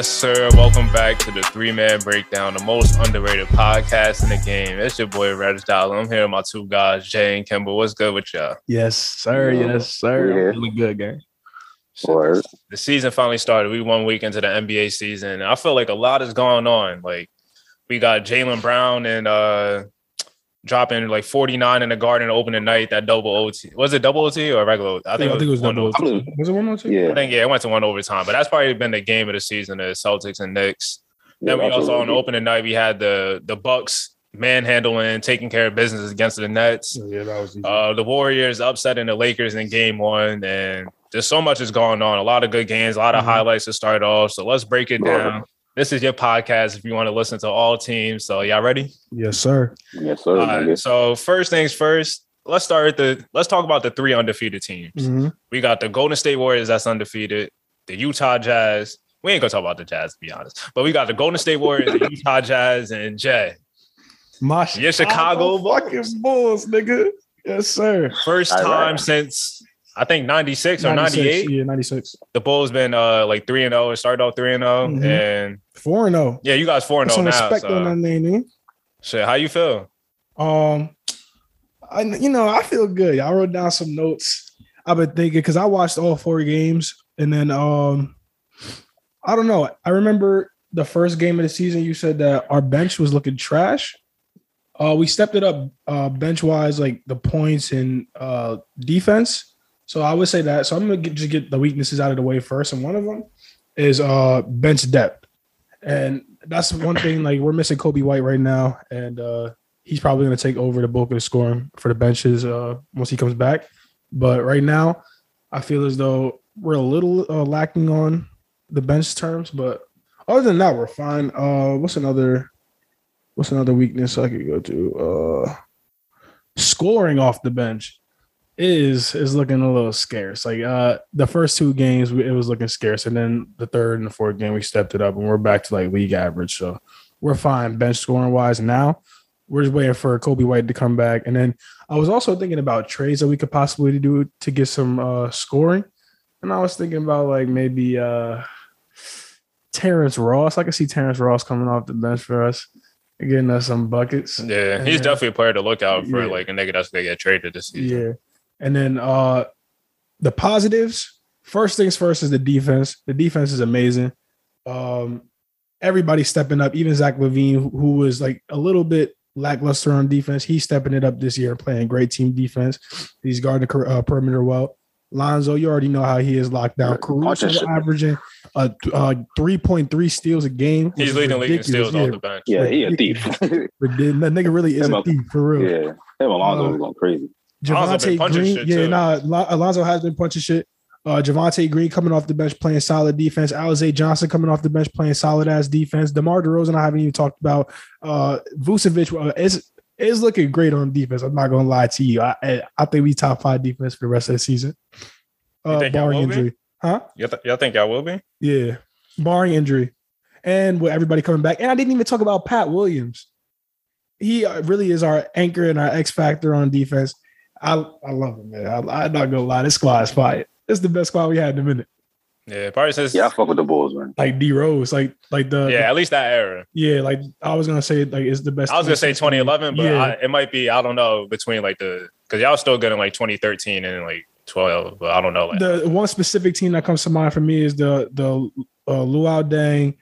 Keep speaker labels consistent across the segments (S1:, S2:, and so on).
S1: Yes, sir. Welcome back to the Three Man Breakdown, the most underrated podcast in the game. It's your boy Reg Dollar. I'm here with my two guys, Jay and Kimber. What's good with y'all?
S2: Yes, sir. Yes, sir.
S3: Yeah.
S2: Really good game.
S3: Word.
S1: The season finally started. We one week into the NBA season. I feel like a lot is going on. Like we got Jaylen Brown and uh dropping like 49 in the garden open opening night, that double OT. Was it double OT or regular? OT?
S2: I think, I think it was
S1: one
S2: double.
S1: OT.
S2: Was it one or two?
S1: I think yeah, it went to one overtime, but that's probably been the game of the season, the Celtics and Knicks. Then we
S3: Yeah,
S1: also on the
S3: absolutely.
S1: opening night we had the the Bucks manhandling, taking care of business against the Nets.
S2: Yeah, that was easy.
S1: Uh, the Warriors upsetting the Lakers in game one, and there's so much is going on. A lot of good games, a lot of
S2: Mhm.
S1: highlights to start off. So let's break it
S3: Right.
S1: down. This is your podcast if you want to listen to all teams. So y'all ready?
S2: yes, sir.
S3: Yes, sir.
S1: All right, so first things first, let's start with the let's talk about the three undefeated teams.
S2: Mhm.
S1: We got the Golden State Warriors that's undefeated, the Utah Jazz. We ain't gonna talk about the Jazz to be honest, but we got the Golden State Warriors, the Utah Jazz, and Jay.
S2: My
S1: Your Chicago Bulls.
S2: fucking Bulls, nigga. Yes, sir.
S1: First
S3: All
S1: time
S3: right.
S1: since I think 96 or
S2: 96,
S1: 98.
S2: Yeah, 96.
S1: The Bulls been uh like 3 and 0, started off 3 and 0
S2: Mhm.
S1: and
S2: 4 and 0.
S1: yeah, you guys 4 and
S2: Put
S1: 0
S2: some
S1: now.
S2: respect on that
S1: So.
S2: name.
S1: Shit, how you feel?
S2: Um, I you know I feel good. I wrote down some notes. I've been thinking because I watched all four games, and then um, I don't know. I remember the first game of the season. You said that our bench was looking trash. Uh, we stepped it up uh, bench wise, like the points and uh, defense. So I would say that. So I'm gonna get, just get the weaknesses out of the way first, and one of them is uh, bench depth, and that's one thing. Like we're missing Coby White right now, and uh, he's probably to take over the bulk of the scoring for the benches uh, once he comes back. But right now, I feel as though we're a little uh, lacking on the bench terms. But other than that, we're fine. Uh, what's another? What's another weakness I could go to? Uh, scoring off the bench is is looking a little scarce. Like uh, the first two games, it was looking scarce, and then the third and the fourth game, we stepped it up, and we're back to like league average. So we're fine bench scoring wise now. We're just waiting for Coby White to come back. And then I was also thinking about trades that we could possibly do to get some uh scoring. And I was thinking about like maybe uh Terrence Ross. I could see Terrence Ross coming off the bench for us, getting us some buckets.
S1: Yeah, he's
S2: Yeah.
S1: definitely a player to look out for,
S2: Yeah.
S1: like a nigga that's gonna get traded this season.
S2: Yeah. And then uh the positives, first things first is the defense. The defense is amazing. Um everybody stepping up, even Zach LaVine, who, who was like a little bit lackluster on defense. He's stepping it up this year, playing great team defense. He's guarding the uh, perimeter well. Lonzo, you already know how he is locked down.
S3: Yeah,
S2: Caruso
S3: that
S2: averaging uh, uh, 3.3 steals a game.
S1: He's
S2: is
S1: leading the league in steals
S2: Yeah,
S1: off the bench.
S3: Yeah, he a thief.
S2: ridiculous. That nigga really is
S3: Him
S2: a thief for real.
S3: yeah. Him Alonzo
S2: Uh,
S3: was going crazy.
S1: Javonte
S2: Green,
S1: shit,
S2: yeah,
S1: too.
S2: nah, Alonzo has been punching shit. Uh, Javonte Green coming off the bench playing solid defense. Alize Johnson coming off the bench playing solid ass defense. DeMar DeRozan, I haven't even talked about. Uh, Vucevic uh, is is looking great on defense. I'm not gonna lie to you. I I, I think we top five defense for the rest of the season. Uh, barring
S1: will be?
S2: injury, huh?
S1: Y'all, th- y'all think y'all will be?
S2: Yeah, barring injury, and with everybody coming back. And I didn't even talk about Pat Williams. He uh, really is our anchor and our X factor on defense. I I love it, man. I, I'm not gonna lie, this squad is fire. It's the best squad we had in a minute.
S1: Yeah, probably since
S3: Yeah, I fuck with the Bulls, man.
S2: Like D Rose, like like the
S1: yeah, at least that era.
S2: yeah, like I was gonna say like it's the best.
S1: I was gonna say 2011, but
S2: yeah.
S1: I, it might be I don't know between like the because y'all still good in like 2013 and like 12, but I don't know. Like,
S2: the one specific team that comes to mind for me is the the uh, Luol Deng,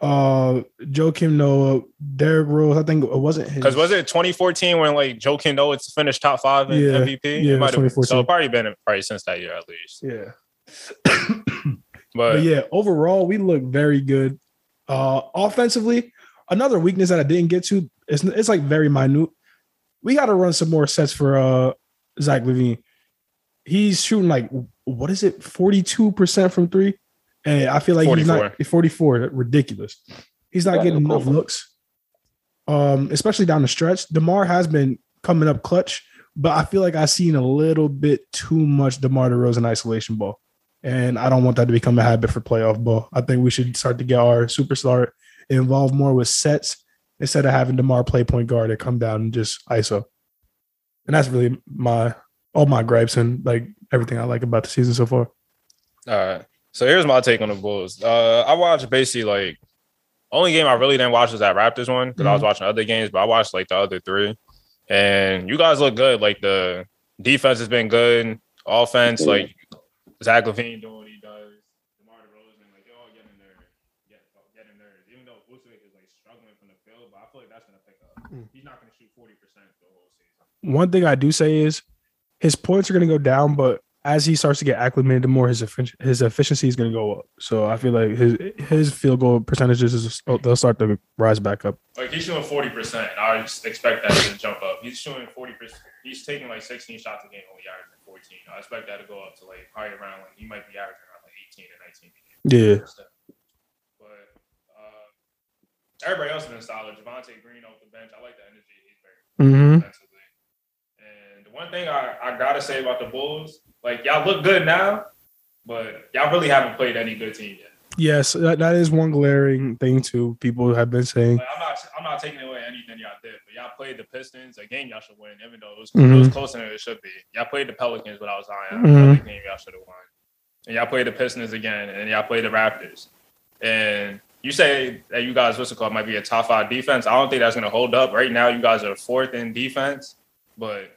S2: uh, Joakim Noah, Derrick Rose. I think it wasn't.
S1: Because was it 2014 when like Joe Noah finished top five in
S2: Yeah,
S1: MVP?
S2: yeah,
S1: It might have-
S2: 2014.
S1: So probably been probably since that year at least.
S2: yeah.
S1: But,
S2: But yeah, overall, we look very good. Uh offensively, another weakness that I didn't get to, it's, it's like very minute. We got to run some more sets for uh Zach LaVine. He's shooting like what is it, 42% from three? And I feel like he's not 44, ridiculous. He's not
S3: Yeah,
S2: getting enough looks. Um, especially down the stretch. DeMar has been coming up clutch, but I feel like I've seen a little bit too much DeMar DeRozan isolation ball. And I don't want that to become a habit for playoff ball. I think we should start to get our superstar involved more with sets instead of having DeMar play point guard and come down and just ISO. And that's really my all my gripes and like everything I like about the season so far.
S1: all right. So here's my take on the Bulls. Uh, I watched basically like only game I really didn't watch was that Raptors one because I was watching other games, but I watched like the other three. And you guys look good. Like the defense has been good. Offense, like Zach LaVine doing what he does. DeMar DeRozan, like y'all getting there, get getting there. Even though Vucevic is like struggling from the field, but I feel like that's gonna pick up.
S2: Mm.
S1: He's not gonna shoot forty percent the whole season.
S2: One thing I do say is his points are going to go down, but as he starts to get acclimated more, his his efficiency is going to go up. So I feel like his his field goal percentages is, oh, they'll start to rise back up.
S1: Like he's shooting forty percent. I just expect that to jump up. He's shooting forty percent. He's taking like sixteen shots a game, only averaging fourteen. I expect that to go up to like probably around like he might be averaging around like eighteen and nineteen.
S2: Yeah,
S1: But uh, everybody else has been solid. Javonte Green off the bench. I like the energy he's bringing
S2: hmm
S1: offensively. And the one thing I, I gotta say about the Bulls, like y'all look good now, but y'all really haven't played any good team yet.
S2: yes, that, that is one glaring thing too. People have been saying.
S1: Like, I'm not I'm not taking away anything y'all did, but y'all played the Pistons, a game y'all should win, even though it was, it was
S2: Mhm.
S1: closer than it should be. Y'all played the Pelicans without Zion,
S2: Mhm.
S1: another game y'all should have won. And y'all played the Pistons again, and y'all played the Raptors. And you say that you guys, what's it called, might be a top five defense. I don't think that's going to hold up. Right now, you guys are fourth in defense, but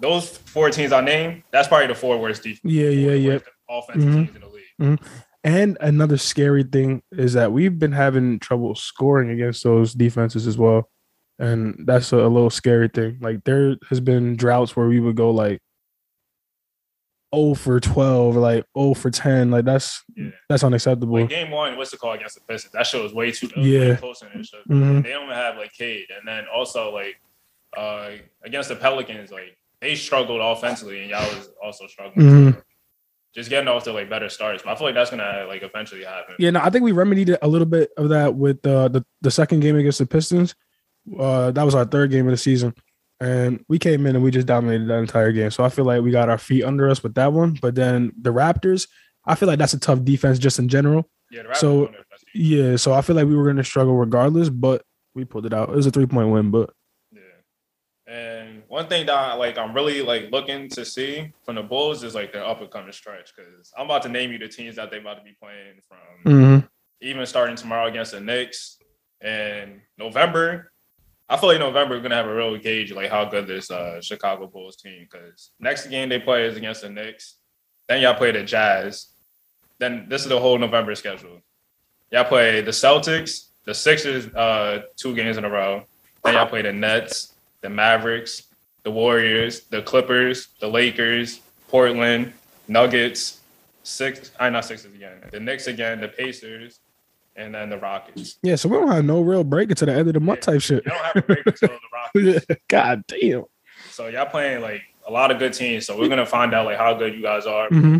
S1: those four teams I named, that's probably the four worst defense.
S2: Yeah, yeah, yeah.
S1: Offensive
S2: Mhm.
S1: teams in the league.
S2: And another scary thing is that we've been having trouble scoring against those defenses as well. And that's a, a little scary thing. Like there has been droughts where we would go like 0 for 12 or like 0 for 10. Like that's
S1: Yeah.
S2: that's unacceptable.
S1: Like game one, what's the call against the Pistons? That shit was way too
S2: Yeah.
S1: way closer than it should. be.
S2: Mhm.
S1: They don't have like Cade, and then also like uh against the Pelicans, like they struggled offensively, and y'all was also struggling.
S2: Mhm.
S1: Just getting off to like better starts, but I feel like that's gonna like eventually happen.
S2: Yeah, no, I think we remedied a little bit of that with uh, the the second game against the Pistons. Uh, that was our third game of the season, and we came in and we just dominated that entire game. So I feel like we got our feet under us with that one. But then the Raptors, I feel like that's a tough defense just in general.
S1: Yeah, the Raptors
S2: So-. Yeah, so I feel like we were going to struggle regardless, but we pulled it out. It was a three point win, but.
S1: And one thing that I, like I'm really like looking to see from the Bulls is like their up and coming stretch because I'm about to name you the teams that they about to be playing from
S2: Mhm.
S1: even starting tomorrow against the Knicks and November. I feel like November we're gonna have a real gauge like how good this uh, Chicago Bulls team because next game they play is against the Knicks. Then y'all play the Jazz. Then this is the whole November schedule. Y'all play the Celtics, the Sixers, uh, two games in a row. Then y'all play the Nets, the Mavericks, the Warriors, the Clippers, the Lakers, Portland, Nuggets, six. I not Sixers again. The Knicks again, the Pacers, and then the Rockets.
S2: yeah, so we don't have no real break until the end of the month type shit.
S1: You don't have a break until the Rockets.
S2: God damn.
S1: So y'all playing like a lot of good teams. So we're gonna find out like how good you guys are.
S2: hmm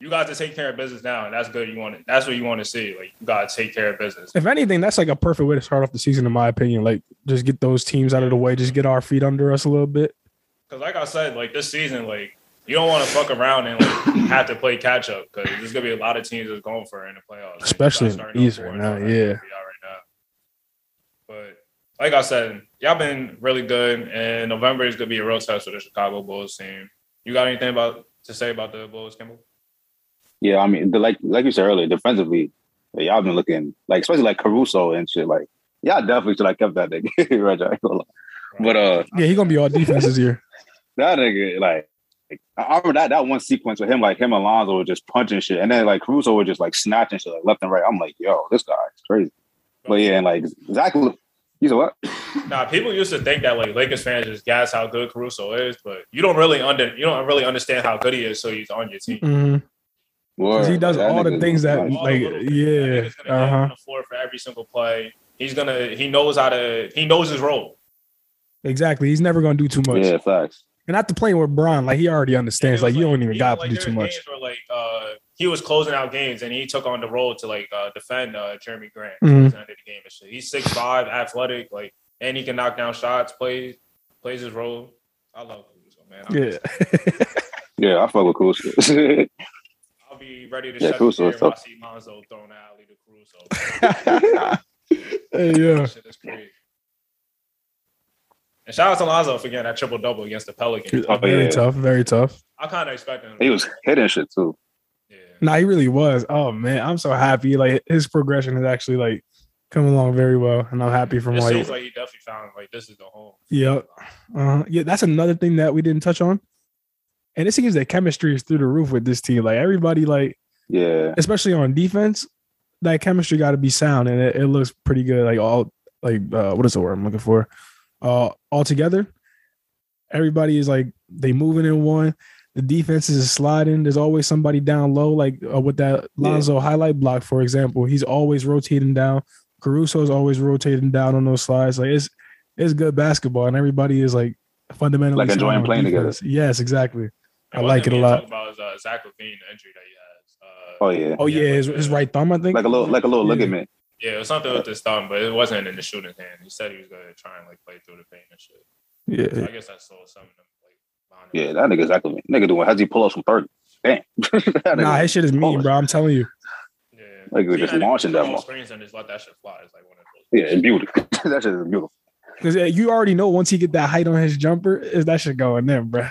S1: You guys to take care of business now, and that's good. You want it. That's what you want to see. Like you gotta take care of business.
S2: If anything, that's like a perfect way to start off the season, in my opinion. Like, just get those teams out of the way, just get our feet under us a little bit.
S1: Because like I said, like this season, like you don't want to fuck around and like have to play catch up because there's gonna be a lot of teams that's going for it in the playoffs,
S2: Especially in East right now, yeah.
S1: Right now. But like I said, y'all been really good, and November is gonna be a real test for the Chicago Bulls team. You got anything about to say about the Bulls, Kimball?
S3: Yeah, I mean, the, like like you said earlier, defensively, like, y'all been looking like especially like Caruso and shit. Like, y'all definitely should have kept that nigga. Reggie, I ain't gonna lie. But uh,
S2: Yeah, he gonna be all defense this year.
S3: that nigga, like, like, I remember that that one sequence with him, like him and Lonzo were just punching shit, and then like Caruso was just like snatching shit like left and right. I'm like, yo, this guy is crazy. But yeah, and like exactly. you said what?
S1: Nah, people used to think that like Lakers fans just gas how good Caruso is, but you don't really under you don't really understand how good he is, so he's on your team.
S2: Mhm. 'Cause he does
S3: That
S2: all the things that-
S1: All
S2: Like, yeah,
S1: That nigga's gonna get
S2: uh-huh.
S1: on the floor for every single play. He's gonna he knows how to he knows his role.
S2: Exactly. He's never gonna do too much.
S3: Yeah, facts.
S2: And not to play with Bron, like he already understands.
S1: It was
S2: Like you don't even got to
S1: like,
S2: do too much.
S1: Where like uh he was closing out games and he took on the role to like uh defend uh Jerami Grant
S2: Mhm.
S1: towards the end of the game and shit. He's six five, athletic, like and he can knock down shots, plays plays his role. I love Caruso, man. I'm-
S2: Yeah.
S3: Yeah, I fuck with cool shit.
S1: I'll be ready to
S3: Yeah,
S1: shut
S3: Caruso
S1: the
S3: is
S1: game when I see Lonzo throwing the alley to Caruso.
S2: hey, yeah.
S1: That shit is crazy. And shout out to Lonzo for getting that triple double against the Pelicans.
S3: Oh,
S2: Very
S3: yeah.
S2: tough. Very tough.
S1: I kind of expected him.
S3: he was hitting shit too.
S1: Yeah.
S2: Nah, he really was. Oh man, I'm so happy. Like his progression is actually like coming along very well, and I'm happy from
S1: It
S2: like,
S1: seems like he definitely found like this is the home.
S2: Yep. uh, yeah. That's another thing that we didn't touch on, and it seems that chemistry is through the roof with this team. Like everybody, like
S3: Yeah.
S2: especially on defense, that chemistry got to be sound, and it, it looks pretty good. Like all like uh, what is the word I'm looking for? Uh, all together, everybody is like they moving in one. The defense is sliding. There's always somebody down low, like uh, with that
S3: Yeah.
S2: Lonzo highlight block, for example. He's always rotating down. Caruso's always rotating down on those slides. Like it's it's good basketball, and everybody is like fundamentally
S3: Like enjoying playing together.
S2: Yes, exactly. I
S1: And one
S2: like it a lot.
S1: About is, uh, Zach LaVine, the injury that he has. Uh,
S3: Oh yeah.
S2: Oh yeah, his, his right thumb, I think.
S3: Like a little like a little
S2: Yeah.
S3: ligament.
S1: Yeah, it was something with his thumb, but it wasn't in the shooting hand. He said he was gonna try and like play through the pain and shit. So
S2: yeah,
S1: I guess that's still something like behind
S3: Yeah, that nigga exactly. Nigga doing has he pull up from 30? Damn. That
S2: Nah,
S3: nigga-
S2: his shit is mean, bro. I'm telling you.
S1: Yeah.
S3: Like,
S1: See,
S3: just
S1: and
S3: launching
S1: he
S3: that one.
S1: screens and just let that shit fly. It's like one of those.
S3: Yeah, it's beautiful. that shit is beautiful.
S2: Because you already know once he get that height on his jumper, is that shit going in, bro.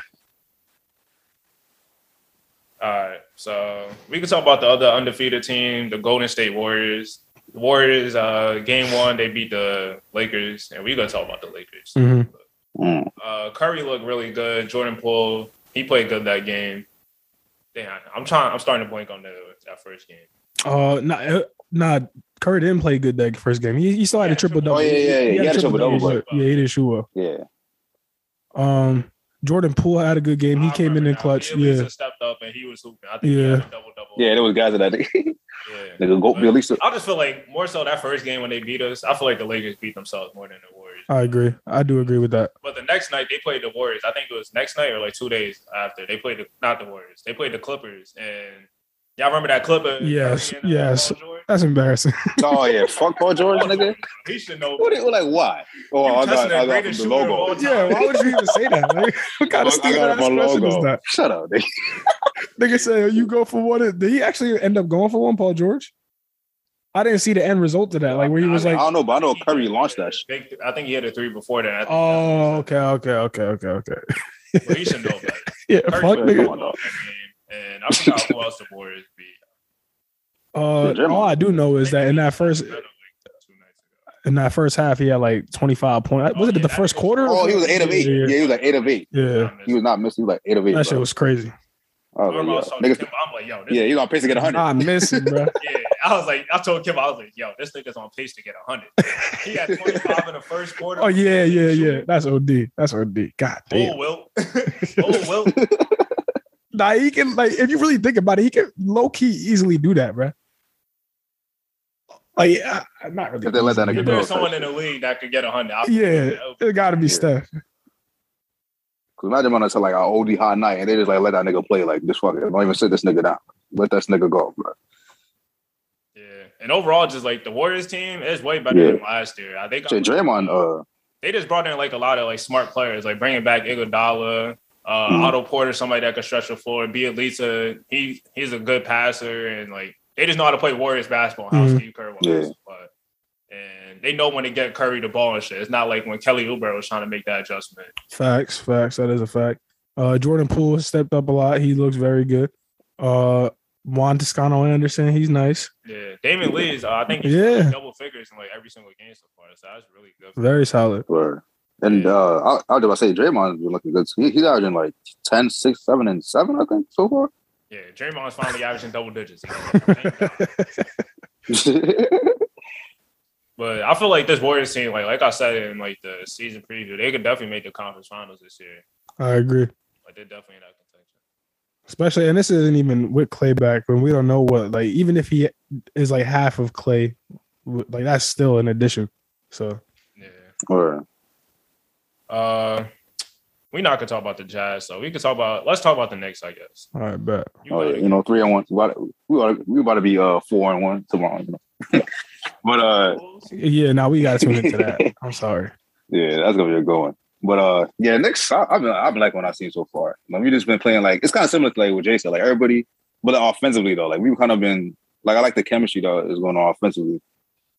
S1: All right, so we can talk about the other undefeated team, the Golden State Warriors. The Warriors, uh, game one, they beat the Lakers, and we're gonna talk about the Lakers.
S2: Mhm.
S3: Mm.
S1: Uh, Curry looked really good. Jordan Poole, he played good that game. Damn, I'm trying. I'm starting to blank on the that first game.
S2: Uh, nah, uh, nah. Curry didn't play good that first game. He, he still had
S1: Yeah,
S2: a triple double.
S3: Oh, yeah, yeah, yeah. He had a triple-double,
S2: but yeah, he didn't shoot well.
S3: Yeah.
S2: Um, Jordan Poole had a good game. He
S1: I
S2: came in in
S1: now.
S2: clutch.
S1: He
S2: Yeah,
S1: stepped up and he was hooping. I think
S2: Yeah.
S1: double double.
S3: Yeah, there was guys that I think.
S1: yeah.
S3: nigga go
S1: But
S3: at least
S1: I just feel like more so that first game when they beat us. I feel like the Lakers beat themselves more than the Warriors.
S2: I agree. I do agree with that.
S1: But the next night they played the Warriors. I think it was next night or like two days after they played the not the Warriors. They played the Clippers and y'all remember that Clipper?
S2: Yes,
S1: Curry and, uh,
S2: yes.
S1: Paul
S2: That's embarrassing.
S3: Oh yeah, fuck Paul George, nigga.
S1: He should know.
S3: What? Like why? Oh, I got,
S1: testing the
S3: I got the
S1: shooter of all
S3: logo.
S2: yeah, why would you even say that? Like, what kind of
S3: I
S2: stupid
S3: got it
S2: ass is that?
S3: Shut up, nigga.
S2: Nigga said you go for one. Did he actually end up going for one, Paul George? I didn't see the end result of that. Like where he was
S3: I
S2: like, I
S3: don't know, but I know Curry launched that shit.
S1: I think he had a three before that. I think
S2: oh,
S1: that's
S2: okay, okay, okay, okay, okay.
S1: what he said. But he should know better.
S2: Yeah,
S1: Curry
S2: fuck
S1: should
S2: nigga.
S1: Know that game. And I forgot who else the Warriors beat.
S2: Uh, all I do know is that in that first
S1: Like, two nights ago.
S2: in that first half, he had like twenty five points.
S1: Oh,
S2: Was it
S1: yeah,
S2: the first
S1: was-
S2: quarter?
S3: Oh, he was eight of eight. Yeah, he was like eight of eight.
S2: Yeah,
S3: He was not missing. He was like eight of eight.
S2: that shit was crazy.
S3: I
S1: I
S3: was
S1: remember
S3: like,
S1: talking
S3: yo,
S1: to
S3: niggas,
S1: Kim. I'm like, yo, this
S3: yeah, he's on pace to get hundred.
S2: Not missing, bro.
S1: Yeah, I was like, I told Kim, I was like, yo, this nigga's on pace to get 100. He had 25 in the first quarter.
S2: Oh yeah, yeah, yeah. That's OD. That's OD. God damn.
S1: Oh, Wilt. oh, Wilt.
S2: Nah, he can like if you really think about it, he can low key easily do that, bro. Like, yeah, I'm not really.
S3: If they let that nigga
S1: If there's someone in the league that could get a 100, I'll
S2: Yeah, it got to be
S3: Yeah.
S2: Steph.
S3: Cause imagine on to like an OD hot night and they just like let that nigga play like this fucking don't even sit this nigga down. Let that nigga go, bro.
S1: Yeah. And overall, just like the Warriors team is way better
S3: Yeah.
S1: than last year. I think
S3: Shit, Draymond, uh,
S1: they just brought in like a lot of like smart players, like bringing back Iguodala, uh,
S3: Mhm.
S1: Otto Porter, somebody that can stretch the floor. Bjelica, he he's a good passer, and like they just know how to play Warriors basketball. How
S2: Mhm.
S1: Steve Kerr was,
S3: Yeah.
S1: but and they know when to get Curry the ball and shit. It's not like when Kelly Oubre was trying to make that adjustment.
S2: Facts, facts. That is a fact. Uh, Jordan Poole has stepped up a lot. He looks very good. Uh, Juan Toscano Anderson, he's nice.
S1: Yeah, Damion Lee's, uh, I think he's
S2: Yeah.
S1: yeah. double figures in like every single game so far. So that's really good.
S2: Very solid.
S3: word. And uh, I, I was about to say Draymond's been looking good. He, he's averaging like 10, 6, 7, and 7, I think, so far.
S1: Yeah, Draymond's finally averaging double digits. But I feel like this Warriors team, like like I said in like the season preview, they could definitely make the conference finals this year.
S2: I agree.
S1: Like they're definitely in that contention.
S2: Especially, and this isn't even with Clay back when we don't know what, like, even if he is like half of Clay, like, that's still an addition. So,
S1: Yeah.
S3: Word.
S1: Uh, we not gonna talk about the Jazz, so we could talk about. Let's talk about the Knicks, I guess.
S2: all right, bet.
S1: You
S3: Oh, yeah. You know, three and one. We about to, we about to, we about to be uh, four and one tomorrow. You know? but uh,
S2: Yeah, now we got to tune into that. I'm sorry.
S3: Yeah, that's gonna be a good one. But uh, yeah, Knicks. I, I've been I've been like what I've seen so far. Like we just been playing like it's kind of similar to like what Jay said. Like everybody, but like, offensively though, like we've kind of been like I like the chemistry though is going on offensively.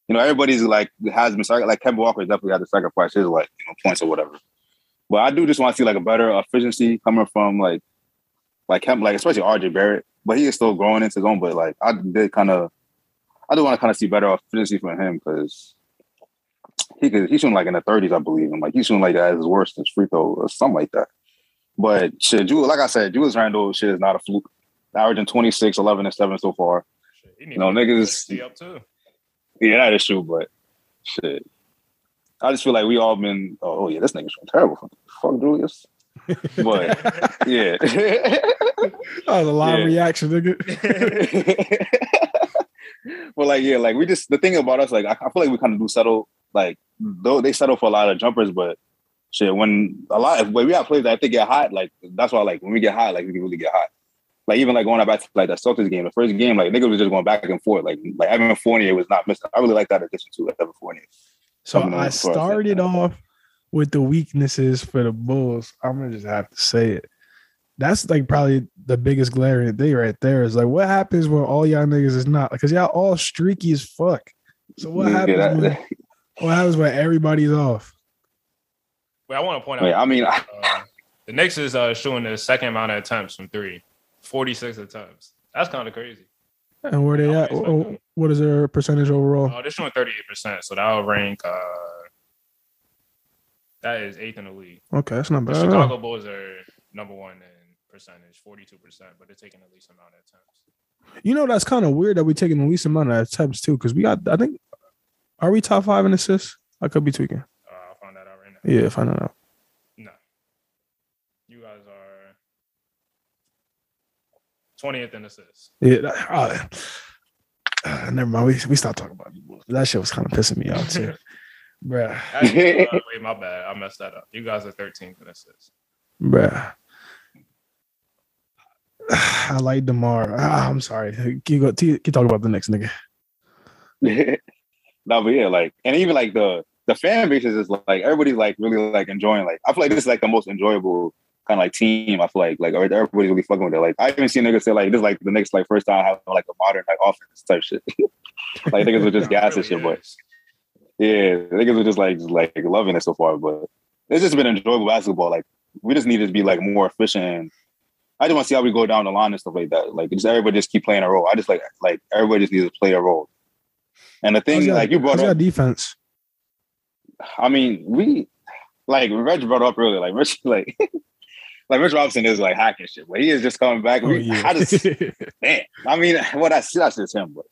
S3: You know, everybody's like has been like Kemba Walker definitely had to sacrifice his like you know points or whatever. But I do just want to see like a better efficiency coming from like like him, like especially RJ Barrett but he is still growing into his own. But like I did kind of, I do want to kind of see better efficiency from him because he could he's shooting like in the 30s, I believe, and like he's shooting like at his worst in free throw or something like that. But shit, Julius, like I said, Julius Randle shit is not a fluke. Averaging 26, 11, and 7 so far.
S1: Shit,
S3: You know, niggas-
S1: up too.
S3: Yeah, that is true, but shit. I just feel like we all been, oh, oh, yeah, this nigga's terrible. Fuck Julius. But yeah.
S2: That was a live
S3: Yeah.
S2: reaction, nigga.
S3: but like, yeah, like we just the thing about us, like I, I feel like we kind of do settle, like though they settle for a lot of jumpers, but shit, when a lot when we have players that if they get hot, like that's why like when we get hot, like we can really get hot. Like even like going back to like that Celtics game, the first game, like niggas was just going back and forth. Like like Evan Fournier was not missing. I really like that addition to Evan Fournier.
S2: So
S3: Coming
S2: I
S3: for us like
S2: started off with the weaknesses for the Bulls. I'm gonna just have to say it. That's like probably the biggest glaring thing right there. Is like what happens when all y'all niggas is not because y'all all streaky as fuck. So what
S3: Yeah,
S2: happens
S3: that-
S2: when what happens when everybody's off?
S1: Wait, I want to point out.
S3: Wait, I mean,
S1: uh, the Knicks is uh, showing the second amount of attempts from three, 46 attempts. That's kind of crazy.
S2: And where they at? Oh, What is their percentage overall?
S1: Oh, they're showing 38%. So that'll rank. Uh, that is eighth in the league.
S2: Okay, that's not bad. all.
S1: Chicago Bulls are number one in percentage, 42%, but they're taking the least amount of attempts.
S2: You know that's kind of weird that we're taking the least amount of attempts too, because we got I think are we top five in assists? I could be tweaking.
S1: Uh, I'll find that out right now.
S2: Yeah, find that out.
S1: No. You guys are 20th in assists.
S2: Yeah, uh, uh, never mind. We we stopped talking about it. that shit was kind of pissing me off too, bruh.
S1: Actually, wait, my bad. I messed that up. You guys are 13th in assists.
S2: Bruh. I like Demar. Ah, I'm sorry. Can you go? Can you talk about the next nigga?
S3: no, but yeah, like, and even like the the fan bases is like everybody's like really like enjoying. Like, I feel like this is like the most enjoyable kind of like team. I feel like like everybody's really fucking with it. Like, I even seen niggas say like this is like the next like first time having like a modern like offense type shit. like niggas were just
S1: It
S3: gas and
S1: really
S3: shit, but yeah, niggas were just like just, like loving it so far. But it's just been enjoyable basketball. Like, we just need to be like more efficient. And I just want to see how we go down the line and stuff like that. Like, just everybody just keep playing a role. I just like like everybody just needs to play a role. And the thing,
S2: How's y'all-
S3: like you brought up,
S2: defense?
S3: I mean, we like Reg brought up earlier, like Rich, like like Rich Robinson is like hacking shit, but he is just coming back.
S2: Oh,
S3: We,
S2: yeah.
S3: I just man, I mean, what I see, that's just him, but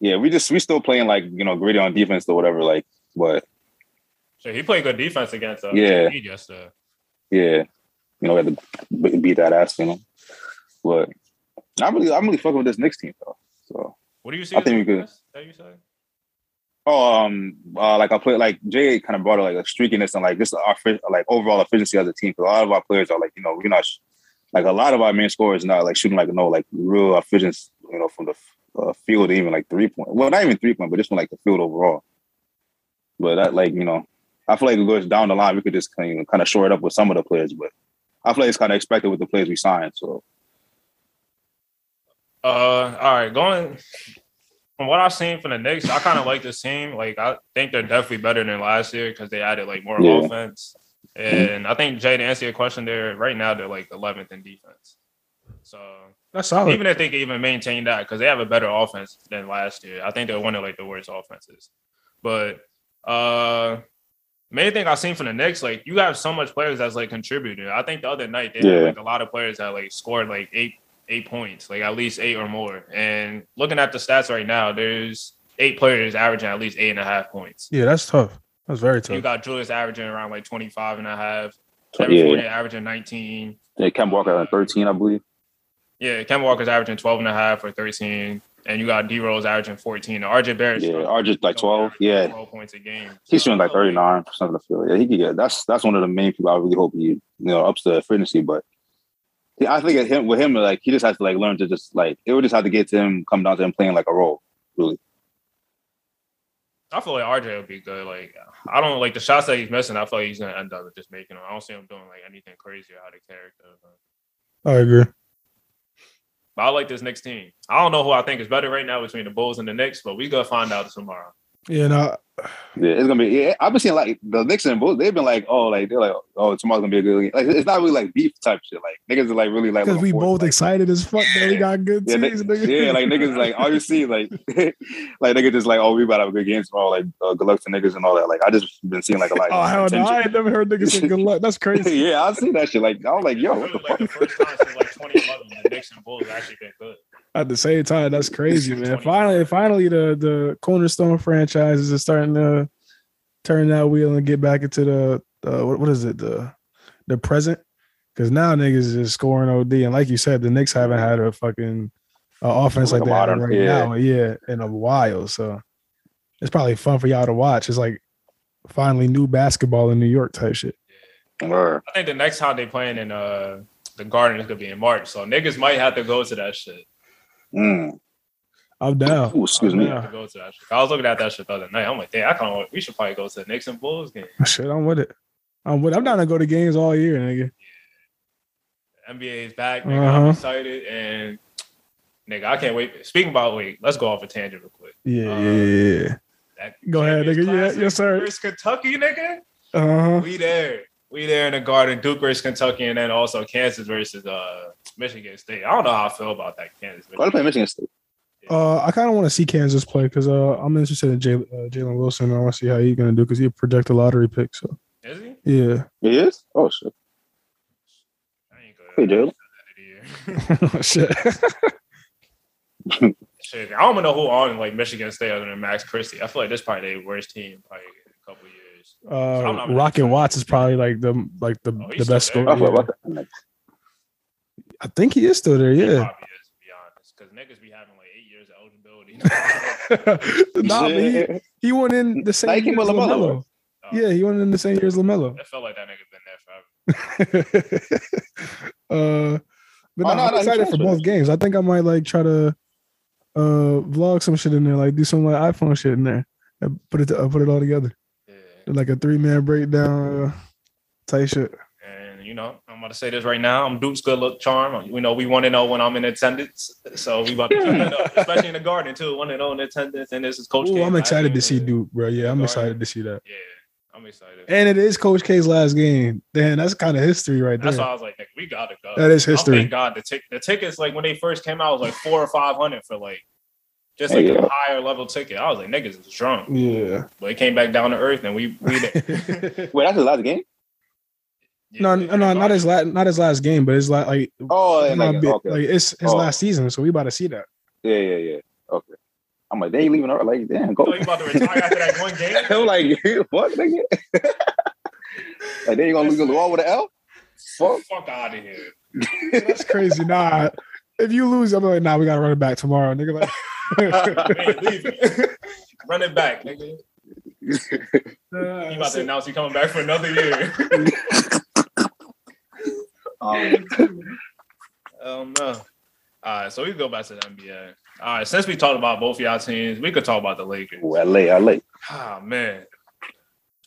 S3: yeah, we just we still playing like you know gritty on defense or whatever, like, but
S1: So he played good defense against uh,
S3: Yeah.
S1: Embiid yesterday.
S3: yeah, you know, we had to beat that ass, you know, but I'm really I'm really fucking with this Knicks team though. So
S1: What do you see?
S3: I think we could-
S1: That you said?
S3: Oh, um, uh, like I play like Jay kind of brought like a streakiness and like just our like overall efficiency as a team. Because a lot of our players are like you know we're not like a lot of our main scorers not like shooting like no like real efficiency you know from the uh, field even like three point. Well, not even three point, but just from like the field overall. But that like you know, I feel like it goes down the line. We could just kind of kind of shore it up with some of the players, but I feel like it's kind of expected with the players we signed. So
S1: Uh, all right, going from what I've seen from the Knicks, I kind of like this team. Like, I think they're definitely better than last year because they added like more
S3: Yeah.
S1: offense. And I think Jay, to answer your question, there right now they're like 11th in defense. So
S2: That's solid.
S1: even if they can even maintain that, because they have a better offense than last year, I think they're one of like the worst offenses. But uh main thing I've seen from the Knicks, like you have so much players that's like contributing. I think the other night they had like a lot of players that like scored like eight eight points, like at least eight or more. And looking at the stats right now, there's eight players averaging at least eight and a half points.
S2: yeah, that's tough. That's very tough.
S1: You
S2: tough.
S1: got Julius averaging around like 25 and a half. Kevin
S3: yeah,
S1: Fournier averaging 19.
S3: yeah, Kem Walker at thirteen, I believe.
S1: Yeah, Ken Walker's averaging 12 and a half or 13. And you got D Rose averaging 14. RJ Barrett.
S3: Yeah, or just like twelve. Yeah,
S1: 12 points a game.
S3: He's
S1: So
S3: shooting like thirty nine percent of the field. Yeah, he could get that's that's one of the main people I really hope he you know ups the efficiency. But yeah, I think at him with him like he just has to like learn to just like it would just have to get to him come down to him playing like a role. Really,
S1: I feel like RJ would be good. Like I don't like the shots that he's missing. I feel like he's gonna end up just making them. I don't see him doing like anything crazy out of character. But,
S2: I agree.
S1: but I like this Knicks team. I don't know who I think is better right now between the Bulls and the Knicks, but we gonna find out tomorrow.
S2: Yeah, no,
S3: Yeah, it's gonna be. Yeah, I've been seeing like the Knicks and Bulls. They've been like, oh, like they're like, oh, tomorrow's gonna be a good game. Like it's not really like beef type shit. Like niggas are like really like
S2: because we
S3: forward
S2: both
S3: like,
S2: excited as fuck that we got good
S3: Yeah,
S2: teams.
S3: they-
S2: nigga.
S3: yeah, like niggas like all you see like like niggas just like oh we about to have a good game tomorrow like uh, good luck to niggas and all that like I just been seeing like a lot.
S2: Oh
S3: of
S2: hell no! I ain't never heard niggas say good luck. That's crazy.
S3: yeah, I see that shit. Like I was like, yo,
S1: It
S3: what the
S1: like
S3: fuck?
S1: the first time since like 2011 the Knicks and Bulls actually been good.
S2: At the same time, that's crazy, man. Finally, finally, the the cornerstone franchises are starting to turn that wheel and get back into the uh, what, what is it the the present? Because now niggas is scoring OD, and like you said, the Knicks haven't had a fucking uh, offense like,
S3: Like a
S2: that
S3: modern-
S2: right
S3: yeah.
S2: now, yeah, in a while. So it's probably fun for y'all to watch. It's like finally new basketball in New York type shit.
S1: I think the next time they playing in uh the Garden is gonna be in March, so niggas might have to go to that shit.
S3: Mm.
S2: I'm down.
S3: Ooh, excuse
S2: I'm
S3: me.
S2: down.
S1: Go to that shit. I was looking at that shit the other night. I'm like, damn, I kind of we should probably go to the Knicks and Bulls game.
S2: Shit, I'm with it. I'm with. I'm down to go to games all year, nigga.
S1: NBA is back, nigga.
S2: Uh-huh.
S1: I'm excited and nigga, I can't wait. Speaking about wait, let's go off a tangent real quick.
S2: Yeah,
S1: Uh,
S2: yeah, yeah, yeah. Go ahead,
S1: Champions
S2: nigga. Yeah, yes, sir.
S1: versus Kentucky, nigga.
S2: Uh huh.
S1: We there. We there in the Garden. Duke versus Kentucky, and then also Kansas versus uh Michigan State. I don't know how I feel about that Kansas.
S3: Why they play Michigan State?
S2: Uh, I kind of want to see Kansas play because uh, I'm interested in Jay, uh, Jalen Wilson. I want to see how he's gonna do because he project a projected lottery pick. So
S1: Is he?
S2: yeah,
S3: He is? Oh shit.
S1: I ain't
S3: Hey,
S1: good.
S3: Jalen.
S2: shit.
S1: Shit, I don't even know who on like Michigan State other than Max Christie. I feel like this probably their worst team probably in a couple years. I'm
S2: Uh,
S1: not really
S2: Rocket. Watts is probably like the like the,
S1: Oh,
S2: the best
S1: still
S2: scorer.
S3: Oh,
S2: Yeah. I think he is still there. Yeah.
S1: probably is, to be honest, because niggas be having like eight years of eligibility.
S2: nah, but he, he went in the same
S3: Like
S2: year as
S3: LaMelo.
S2: Lamelo.
S1: Uh,
S2: Yeah, he went in the same year as Lamelo.
S1: it felt like that nigga been there forever.
S2: uh, but
S3: Oh,
S2: no,
S3: no,
S2: I'm
S3: no,
S2: excited for
S3: transferred.
S2: both games. I think I might like try to uh vlog some shit in there, like do some like iPhone shit in there, and put it uh, put it all together,
S1: Yeah.
S2: Do, like a three man breakdown uh, type shit.
S1: And you know, I'm about to say this right now. I'm Duke's good luck charm. We know we want to know when I'm in attendance, so we about to keep it up, especially in the Garden too. Want to know in attendance, and this is Coach.
S2: Ooh,
S1: K
S2: I'm excited to see Duke, bro. Yeah, I'm
S1: Garden.
S2: excited to see that.
S1: Yeah, I'm excited.
S2: And it is Coach K's last game. Then that's kind of history right there.
S1: That's why. I was like, we gotta go.
S2: That is
S1: Oh,
S2: history.
S1: Thank God the tick the tickets like when they first came out was like four or five hundred for like just like
S3: yeah.
S1: a higher level ticket. I was like, niggas is drunk,
S2: Yeah.
S1: but it came back down to earth and we we there.
S3: Wait, that's his last game?
S1: Yeah,
S2: no, no, no, not his last, not his last game, but his last like,
S3: Oh,
S2: it's
S3: yeah, like,
S2: big-
S3: okay.
S2: like it's his
S3: Oh.
S2: last season, so we about to see that.
S3: Yeah, yeah, yeah. Okay. I'm like, they ain't leaving early. Like, damn, go.
S1: So you about to retire after that one game?
S3: I'm like, what, nigga? like, they ain't gonna lose the wall with an L? Fuck.
S1: Fuck out of here.
S2: That's crazy. Nah, if you lose, I'm like, nah, we gotta run it back tomorrow, nigga. Like,
S1: Man, leave it. Run it back, nigga. He about to announce he coming back for another year. Um, no. All right, so we can go back to the NBA. All right, since we talked about both of y'all teams, we could talk about the Lakers.
S3: Ooh, LA, LA.
S1: Ah, man.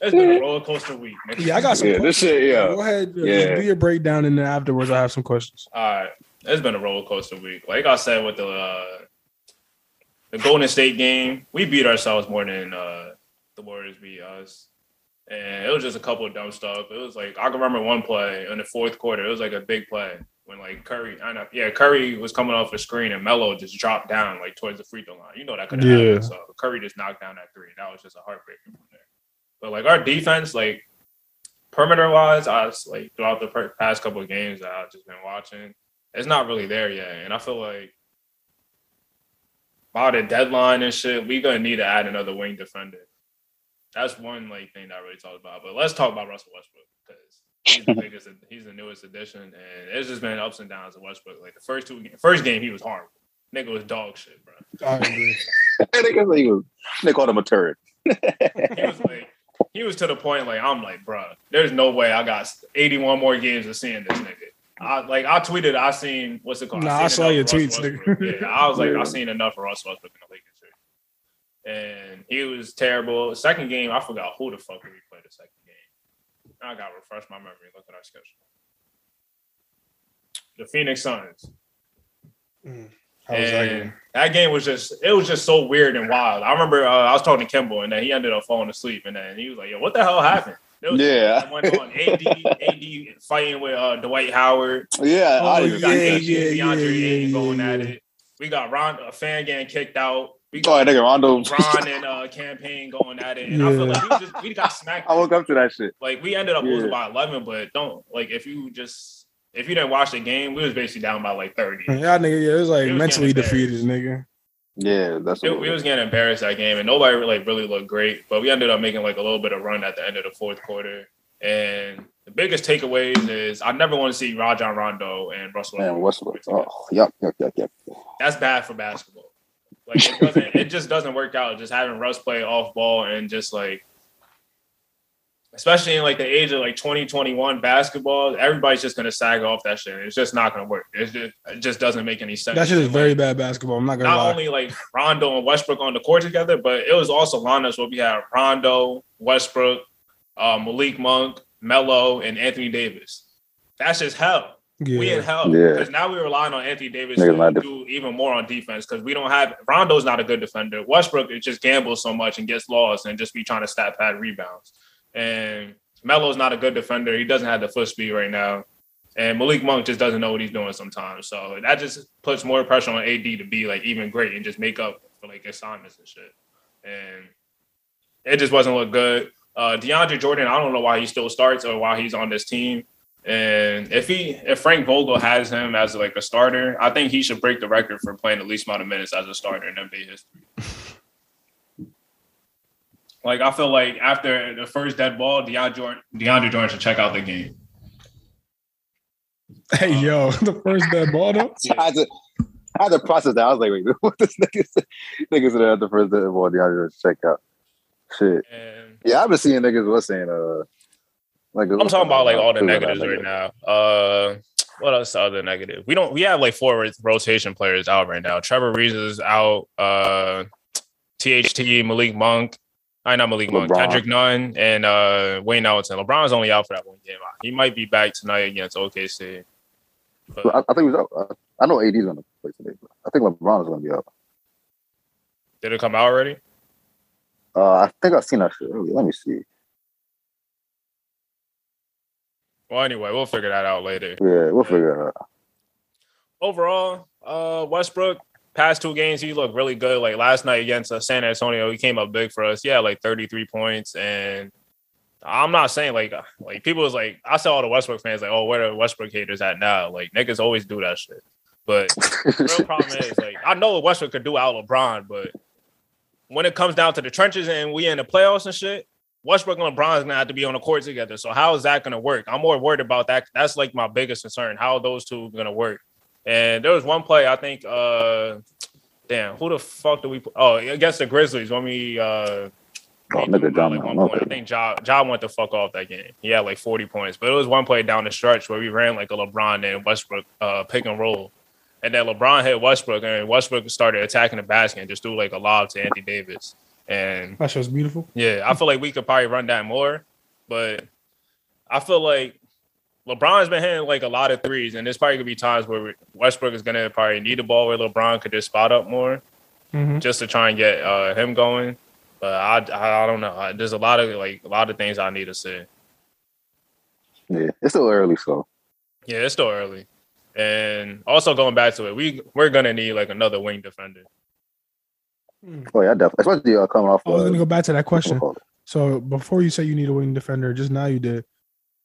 S1: It's been a roller coaster week. nigga.
S2: yeah, I got some.
S3: Yeah, this shit, yeah.
S2: Go ahead, uh,
S3: Yeah.
S2: do your breakdown, and then afterwards, I have some questions.
S1: All right, it's been a roller coaster week. Like I said with the uh, the Golden State game, we beat ourselves more than uh, the Warriors beat us, and it was just a couple of dumb stuff. It was like I can remember one play in the fourth quarter. It was like a big play when like Curry, I know, yeah, Curry was coming off a screen and Melo just dropped down like towards the free throw line. You know that could have
S2: Yeah.
S1: happened. So Curry just knocked down that three. That was just a heartbreaker from there. But like our defense, like perimeter wise, I was like throughout the per- past couple of games that I've just been watching, it's not really there yet. And I feel like by the deadline and shit, we gonna need to add another wing defender. That's one like thing that I really talked about. But let's talk about Russell Westbrook because he's the biggest, he's the newest addition, and it's just been ups and downs of Westbrook. Like the first two, first game, he was horrible. Nigga was dog shit, bro.
S2: I
S3: they, was, they called him a turd.
S1: He was like, he was to the point like I'm like, bro, there's no way I got 81 more games of seeing this nigga. I like I tweeted, I seen what's it called?
S2: Nah, I
S1: seen
S2: saw your tweets, nigga.
S1: Yeah, I was like,
S3: Yeah.
S1: I seen enough of Russ Westbrook in the Lakers. And he was terrible. Second game, I forgot who the fuck we played the second game. I got to refresh my memory. Look at our schedule. The Phoenix Suns.
S2: Mm. How was that
S1: and
S2: game?
S1: that game was just it was just so weird and wild. I remember uh, I was talking to Kimball and then he ended up falling asleep and then he was like, "Yo, what the hell happened?" It was
S3: Yeah.
S1: it went on AD AD fighting with uh, Dwight Howard.
S3: Yeah,
S2: Oh,
S3: I
S1: We got
S2: yeah,
S1: AD,
S2: yeah,
S1: DeAndre
S2: yeah,
S1: Ayton
S2: yeah,
S1: going at it. We got Ron a fan getting kicked out. We
S3: Oh,
S1: got
S3: nigga, Rondo.
S1: Ron and uh, Cam Payne going at it, and I feel like we, just, we got smacked.
S3: I woke up to that shit.
S1: Like we ended up losing
S3: Yeah.
S1: by eleven, but don't like if you just if you didn't watch the game, we was basically down by like thirty.
S2: Yeah, nigga, yeah, it was like
S1: He was
S2: mentally defeated, nigga.
S3: Yeah, that's
S1: It, we was getting embarrassed that game, and nobody really, like, really looked great. But we ended up making like a little bit of run at the end of the fourth quarter. And the biggest takeaways is I never want to see Rajon Rondo and Russell.
S3: Man,
S1: Westbrook
S3: what's what?
S1: together.
S3: Oh, yep, yep, yep, yep.
S1: That's bad for basketball. Like it doesn't, it just doesn't work out. Just having Russ play off ball and just like, especially in like the age of like 2021 basketball, everybody's just gonna sag off that shit. It's just not gonna work. It's just, it just doesn't make any sense.
S2: That shit is
S1: And,
S2: very
S1: like,
S2: bad basketball. I'm not gonna
S1: not
S2: lie.
S1: only like Rondo and Westbrook on the court together, but it was also lineups where we had Rondo, Westbrook, uh, Malik Monk, Melo, and Anthony Davis. That's just hell. We in
S2: yeah.
S1: hell
S3: Yeah.
S1: because now we're relying on Anthony Davis
S3: Niggas
S1: to
S3: def-
S1: do even more on defense because we don't have Rondo's not a good defender. Westbrook it just gambles so much and gets lost and just be trying to stat pad rebounds. And Melo's not a good defender. He doesn't have the foot speed right now. And Malik Monk just doesn't know what he's doing sometimes. So that just puts more pressure on AD to be like even great and just make up for like assignments and shit. And it just wasn't look good. Uh, DeAndre Jordan, I don't know why he still starts or why he's on this team. And if he, if Frank Vogel has him as like a starter, I think he should break the record for playing the least amount of minutes as a starter in NBA history. like I feel like after the first dead ball, DeAndre Jordan, DeAndre Jordan should check out the game.
S2: Hey yo, the first dead ball though.
S3: I had to, I had to process that. I was like, wait, what this nigga said? Niggas said the first day ball, the other check out. Shit.
S1: And
S3: Yeah, I've been seeing niggas was saying uh like
S1: I'm talking about like all the negatives right now. Uh, what else? The other negative? We don't. We have like four rotation players out right now. Trevor Reeves is out. Uh, THT Malik Monk. I not Malik Monk. Kendrick Nunn and uh Wayne Ellington. LeBron's only out for that one game. He might be back tonight against OKC. But
S3: I, I think out. I, I know AD's gonna play today, but I think LeBron is gonna be out.
S1: did it come out already?
S3: Uh, I think I've seen that shit earlier. Let me see.
S1: Well, anyway, we'll figure that out later.
S3: Yeah, we'll figure it out.
S1: overall, uh, Westbrook past two games he looked really good. Like last night against uh, San Antonio, he came up big for us. Yeah, like 33 points. And I'm not saying like uh, like people was like I saw all the Westbrook fans like, oh, where are the Westbrook haters at now? Like niggas always do that shit. But the real problem is like I know what Westbrook could do out LeBron, but when it comes down to the trenches and we in the playoffs and shit. Westbrook and LeBron is gonna have to be on the court together. So how is that gonna work? I'm more worried about that. That's like my biggest concern. How are those two gonna work? And there was one play I think. uh Damn, who the fuck do we? Oh, against the Grizzlies when we. uh
S3: Oh, nigga,
S1: threw them
S3: John,
S1: like, one point. I think Ja, ja went the fuck off that game. He had like 40 points, but it was one play down the stretch where we ran like a LeBron and Westbrook uh, pick and roll, and then LeBron hit Westbrook and Westbrook started attacking the basket and just threw like a lob to Anthony Davis. And
S2: That shit's beautiful.
S1: yeah, I feel like we could probably run that more, but I feel like LeBron's been hitting like a lot of threes, and there's probably gonna be times where Westbrook is gonna probably need the ball where LeBron could just spot up more,
S2: Mhm.
S1: just to try and get uh, him going. But I, I, I don't know. I, there's a lot of like a lot of things I need to see.
S3: Yeah, it's still early, so
S1: Yeah, it's still early, and also going back to it, we we're gonna need like another wing defender.
S3: oh yeah, definitely. Especially uh, coming off.
S2: I was
S3: uh,
S2: gonna go back to that question.
S3: what's it called?
S2: So before you say you need a wing defender, just now you did.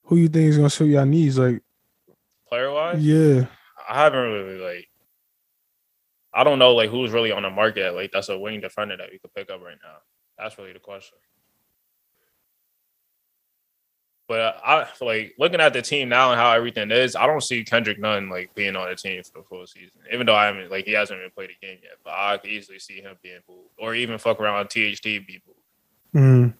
S2: Who you think is gonna suit your needs? Like,
S1: Player wise,
S2: yeah,
S1: I haven't really like. I don't know like who's really on the market like that's a wing defender that we could pick up right now. That's really the question. But I like looking at the team now and how everything is, I don't see Kendrick Nunn like being on the team for the full season. Even though I haven't like he hasn't even played a game yet, but I could easily see him being moved or even fuck around on THT be moved.
S2: mm.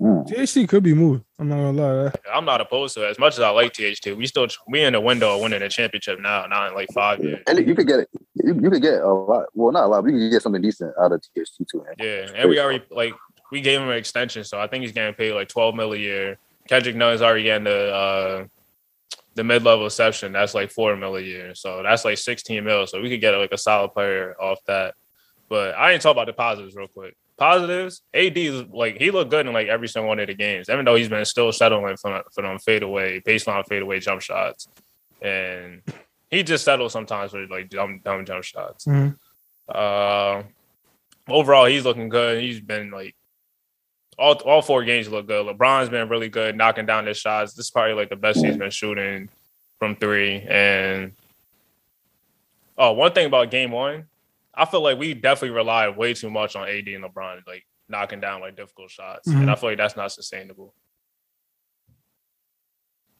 S3: Mm.
S2: THT could be moved. I'm not gonna lie.
S1: I'm not opposed to it as much as I like THT. We still we in the window of winning a championship now, not in like five years.
S3: And you could get it. You, you could get a lot. Well, not a lot. But you could get something decent out of THT too. Man.
S1: Yeah, and we already like we gave him an extension, so I think he's getting paid like twelve mil a year. Kendrick Nunn's already getting the uh, the mid-level exception, that's like four mil a year. So that's like 16 mil. So we could get like a solid player off that. But I ain't talk about the positives real quick. Positives, AD is like he looked good in like every single one of the games, even though he's been still settling for, for them fadeaway, baseline fadeaway jump shots. And he just settles sometimes for like dumb, dumb jump shots.
S2: Mhm.
S1: Uh, overall, he's looking good. He's been like all all four games look good. LeBron's been really good knocking down his shots. This is probably like the best he's been shooting from three. And oh, one thing about game one, I feel like we definitely relied way too much on AD and LeBron, like knocking down like difficult shots. And I feel like that's not sustainable.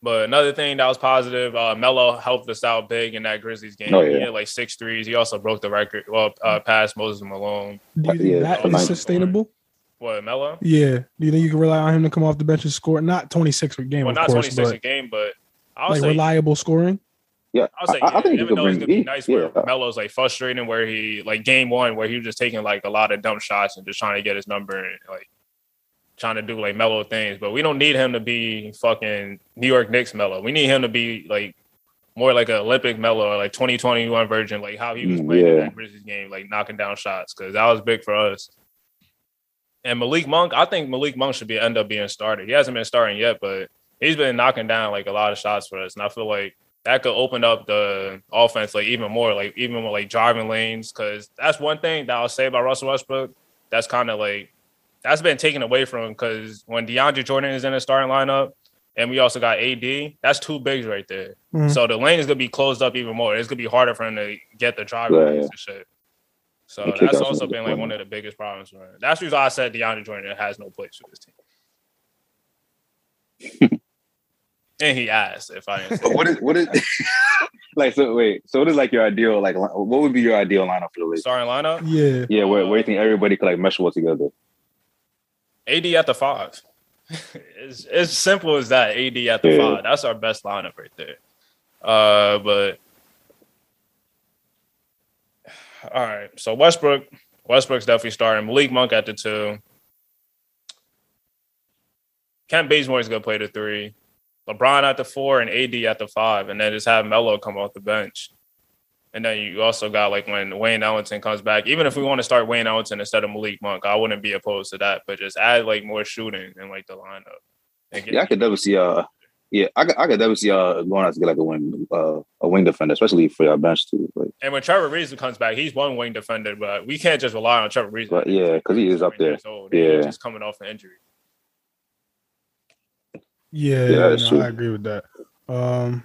S1: But another thing that was positive, uh, Melo helped us out big in that Grizzlies game.
S3: Oh,
S1: He
S3: yeah.
S1: had like six threes. He also broke the record. Well, uh, past Moses Malone.
S2: Do you think
S3: Yeah,
S2: that
S3: for
S2: is
S3: nine-
S2: sustainable?
S1: What Melo?
S2: Yeah. Do you think you can rely on him to come off the bench and score? Not 26 per game,
S1: Well,
S2: of
S1: not 26 a
S2: but
S1: game, but I would
S2: like
S1: say
S2: reliable scoring.
S3: Yeah,
S1: I'll say,
S3: I, I think
S1: even though it's gonna be nice
S3: yeah,
S1: where Melo's like frustrating, where he like game one where he was just taking like a lot of dumb shots and just trying to get his number and like trying to do like mellow things. But we don't need him to be fucking New York Knicks mellow. We need him to be like more like an Olympic mellow or like 2021 version, like how he was
S3: Mm,
S1: playing in
S3: yeah.
S1: that Grizzlies game, like knocking down shots because that was big for us. And Malik Monk, I think Malik Monk should be end up being started. He hasn't been starting yet, but he's been knocking down like a lot of shots for us, and I feel like that could open up the offense like even more, like even more like driving lanes. Because that's one thing that I'll say about Russell Westbrook. That's kind of like that's been taken away from because when DeAndre Jordan is in the starting lineup, and we also got AD, that's two bigs right there.
S2: Mhm.
S1: So the lane is gonna be closed up even more. It's gonna be harder for him to get the driving
S3: Yeah,
S1: lanes
S3: yeah.
S1: and shit. So
S3: And
S1: that's also been like one of the biggest problems for him. That's the reason I said DeAndre Jordan has no place for this team. and he asked if I didn't
S3: But what is what is like? So wait, so what is like your ideal like? What would be your ideal lineup for the league?
S1: starting lineup.
S2: Yeah.
S3: Yeah, where, where you think everybody could like mesh well together?
S1: AD at the five. it's as simple as that. AD at the
S3: Yeah.
S1: five. That's our best lineup right there. Uh, but all right. So Westbrook, Westbrook's definitely starting. Malik Monk at the two. Kent Bazemore is gonna play the three. LeBron at the four and AD at the five, and then just have Melo come off the bench. And then you also got like when Wayne Ellington comes back. Even if we want to start Wayne Ellington instead of Malik Monk, I wouldn't be opposed to that. But just add like more shooting in like the lineup.
S3: Yeah, I could definitely see. Uh, yeah, I could, I could definitely see uh going out to get like a wing uh a wing defender, especially for our bench too. Like,
S1: And when Trevor Ariza comes back, he's one wing defender, but we can't just rely on Trevor Ariza.
S3: But yeah, 'cause he is up there.
S1: Old,
S3: Yeah.
S1: he's just coming off an injury.
S2: Yeah,
S3: Yeah, that's
S2: no,
S3: true.
S2: I agree with that. Um,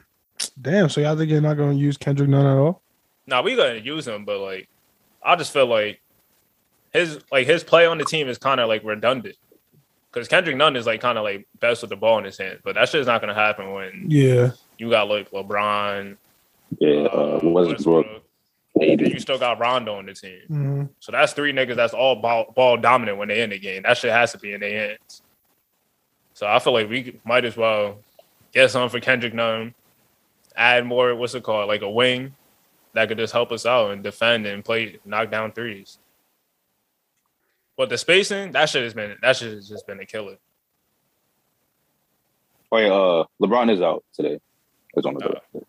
S2: damn. So y'all think you're not going to use Kendrick Nunn at all?
S1: Now we gonna use him, but like I just feel like his like his play on the team is kind of like redundant. Because Kendrick Nunn is like kind of like best with the ball in his hand, but that shit's not gonna happen when
S2: Yeah.
S1: you got like LeBron,
S3: yeah, uh, Westbrook,
S1: and you still got Rondo on the team.
S2: Mhm.
S1: So that's three niggas that's all ball, ball dominant when they in the game. That shit has to be in their hands. So I feel like we might as well get something for Kendrick Nunn, add more, what's it called, like a wing that could just help us out and defend and play, knock down threes. But the spacing, that shit has been that shit has just been a killer.
S3: Yeah, uh, LeBron is out today. It's on the
S1: Uh,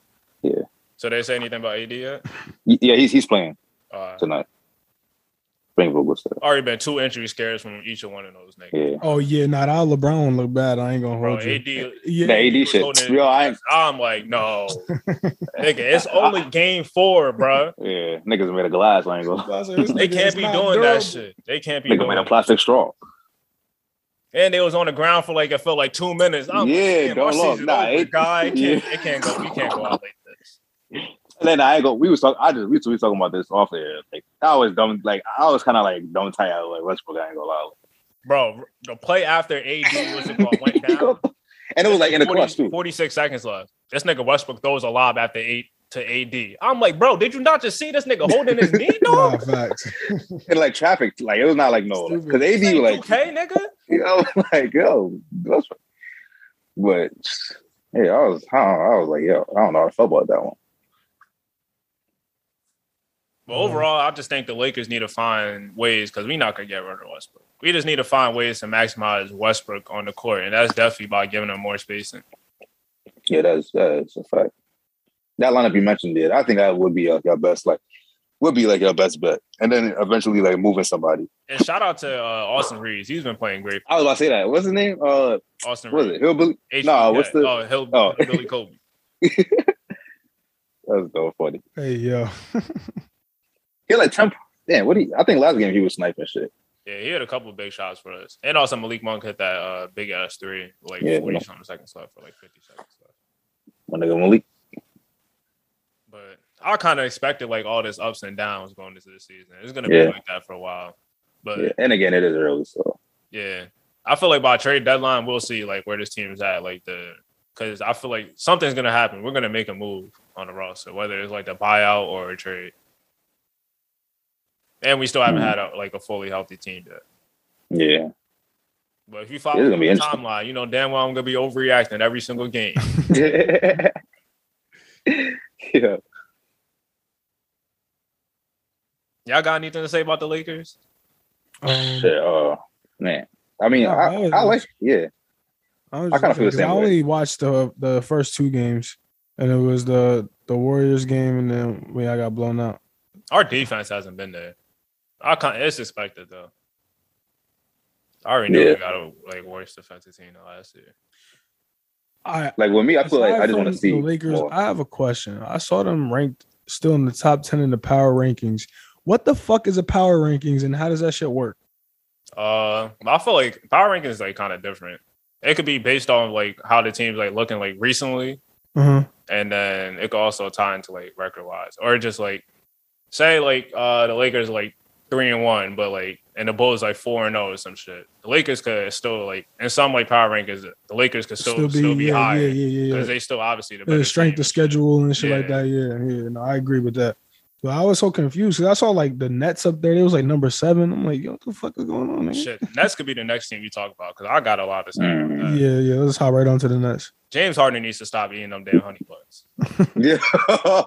S1: Yeah. So they say anything about AD yet?
S3: yeah, he's he's playing
S1: Uh,
S3: tonight. Playing Vogel's today.
S1: already been two injury scares from each of one of those niggas.
S3: Yeah,
S2: Oh yeah, nah, that LeBron look bad. I ain't gonna
S1: Bro,
S2: hold you.
S1: AD,
S2: yeah,
S3: the AD
S1: was
S3: shit. Yo, I
S1: I'm like, no, nigga, it's only game four, bro.
S3: yeah, niggas made of glass. I ain't.
S1: They can't be doing that shit. They can't be
S3: Nigga
S1: doing
S3: made a
S1: that.
S3: plastic straw.
S1: And they was on the ground for like it felt like two minutes. I'm
S3: Yeah,
S1: like,
S3: don't look. Nah, it-
S1: guy. It can't,
S3: yeah.
S1: it can't go. We can't go out like this.
S3: And then I ain't go. We was talking. I just we we was talking about this off air. Like I was dumb. Like I was kind of like don't tie out like Westbrook. I ain't gonna lie.
S1: Bro, the play after AD was it called, went
S3: He
S1: down.
S3: and it was like in the
S1: 40
S3: clutch too.
S1: 46 seconds left. This nigga Westbrook throws a lob after eight to AD. I'm like, bro, did you not just see this nigga holding his knee,
S2: Nah,
S1: dog?
S2: facts.
S3: And like traffic, like it was not like no, because
S2: Stupid.
S3: AD was like
S1: okay, nigga.
S3: yo, like yo, Westbrook. But yeah, I was, I, don't I was like, yo, I don't know how I felt about that one.
S1: But overall, I just think the Lakers need to find ways because we're not gonna get rid of Westbrook. We just need to find ways to maximize Westbrook on the court, and that's definitely by giving him more spacing.
S3: Yeah, that's that's a fact. That lineup you mentioned, yeah, I think that would be uh, your best, like, would be like your best bet, and then eventually like moving somebody.
S1: And shout out to uh, Austin Reaves. He's been playing great.
S3: I was about to say that. What's his name? Uh,
S1: Austin
S3: what was
S1: Reaves.
S3: it? Hillbilly.
S1: HBK.
S3: Nah, what's the-
S1: oh Hill
S3: Oh.
S1: Billy Kobe.
S3: That's so funny.
S2: Hey yo,
S3: He had like ten. Damn, what he? I think last game he was sniping shit.
S1: Yeah, he had a couple of big shots for us. And also Malik Monk hit that uh, big ass three, like
S3: Yeah.
S1: 40 something seconds left for like 50 seconds left.
S3: My nigga Malik.
S1: But I kind of expected like all this ups and downs going into the season. It's gonna
S3: Yeah.
S1: be like that for a while. But
S3: Yeah, and again, it is early, so
S1: Yeah. I feel like by trade deadline, we'll see like where this team is at. Like the because I feel like something's gonna happen. We're gonna make a move on the roster, whether it's like the buyout or a trade. And we still haven't
S3: Mhm.
S1: had a, like a fully healthy team yet.
S3: yeah.
S1: But if you
S3: It's
S1: follow
S3: gonna
S1: the
S3: be interesting.
S1: timeline, you know damn well I'm gonna be overreacting every single game.
S3: yeah.
S1: Y'all got anything to say about the Lakers?
S2: um,
S3: Shit, uh, man. I mean,
S2: No,
S3: I,
S2: I
S3: I like, yeah,
S2: I, was
S3: I kinda feel the
S2: thinking,
S3: same
S2: I
S3: way.
S2: only watched the the first two games, and it was the the Warriors game, and then we I got blown out.
S1: Our defense hasn't been there. I can't. It's expected though. I already know
S3: Yeah.
S1: we got a like worst defensive team than last year.
S2: I
S3: like with me, I feel like
S2: aside
S3: I just want to see
S2: the Lakers.
S3: more.
S2: I have a question. I saw them ranked still in the top ten in the power rankings. What the fuck is a power rankings, and how does that shit work?
S1: Uh, I feel like power rankings is like kind of different. It could be based on like how the team's like looking like recently,
S2: Uh-huh.
S1: and then it could also tie into like record wise, or just like say like uh the Lakers like three and one, but like and the Bulls like four and zero or some shit. The Lakers could still like in some like power rankings, the Lakers could still still be,
S2: yeah,
S1: higher
S2: yeah, yeah, yeah,
S1: because they still obviously the
S2: The strength
S1: team
S2: of schedule and shit like that. Yeah, yeah. No, I agree with that. But I was so confused because I saw like the Nets up there. It was like number seven. I'm like, yo, what the fuck is going on? nigga?
S1: Shit, Nets could be the next team you talk about because I got a lot of say. about
S3: Mm.
S2: Yeah, yeah. Let's hop right on to the Nets.
S1: James Harden needs to stop eating them damn honey buns.
S3: Yeah,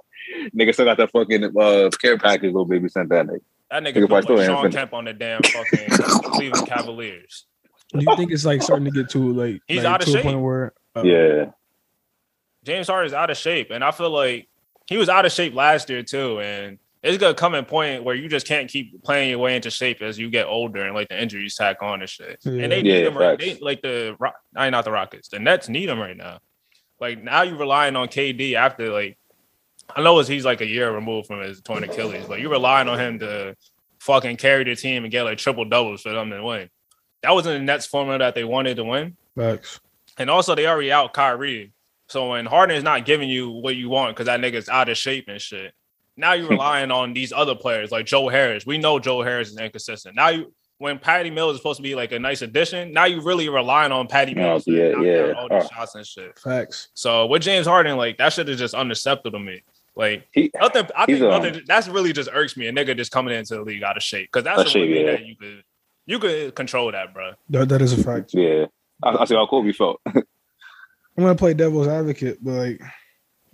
S3: nigga still got that fucking uh, care package little baby sent that nigga.
S1: That nigga
S3: Nigga
S1: look
S3: probably still
S1: like
S3: ain't
S1: Sean
S3: finished.
S1: Kemp on the damn fucking Cleveland Cavaliers.
S2: Do you think it's like starting to get too like
S1: He's
S2: like,
S1: out of
S2: to
S1: shape.
S2: a point where uh,
S3: Yeah,
S1: James Harden is out of shape, and I feel like he was out of shape last year too. And it's gonna come a point where you just can't keep playing your way into shape as you get older and like the injuries tack on and shit.
S2: Yeah.
S1: And they
S3: Yeah,
S1: need him right. They, like the Ro- I not the Rockets. The Nets need him right now. Like now you're relying on KD after like I know it's, he's like a year removed from his torn Achilles, but you're relying on him to fucking carry the team and get like triple doubles for them to win. That wasn't the Nets formula that they wanted to win.
S2: facts.
S1: And also, they already out Kyrie. So when Harden is not giving you what you want because that nigga's out of shape and shit, now you're relying on these other players like Joe Harris. We know Joe Harris is inconsistent. Now you, when Patty Mills is supposed to be like a nice addition, now you're really relying on Patty Mills. to
S3: yeah, yeah.
S1: all these
S3: Oh.
S1: shots and shit.
S2: Facts.
S1: So with James Harden, like that shit is just unacceptable to me. Like
S3: he
S1: nothing, I
S3: He's,
S1: think
S3: um,
S1: nothing, that's really just irks me. A nigga just coming into the league out of shape because that's
S3: Out
S1: the
S3: of shape, yeah.
S1: that you could you could control that, bro.
S2: That, that is a fact.
S3: yeah. I, I see how Kobe felt.
S2: I'm gonna play devil's advocate, but like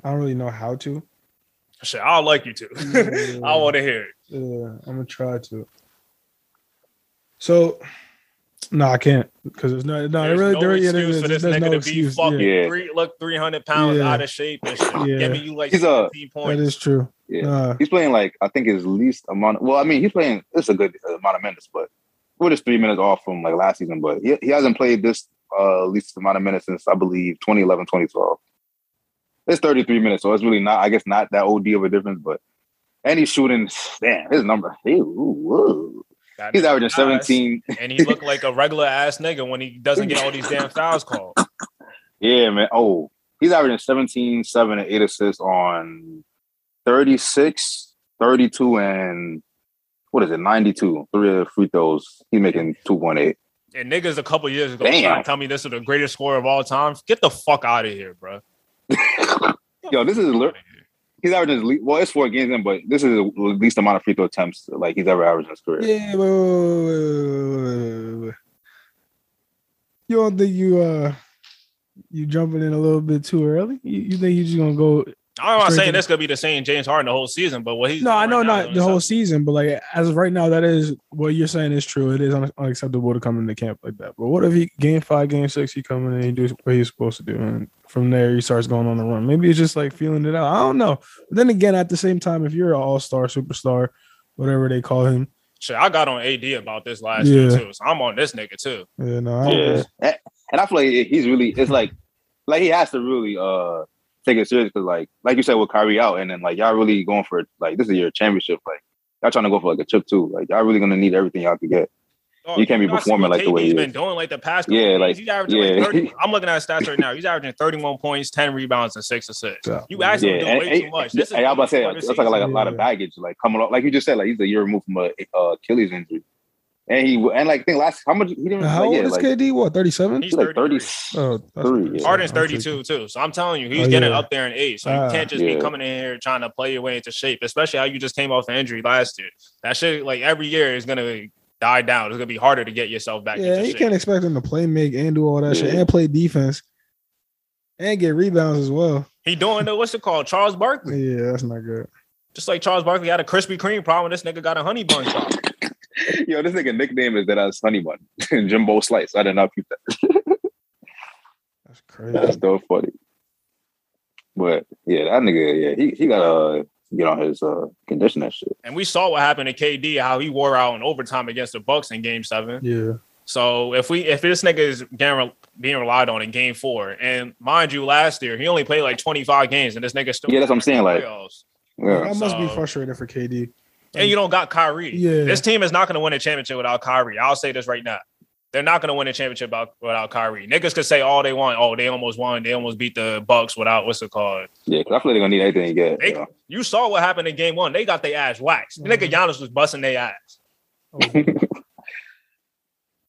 S2: I don't really know how to.
S1: Shit, I'll like you to.
S2: Yeah.
S1: I want to hear it.
S2: Yeah, I'm gonna try to. So, no, I can't because there's no, no, there
S1: There's
S2: really,
S1: no
S2: there, yeah,
S1: excuse
S2: there's,
S1: for this
S2: there's
S1: nigga
S2: no
S1: to
S2: excuse.
S1: be fucking
S2: Yeah,
S3: Yeah.
S1: three, look, three hundred pounds
S2: Yeah.
S1: out of shape and shit,
S2: Yeah.
S1: giving you like
S3: He's a-
S1: points.
S2: is true.
S3: Yeah.
S2: Nah,
S3: He's playing like I think his least amount. Of, well, I mean, he's playing. It's a good amount of minutes, but we're just three minutes off from like last season. But he, he hasn't played this uh least amount of minutes since I believe 2011, 2012. It's 33 minutes, so it's really not. I guess not that OD of a difference, but and he's shooting. Damn, his number. Ew, whoa.
S1: That
S3: He's averaging
S1: ass,
S3: 17.
S1: and he looked like a regular ass nigga when he doesn't get all these damn fouls called.
S3: Yeah, man. Oh, he's averaging 17, 7, and 8 assists on 36, 32, and what is it, 92. Three of free throws. He's making 2.8.
S1: And niggas a couple years ago
S3: Damn.
S1: trying to tell me this is the greatest scorer of all time. Get the fuck out of here, bro.
S3: Yo, this is he's averaging his well, it's four games in, but this is the least amount of free throw attempts like he's ever averaged in his career.
S2: yeah. Wait, wait, wait, wait, wait, wait, wait. You don't think you uh you jumping in a little bit too early? You, you think you're just gonna go
S1: I'm not
S2: Straight
S1: saying
S2: to-
S1: this could be the same James Harden the whole season, but what he's
S2: No, I know
S1: right
S2: not
S1: is
S2: the whole season, but like as of right now, that is what you're saying is true. It is un- unacceptable to come into camp like that. But what if he game five, game six, he come in and he do what he's supposed to do, and from there he starts going on the run. Maybe it's just like feeling it out. I don't know. But then again, at the same time, if you're an all star, superstar, whatever they call him,
S1: Shit, I got on AD about this last
S2: Yeah.
S1: year too, so I'm on this nigga too.
S2: yeah, no, I
S3: Yeah, and, and I feel like he's really. It's like, like he has to really uh take it serious because, like, like you said with Kyrie out, and then like y'all really going for like this is your championship. Like y'all trying to go for like a chip too. Like y'all really gonna need everything y'all could get.
S1: Dog,
S3: You can't be performing
S1: what
S3: like the way
S1: KD's
S3: he
S1: been
S3: is.
S1: doing like the past. couple
S3: Yeah, like-
S1: he's averaging
S3: yeah.
S1: like 30. I'm looking at stats right now. He's averaging 31 points, 10 rebounds, and six assists.
S2: Yeah.
S1: You asking him
S3: Yeah,
S1: to do
S3: and,
S1: way too much. This is
S3: hey, I was about to say
S1: regular
S3: that's like, like a lot of baggage, like coming up, like you just said, like he's a year removed from a uh, Achilles injury, and he and like think last how much he didn't
S2: How
S3: like,
S2: old
S3: yeah,
S2: is
S3: like,
S2: KD? What thirty seven?
S1: He's
S3: he's like
S1: 33.
S3: thirty.
S2: Oh, that's
S3: Three,
S2: pretty
S3: yeah.
S1: Harden's 32 too. So I'm telling you, he's
S2: Oh,
S1: getting
S2: yeah.
S1: up there in age. So you
S2: Ah.
S1: can't just
S3: Yeah.
S1: be coming in here trying to play your way into shape, especially how you just came off an injury last year. That shit, like every year, is gonna die down. It's gonna be harder to get yourself back.
S2: Yeah,
S1: into
S2: you
S1: shape.
S2: can't expect him to play, make, and do all that shit, and play defense, and get rebounds as well.
S1: He doing the what's it called, Charles Barkley.
S2: Yeah, that's not good.
S1: Just like Charles Barkley had a Krispy Kreme problem, this nigga got a honey bun problem.
S3: Yo, this nigga nickname is that as Honey Bun, and Jimbo Slice. I did not keep that.
S2: That's crazy.
S3: That's so funny. But yeah, that nigga, yeah, he he got to get on his uh condition and shit.
S1: And we saw what happened to KD, how he wore out in overtime against the Bucks in Game Seven.
S2: Yeah.
S1: So if we if this nigga is getting, being relied on in Game Four, and mind you, last year he only played like 25 games, and this nigga still
S3: Yeah, that's what I'm saying, like-
S1: playoffs.
S3: Yeah.
S2: I must be
S1: So-
S2: frustrated for KD.
S1: and you don't got Kyrie.
S2: Yeah.
S1: This team is not going to win a championship without Kyrie. I'll say this right now. They're not going to win a championship without, without Kyrie. Niggas could say all they want. Oh, they almost won. They almost beat the Bucks without what's it called?
S3: Yeah, because I feel like they're gonna need anything to get.
S1: They,
S3: You know?
S1: You saw what happened in game one. They got their ass waxed.
S2: Mhm.
S1: Nigga Giannis was busting their ass.
S2: Oh,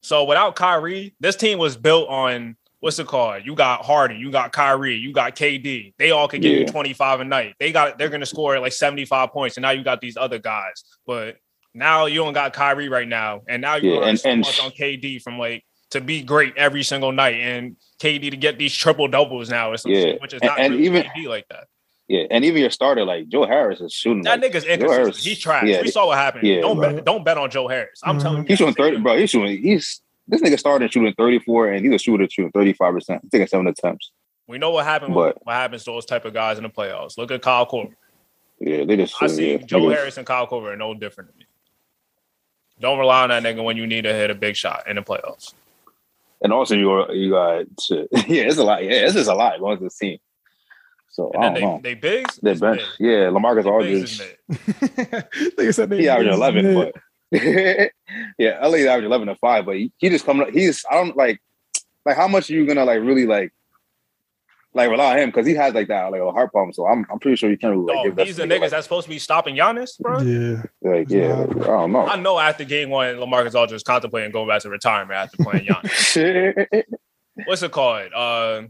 S1: So without Kyrie, this team was built on what's it called? You got Harden, you got Kyrie, you got KD. They all could give you 25 a night. They got they're gonna score like 75 points, and now you got these other guys. But now you don't got Kyrie right now, and now you
S3: Yeah,
S1: are
S3: and- and-
S1: on KD from like to be great every single night, and KD to get these triple doubles now or some
S3: Yeah,
S1: shit, which is
S3: and-
S1: not
S3: and
S1: really
S3: even-
S1: KD like that.
S3: Yeah, and even your starter like Joe Harris is shooting.
S1: That
S3: like,
S1: nigga's
S3: Joe
S1: inconsistent.
S3: Harris-
S1: He's trash.
S3: yeah,
S1: we saw what happened.
S3: yeah.
S1: don't
S2: Right.
S1: bet, don't bet on Joe Harris. I'm
S2: Mhm.
S1: telling you,
S3: He's shooting thirty, bro. He's shooting. He's this nigga started shooting thirty four, and he's a shooter shooting thirty five percent, taking seven attempts.
S1: We know what happened.
S3: But-
S1: what happens to those type of guys in the playoffs? Look at Kyle Korver.
S3: Yeah, they just.
S1: I see
S3: yeah,
S1: Joe Harris and Kyle Korver are no different to me. Don't rely on that nigga when you need to hit a big shot in the playoffs.
S3: And also, you you got shit. yeah, it's a lot. Yeah, it's just a lot going to the team. So
S1: And
S3: I don't
S1: they,
S3: know.
S1: they bigs.
S3: They
S1: it's
S3: bench.
S1: mid.
S3: Yeah, LaMarcus
S1: They bigs is
S3: Aldridge.
S1: mid.
S2: Nigga said they
S3: He averaged
S2: mid.
S3: eleven, but yeah, LA averaged eleven to five. But he, he just coming. up He's I don't like like how much are you gonna like really like like rely on him because he has like that like a heart problem. So I'm I'm pretty sure you can't really like
S1: Dog,
S3: give that
S1: these
S3: to
S1: are niggas
S3: like,
S1: that's supposed to be stopping Giannis, bro.
S2: Yeah.
S3: like yeah. I don't know.
S1: I know after game one, LaMarcus Aldridge was contemplating going back to retirement after playing Giannis. What's it called? Uh,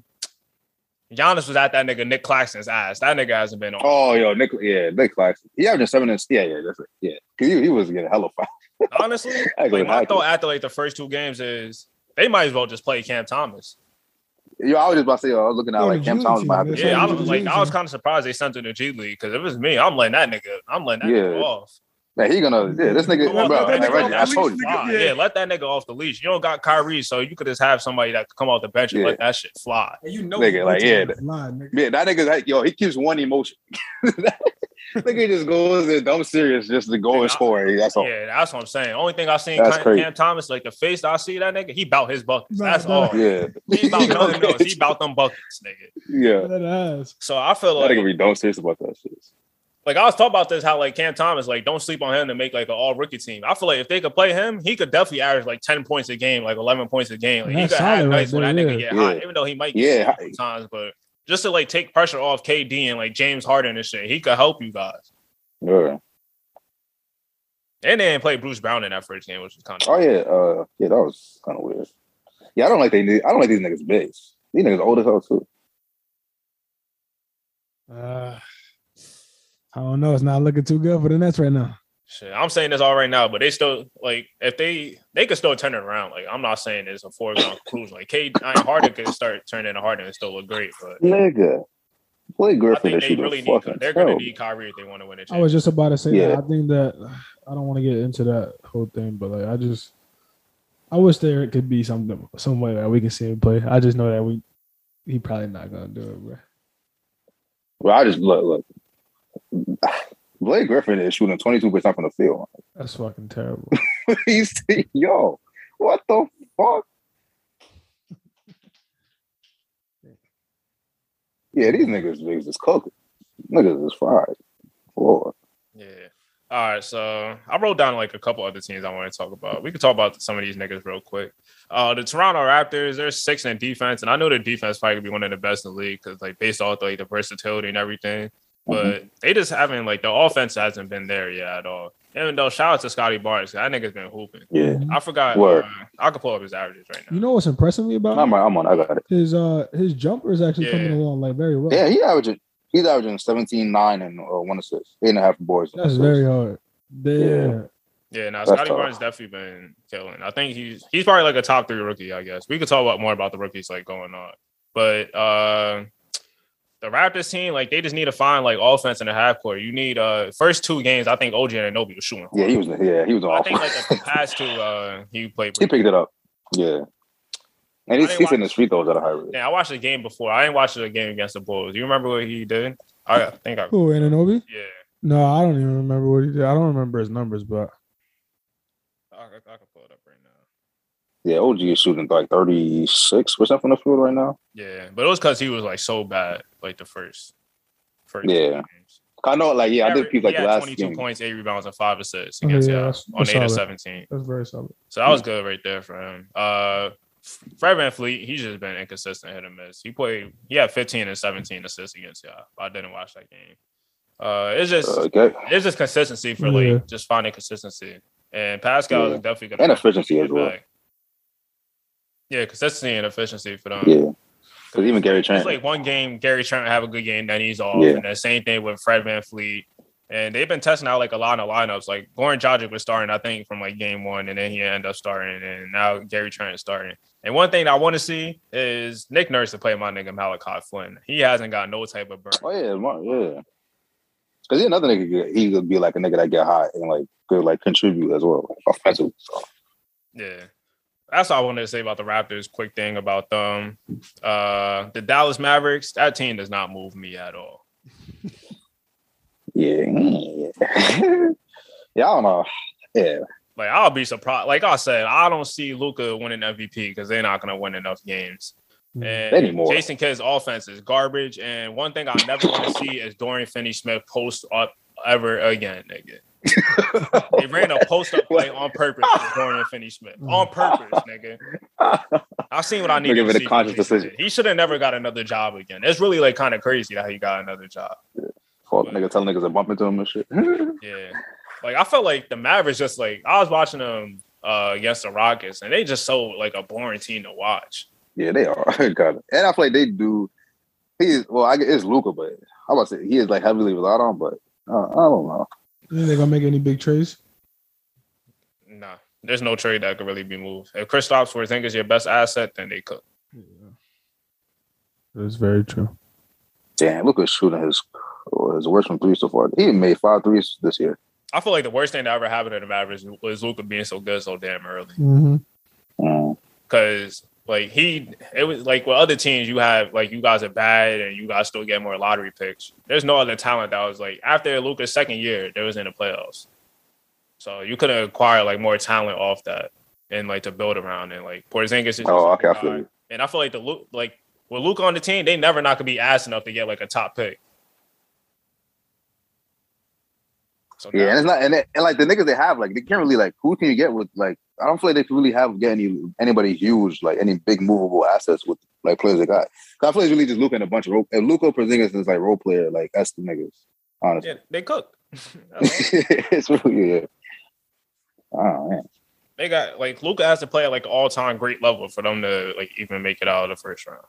S1: Giannis was at that nigga Nic Claxton's ass. That nigga hasn't been on.
S3: oh, yo, Nic, yeah, Nic Claxton. He averaged seven and yeah, yeah, that's it. Yeah, because he, he was getting hella foul.
S1: Honestly,
S3: I
S1: like my thought
S3: it.
S1: after like the first two games is they might as well just play Cam Thomas.
S3: Yo, I was just about to say, yo, I was looking at like
S2: the
S3: Cam
S2: G
S3: Thomas might have to
S2: that's
S3: play.
S1: Yeah, I was like. I was kind of surprised they sent him to G League because if it was me, I'm letting that nigga, I'm letting that
S3: Yeah.
S1: nigga off.
S3: Like, he gonna, yeah, this nigga,
S1: Come on,
S3: bro,
S1: that nigga
S3: Reggie,
S1: off
S3: I
S1: the
S3: told you.
S1: fly.
S2: Yeah.
S1: Yeah. let that nigga off the leash. You don't got Kyrie, so you could just have somebody that could come off the bench and
S3: Yeah.
S1: let that shit fly.
S2: You know,
S3: Nigga, like, yeah, that-
S2: Lie, nigga.
S3: Yeah, that nigga's like, yo, he keeps one emotion. nigga just goes in dumb serious just to go
S1: Nigga,
S3: and score. That's all.
S1: Yeah, that's what I'm saying. Only thing I seen
S3: That's
S1: Cam. Cam Thomas, like the face I see that nigga, he bout his buckets.
S2: Nah,
S1: That's
S2: nah.
S1: all.
S3: Yeah.
S1: He about nothing else. He about them buckets, nigga.
S3: Yeah.
S2: That ass.
S1: So I feel
S3: That
S1: like
S3: nigga be dumb serious about that shit.
S1: Like I was talking about this, how like Cam Thomas, like don't sleep on him to make like an all rookie team. I feel like if they could play him, he could definitely average like 10 points a game, like 11 points a game. Like he
S2: That's
S1: could have
S2: solid right
S1: nights when that
S2: there,
S1: nigga
S2: yeah.
S1: get hot, even though he might
S3: Yeah.
S1: get hot sometimes, but just to like take pressure off KD and like James Harden and shit, he could help you guys.
S3: Yeah.
S1: And they didn't play Bruce Brown in that first game, which was kind of
S3: Oh yeah. Uh yeah, that was kind of weird. Yeah, I don't like they I don't like these niggas bigs. These niggas old as hell too.
S2: Uh, I don't know. It's not looking too good for the Nets right now.
S1: shit. I'm saying this all right now, but they still like if they they could still turn it around. Like I'm not saying it's a foregone conclusion. Like K I mean, Harden could start turning into Harden and still look great, but
S3: Nigga. Blake
S1: I
S3: Griffin
S1: think they really need. They're going to need Kyrie if they want to win a
S2: I
S1: championship.
S2: was just about to say
S3: Yeah.
S2: that. I think that I don't want to get into that whole thing, but like I just I wish there could be something some way that we can see him play. I just know that we he probably not gonna do it, bro.
S3: Well, I just look look. Blake Griffin is shooting 22% from the field.
S2: That's fucking terrible.
S3: He's yo, what the fuck? Yeah, these niggas, niggas is cooking. Niggas is fried. Lord.
S1: Yeah. All right. So I wrote down like a couple other teams I want to talk about. We could talk about some of these niggas real quick. Uh, the Toronto Raptors, they're six in defense, and I know their defense probably could be one of the best in the league because like based off like the versatility and everything. But they just haven't like the offense hasn't been there yet at all. Even though shout out to Scottie Barnes, that nigga's been hooping.
S3: Yeah.
S1: I forgot. Uh, I could pull up his averages right now.
S2: You know what's impressing me about
S3: I'm,
S2: him?
S3: I'm on. I got it.
S2: his uh his jumper is actually
S1: Yeah.
S2: coming along like very well.
S3: Yeah, he averaging. He's averaging 17, 9, and uh, one assist. Eight and a half boards. and
S2: That's
S3: assists.
S2: very hard. Yeah.
S3: Yeah.
S1: Yeah, now
S3: Scottie.
S1: Barnes definitely been killing. I think he's he's probably like a top three rookie. I guess we could talk about more about the rookies like going on, but uh the Raptors team like they just need to find like offense in the half court. You need uh first two games. I think OG Anunoby was shooting.
S3: Yeah, he was. Yeah, he was
S1: I think like the past two uh he played.
S3: he picked it up. Yeah, and he's,
S1: didn't
S3: he's in
S1: watch-
S3: his free throws at a high rate.
S1: Yeah, I watched the game before. I didn't watch the game against the Bulls. You remember what he did? I think I
S2: Who Anunoby?
S1: yeah.
S2: No, I don't even remember what he did. I don't remember his numbers, but
S1: I, I, I can pull it up right now.
S3: Yeah, OG is shooting like thirty six percent from the field right now.
S1: Yeah, but it was because he was like so bad, like the first, first
S3: Yeah.
S1: games.
S3: I know, like yeah, I did peep like
S1: he
S3: the
S1: had
S3: last
S1: 22
S3: game.
S1: points, eight rebounds, and five assists against
S2: yeah,
S1: yeah,
S2: that's-
S1: on
S2: that's
S1: eight of 17.
S2: that's very solid.
S1: So that was good right there for him. Uh, Fred VanVleet, he's just been inconsistent, hit and miss. He played, he had 15 and 17 assists against y'all. I didn't watch that game. Uh, it's just,
S3: Uh, okay,
S1: it's just consistency for like
S2: Yeah.
S1: just finding consistency. And Pascal
S3: Yeah.
S1: is definitely gonna
S3: and efficiency as
S1: get
S3: well.
S1: back. Yeah, consistency and efficiency for them.
S3: Yeah, because even Gary Trent, It's
S1: like one game, Gary Trent have a good game, then he's off.
S3: Yeah.
S1: And the same thing with Fred VanVleet. And they've been testing out like a lot of lineups. Like Goran Dragic was starting, I think, from like game one, and then he ended up starting, and now Gary Trent is starting. And one thing I want to see is Nick Nurse to play my nigga Malachi Flynn. He hasn't got no type of burn.
S3: Oh yeah, yeah. Because he another nigga, he could be like a nigga that get hot and like could like contribute as well, offensively. So,
S1: Yeah. That's all I wanted to say about the Raptors. Quick thing about them. Uh the Dallas Mavericks, that team does not move me at all.
S3: yeah, yeah, yeah. I don't know. Yeah,
S1: Like I'll be surprised. Like I said, I don't see Luka winning MVP because they're not gonna win enough games.
S2: Mm.
S1: And
S3: Anymore.
S1: Jason Kidd's offense is garbage. And one thing I never want to see is Dorian Finney-Smith post up ever again, nigga. They ran a post up play on purpose for Dorian Finney-Smith. On purpose, nigga. I seen what I need to
S3: made a conscious decision.
S1: He should have never got another job again. It's really like kind of crazy how he got another job.
S3: Fuck, nigga telling niggas to bump into him and shit.
S1: Yeah. Like I felt like the Mavericks just like I was watching them uh against the Rockets and they just so like a boring team to watch.
S3: yeah, they are. God. And I feel like they do. He is well. I guess it's Luka, but I about to say he is like heavily relied on, but uh, I don't know.
S2: You think they're gonna make any big trades?
S1: Nah, there's no trade that could really be moved. If Chris Kristaps Porzingis is your best asset, then they could. Yeah.
S2: That's very true.
S3: Damn, Luka's shooting his his worst from three so far. He made five threes this year.
S1: I feel like the worst thing that ever happened to the Mavericks was Luka being so good so damn early.
S2: Mm-hmm.
S3: Mm.
S1: Like he, it was like with other teams, you have like you guys are bad and you guys still get more lottery picks. There's no other talent that was like after Luka's second year, there was in the playoffs. So you could have acquired like more talent off that and like to build around and like Porzingis is just
S3: Oh, okay, I feel you.
S1: And I feel like the Luke like with Luka on the team, they never not gonna be ass enough to get like a top pick. So
S3: Yeah,
S1: now-
S3: and it's not, and, it, and like the niggas they have, like they can't really like who can you get with like I don't feel like they can really have get any anybody huge like any big movable assets with like players they got. 'Cause I feel like really just Luka and a bunch of role. And Luka Porzingis is like role player like that's the niggas. Honestly,
S1: yeah, they cook.
S3: It's really yeah. Oh man,
S1: they got like Luka has to play at like all time great level for them to like even make it out of the first round.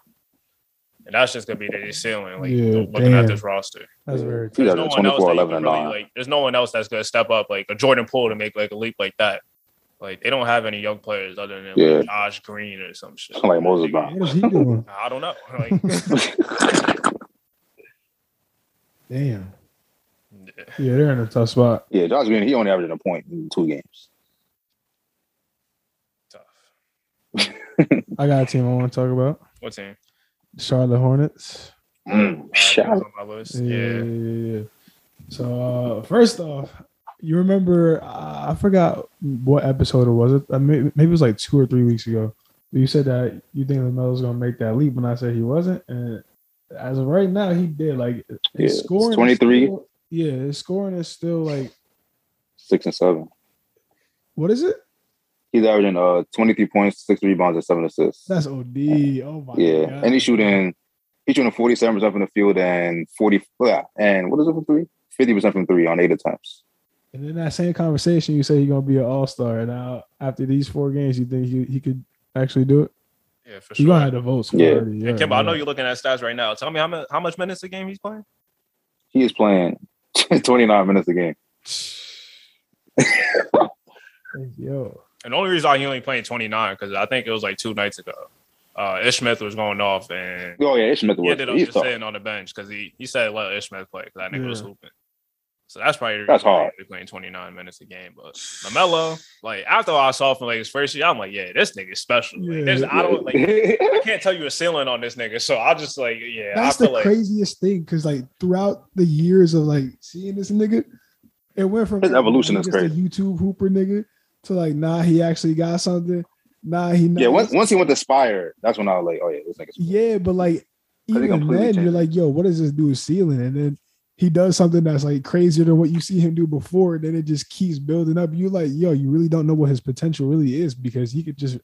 S1: And that's just gonna be their ceiling, like
S2: Yeah,
S1: looking
S2: damn.
S1: at this roster.
S2: That's very true.
S1: There's no one else that you
S3: 11,
S1: can
S3: and
S1: really, like. There's no one else that's gonna step up like a Jordan Poole to make like a leap like that. Like they don't have any young players other than
S3: Yeah.
S1: like, Josh Green or some shit.
S3: like Moses Brown.
S2: What is he doing?
S1: I don't know. Like
S2: Damn.
S1: Yeah.
S2: Yeah, they're in a tough spot.
S3: Yeah, Josh Green, he only averaged a point in two games.
S1: Tough.
S2: I got a team I want to talk about.
S1: What team?
S2: Charlotte Hornets.
S3: Mm, shout
S1: on my list.
S2: Yeah,
S1: Yeah.
S2: yeah, yeah, yeah. So uh, first off, you remember? Uh, I forgot what episode it was. It uh, maybe, maybe it was like two or three weeks ago. You said that you think LaMelo's gonna make that leap, and I said he wasn't. And as of right now, he did. Like
S3: Yeah,
S2: his scoring,
S3: 23.
S2: yeah, his scoring is still like
S3: Six and seven.
S2: what is it?
S3: He's averaging uh 23 points, six rebounds, and seven assists.
S2: That's OD. Oh my
S3: yeah,
S2: god.
S3: and he's shooting. He's shooting 47 percent from the field and 40. Yeah, and what is it from three? 50 percent from three on eight attempts.
S2: And in that same conversation, you say he's gonna be an all star. Now, after these four games, you think he, he could actually do it?
S1: Yeah, for sure.
S2: You
S1: sure.
S2: gonna have the votes.
S3: Yeah.
S2: already,
S1: And Kimbo, I know you're looking at stats right now. Tell me how much how much minutes a game he's playing?
S3: He is playing 29 minutes a game.
S2: Yo,
S1: And the only reason why he only playing 29 because I think it was like two nights ago. Uh, Ish Smith was going off and
S3: Oh yeah, Ish Smith
S1: he
S3: was.
S1: ended up
S3: He's
S1: just
S3: tough.
S1: sitting on the bench because he he said let Ish Smith play because that nigga was hooping. So that's probably the
S3: That's hard.
S1: he's playing 29 minutes a game. But LaMelo, like after I saw from like his first year, I'm like, yeah, this nigga's special. Like,
S2: Yeah.
S1: there's- I don't like I can't tell you a ceiling on this nigga. So I just like, yeah,
S2: that's
S1: I
S2: the
S1: like
S2: craziest thing because like throughout the years of like seeing this nigga, it went from
S3: His evolution is
S2: he just a YouTube hooper nigga to like nah he actually got something. Nah he not.
S3: yeah, once, once he went to Spire, that's when I was like, oh yeah, this nigga's
S2: yeah, but like even then you're like yo what is this dude's ceiling and then. He does something that's like crazier than what you see him do before, and then it just keeps building up. You're like, yo, you really don't know what his potential really is because he could just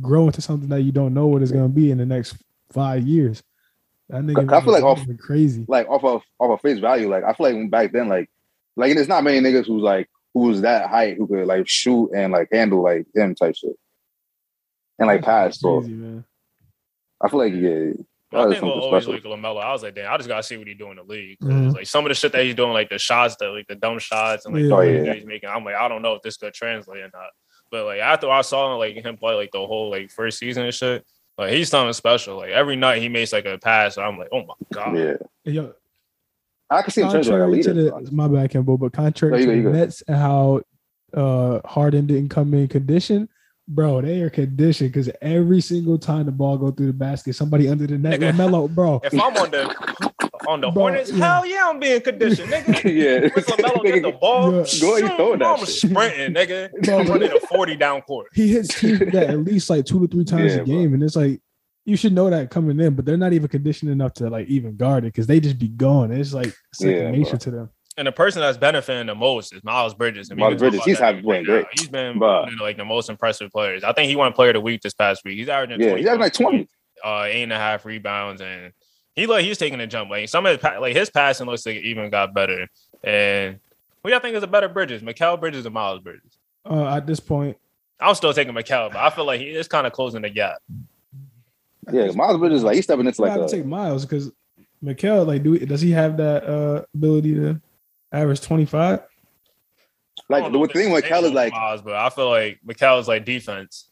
S2: grow into something that you don't know what it's gonna be in the next five years. That nigga,
S3: I feel like off-
S2: off crazy.
S3: like off of off of face value. Like I feel like back then, like like and it's not many niggas who's like who's that height who could like shoot and like handle like him type shit and like pass. So
S2: man.
S3: I feel like yeah,
S1: I think we'll
S3: something
S1: always
S3: special.
S1: like LaMelo. I was like, damn, I just gotta see what he do in the league. 'Cause,
S2: Mhm.
S1: Like some of the shit that he's doing, like the shots that like the dumb shots and like
S2: Yeah.
S1: the
S3: Oh, yeah.
S1: that he's making. I'm like, I don't know if this could translate or not. But like after I saw him, like him play like the whole like first season and shit, like he's something special. Like every night he makes like a pass, and I'm like, oh my god.
S3: Yeah,
S2: Yo,
S3: I can see him turn like a
S2: contrary to
S3: leader.
S2: the my bad, Campbell, but contrary
S3: No, you
S2: to
S3: go, you
S2: the. Nets and how uh Harden didn't come in condition, bro, they are conditioned because every single time the ball go through the basket, somebody under the net,
S1: Nigga.
S2: LaMelo, bro.
S1: If I'm on the on the
S2: Bro,
S1: Hornets,
S2: yeah.
S1: hell yeah, I'm being conditioned, nigga.
S3: yeah,
S1: With LaMelo get the ball,
S2: Yeah.
S3: Go ahead,
S1: shoot,
S3: throw that
S1: I'm
S3: shit.
S1: sprinting, nigga.
S2: Bro,
S1: running a 40 down court.
S2: He hits teams that at least like two to three times
S3: Yeah,
S2: a
S3: bro.
S2: game, and it's like you should know that coming in, but they're not even conditioned enough to like even guard it because they just be going. It's like second
S3: Yeah,
S2: nature
S3: bro.
S2: to them.
S1: And the person that's benefiting the most is Miles Bridges. And we
S3: Miles Bridges,
S1: about
S3: he's
S1: that
S3: having- playing
S1: now.
S3: great.
S1: He's been
S3: Bruh.
S1: one of, like the most impressive players. I think he won Player of the Week this past week. He's averaging
S3: yeah,
S1: 20
S3: he's having like twenty.
S1: uh, eight and a half rebounds, and he like he's taking a jump. Like some of his, like his passing looks like it even got better. And who y'all think is a better Bridges, Mikal Bridges or Miles Bridges?
S2: Uh, at this point,
S1: I'm still taking Mikal, but I feel like he is kind of closing the gap.
S3: Yeah, Miles Bridges like he's stepping into
S2: I
S3: like
S2: have
S3: a
S2: to take Miles because Mikal, like, do does he have that uh ability to average twenty five?
S3: Like the thing
S1: it's
S3: with Cal is like
S1: Miles, but I feel like Mikal is like defense.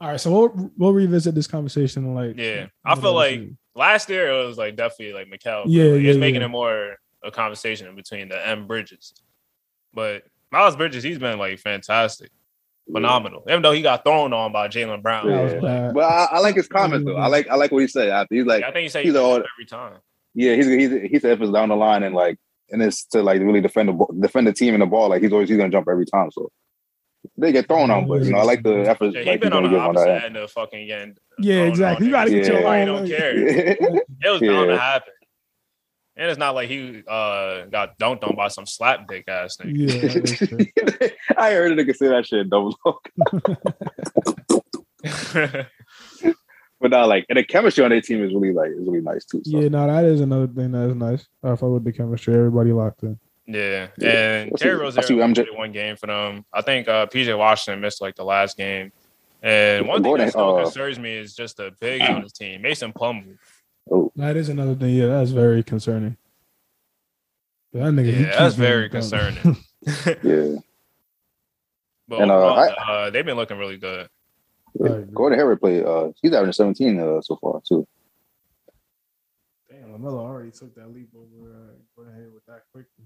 S2: All right, so we'll we'll revisit this conversation. Like,
S1: Yeah, I feel
S2: middle of the
S1: like
S2: season.
S1: last year it was like definitely like Mikal.
S2: Yeah,
S1: like,
S2: yeah,
S1: it's making it more a conversation between the M Bridges. But Miles Bridges, he's been like fantastic, phenomenal. Even though he got thrown on by Jaylen Brown.
S3: Yeah. But I, I like his comments though. I mm-hmm. like I like what he said after. He's like,
S1: Yeah, I think he said
S3: he's
S1: he
S3: all-
S1: every time.
S3: yeah, he's he's he said if it's down the line and like and it's to like really defend the ball- defend the team and the ball, like he's always he's gonna jump every time. So they get thrown on, but you know I like the mm-hmm. effort
S1: Yeah, he
S3: like he's
S1: been on the
S3: give on
S1: opposite end of fucking getting.
S2: Yeah, exactly.
S1: on
S2: You gotta
S1: niggas.
S2: get your
S1: Nobody
S2: own.
S1: don't care.
S3: end.
S1: It was bound to happen. And it's not like he uh, got dunked on by some slap dick ass nigga.
S2: Yeah, that is true.
S3: I heard a nigga say that shit in double look. But now like and the chemistry on their team is really like is really nice too. So.
S2: yeah, no, that is another thing that is nice. I fuck with the chemistry. Everybody locked in.
S1: yeah,
S3: Yeah.
S1: and
S3: I see-
S1: Terry
S3: I
S1: Rozier
S3: see what
S1: only
S3: MJ
S1: played one game for them. I think uh, PJ Washington missed like the last game. And one thing that still
S3: uh,
S1: concerns me is just the bigs on his team. Mason Plumlee.
S2: That is another thing. Yeah, that's very concerning. That nigga,
S1: Yeah, that's very concerning.
S3: Yeah.
S1: but
S3: And, uh, I-
S1: uh, they've been looking really good.
S3: yeah.
S2: I agree.
S3: Gordon Hayward played uh he's averaging 17 uh, so far too.
S1: Damn,
S2: LaMelo already took that leap over. Uh, go ahead with that quickly.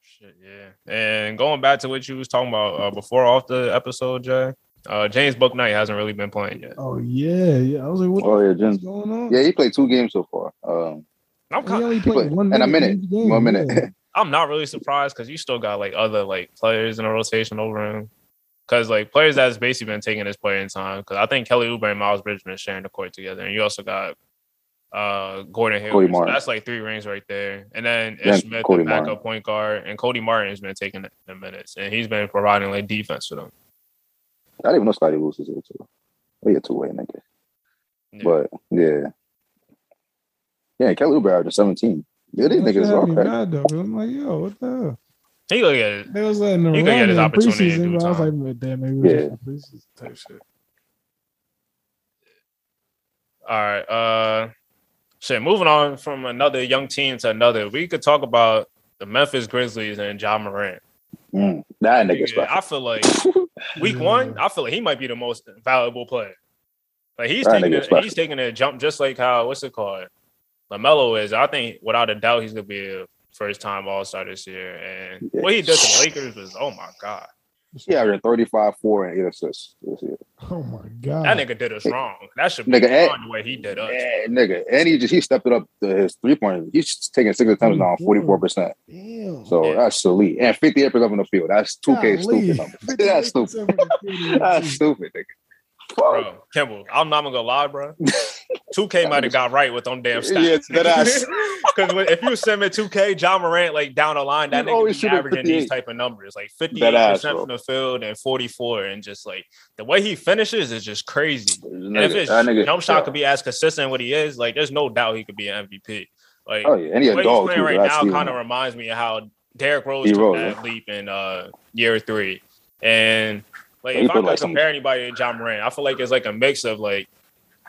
S1: Shit, yeah. And going back to what you was talking about uh, before off the episode, Jay. Uh, James Bouknight hasn't really been playing yet.
S2: Oh yeah, yeah. I was like, what
S3: Oh yeah, James.
S2: is going on?
S3: Yeah, he played two games so far. Um,
S1: I'm
S2: He
S1: kind
S2: only
S3: he
S2: played
S3: played
S2: one
S3: in a
S2: minute.
S3: minute.
S2: game,
S3: One minute.
S2: yeah.
S1: I'm not really surprised because you still got like other like players in the rotation over him. Because like players that's basically been taking his playing time. Because I think Kelly Oubre and Miles Bridgman sharing the court together, and you also got uh Gordon Hill.
S3: Cody
S1: So that's like three rings right there. And then
S3: Yeah,
S1: Ish Smith,
S3: Cody
S1: the backup
S3: Martin.
S1: point guard, and Cody Martin has been taking the minutes, and he's been providing like defense for them.
S3: I didn't even know Scottie Lewis was here too. Oh yeah, two way nigga.
S1: Yeah.
S3: But yeah, yeah, Kelly Oubre averaged seventeen. Yeah, these
S2: That shit
S3: niggas
S2: had
S3: are
S2: me
S3: crazy.
S2: mad I'm like, yo, what the hell?
S1: He look at it.
S2: They was letting them
S1: He
S2: run
S1: could get his
S2: in
S1: opportunity
S2: preseason, but I was
S1: time.
S2: like, damn, maybe it was
S3: Yeah.
S2: just preseason type shit.
S1: All right. Uh shit. Moving on from another young team to another. We could talk about the Memphis Grizzlies and Ja Morant.
S3: Mm, that nigga
S1: Yeah. I feel like week one, I feel like he might be the most valuable player. Like he's
S3: That
S1: taking a,
S3: special.
S1: he's taking a jump just like how what's it called? LaMelo is. I think without a doubt he's gonna be a first time all star this year. And
S3: Yeah.
S1: what he did to the Lakers was oh my god.
S3: He averaged 35, 4, and 8 assists this year.
S2: Oh my god.
S1: That nigga did us wrong. That should be
S3: Nigga, eh,
S1: the way he did us.
S3: Yeah, nigga. And he just he stepped it up to his three point. He's taking six attempts now, forty four percent.
S2: Damn.
S3: So
S1: Yeah.
S3: that's elite. And fifty eight percent from the field. That's two K
S2: Golly.
S3: stupid. number. That's stupid. That's stupid, nigga. Fuck.
S1: Bro, Kimball, I'm not gonna lie, bro. 2K might have got right with them damn stats.
S3: Yeah, that ass.
S1: Because if you send me 2K, Ja Morant, like down the line, that
S3: He
S1: nigga be averaging these type of numbers, like 58%
S3: That ass, bro.
S1: from the field and 44. And just like the way he finishes is just crazy. And if
S3: Nigga,
S1: his
S3: nigga-
S1: jump shot
S3: yeah.
S1: could be as consistent what he is, like there's no doubt he could be an MVP. Like
S3: Oh yeah, and he
S1: the way he's playing
S3: too.
S1: right now kind of reminds me of how Derrick Rose
S3: D.
S1: took
S3: Rose,
S1: that leap in uh year three. And like
S3: He
S1: if I could
S3: like, some-
S1: compare anybody to Ja Morant, I feel like it's like a mix of like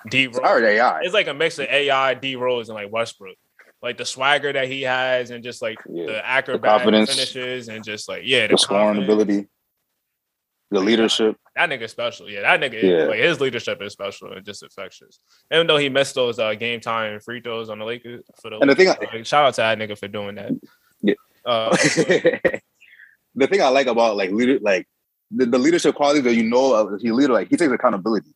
S1: D Rose.
S3: It's already AI.
S1: It's like a mix of AI, D Rose, and like Westbrook. Like the swagger that he has, and just like
S3: Yeah.
S1: the acrobatic
S3: confidence.
S1: finishes, and just like yeah, the,
S3: The scoring ability, the leadership.
S1: That nigga special. Yeah, that nigga.
S3: Yeah.
S1: Like his leadership is special and just infectious. Even though he missed those uh, game time free throws on the Lakers for the
S3: And the thing, I-
S1: shout out to that nigga for doing that.
S3: Yeah.
S1: Uh,
S3: the thing I like about like leader, like the, the leadership qualities that you know he leader, like he takes accountability.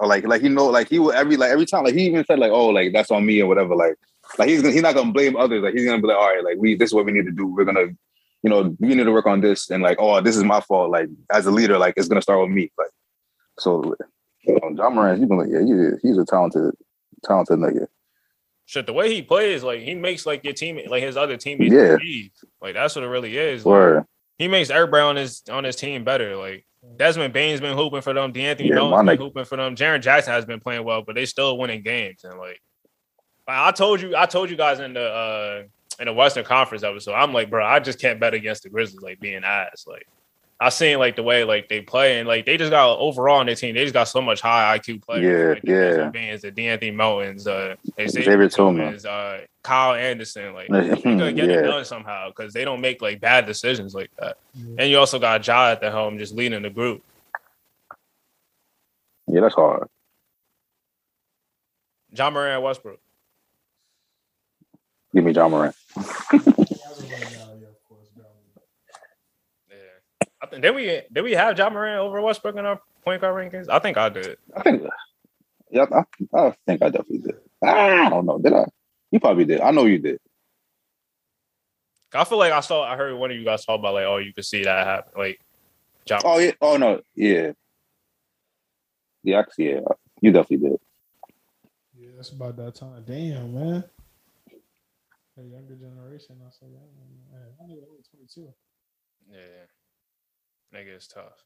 S3: Or like like he know like he will every like every time like he even said like oh like that's on me or whatever like like he's gonna, he's not gonna blame others like he's gonna be like all right like we this is what we need to do we're gonna you know we need to work on this and like oh this is my fault like as a leader like it's gonna start with me like so you know, Ja Morant he's been like yeah he, he's a talented talented nigga
S1: shit, the way he plays, like he makes like your team, like his other teammates,
S3: Yeah.
S1: believe. Like that's what it really is. Like,
S3: or
S1: he makes everybody on his on his team better. Like Desmond Bane's been hooping for them. De'Anthony
S3: Yeah,
S1: Melton's been hooping for them. Jaren Jackson has been playing well, but they still winning games. And like, I told you, I told you guys in the uh in the Western Conference episode, I'm like, bro, I just can't bet against the Grizzlies like being ass. Like, I seen like the way like they play and like they just got overall on their team, they just got so much high IQ players.
S3: Yeah,
S1: like,
S3: yeah.
S1: Banes, the De'Anthony Meltons, uh,
S3: Xavier Tillman.
S1: Uh, Kyle Anderson. Like, they're gonna get it done somehow because they don't make like bad decisions like that.
S2: Yeah.
S1: And you also got Ja at the helm just leading the group.
S3: yeah that's hard
S1: Ja Morant Westbrook.
S3: give me Ja Morant
S1: Yeah. I think did we did we have Ja Morant over Westbrook in our point guard rankings? I think I did.
S3: I think, yeah, I, I think I definitely did. I don't know. Did I? You probably did. I know you did.
S1: I feel like I saw I heard one of you guys talk about like, oh, you could see that happen. Like John
S3: Oh yeah. Oh no. Yeah. Yeah. Actually, yeah. You definitely did.
S2: Yeah, that's about that time. Damn, man. The younger generation. I said, man, I nigga only 22.
S1: Yeah. Nigga is tough.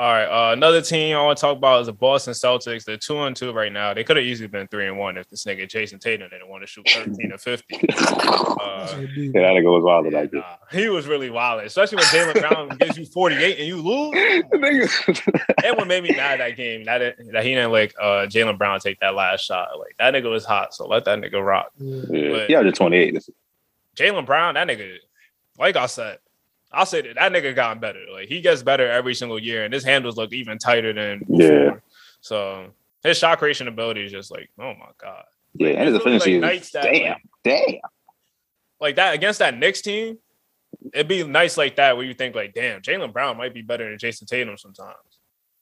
S1: All right. Uh, another team I want to talk about is the Boston Celtics. They're two and two right now. They could have easily been three and one if this nigga Jayson Tatum didn't want to shoot 13 or 50.
S2: That's
S1: Uh,
S2: what.
S3: Yeah, that nigga was wild
S1: yeah,
S3: like this.
S1: nah, he was really wild, especially when Jaylen Brown gives you 48 and you lose.
S3: Nigga-
S1: And what made me mad that game that it, that he didn't like uh Jaylen Brown take that last shot. Like that nigga was hot, so let that nigga rock.
S2: Yeah.
S3: yeah,
S1: But-
S3: he averaged 28.
S1: Jaylen Brown, that nigga, like I said, I said it, that that nigga gotten better. Like he gets better every single year, and his handles look even tighter than before.
S3: Yeah.
S1: So his shot creation ability is just like, oh my god.
S3: Yeah, and his efficiency
S1: like,
S3: is
S1: that,
S3: damn,
S1: like-
S3: damn.
S1: like that against that Knicks team, it'd be nice like that where you think like, damn, Jaylen Brown might be better than Jayson Tatum sometimes.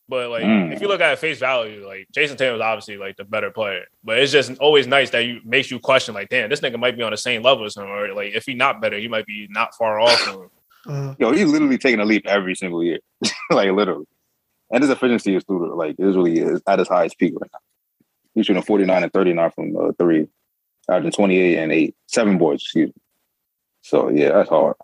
S1: But like,
S3: Mm.
S1: if you look at it face value, like Jayson Tatum is obviously like the better player. But it's just always nice that you makes you question like, damn, this nigga might be on the same level as him, or like if he not better, he might be not far off from him.
S2: Uh,
S3: Yo, he's literally taking a leap every single year, like literally. And his efficiency is through the like is really is at his highest peak right now. He's shooting forty nine and thirty nine from uh, three, averaging twenty eight and eight, seven boards. Excuse me. So yeah, that's hard.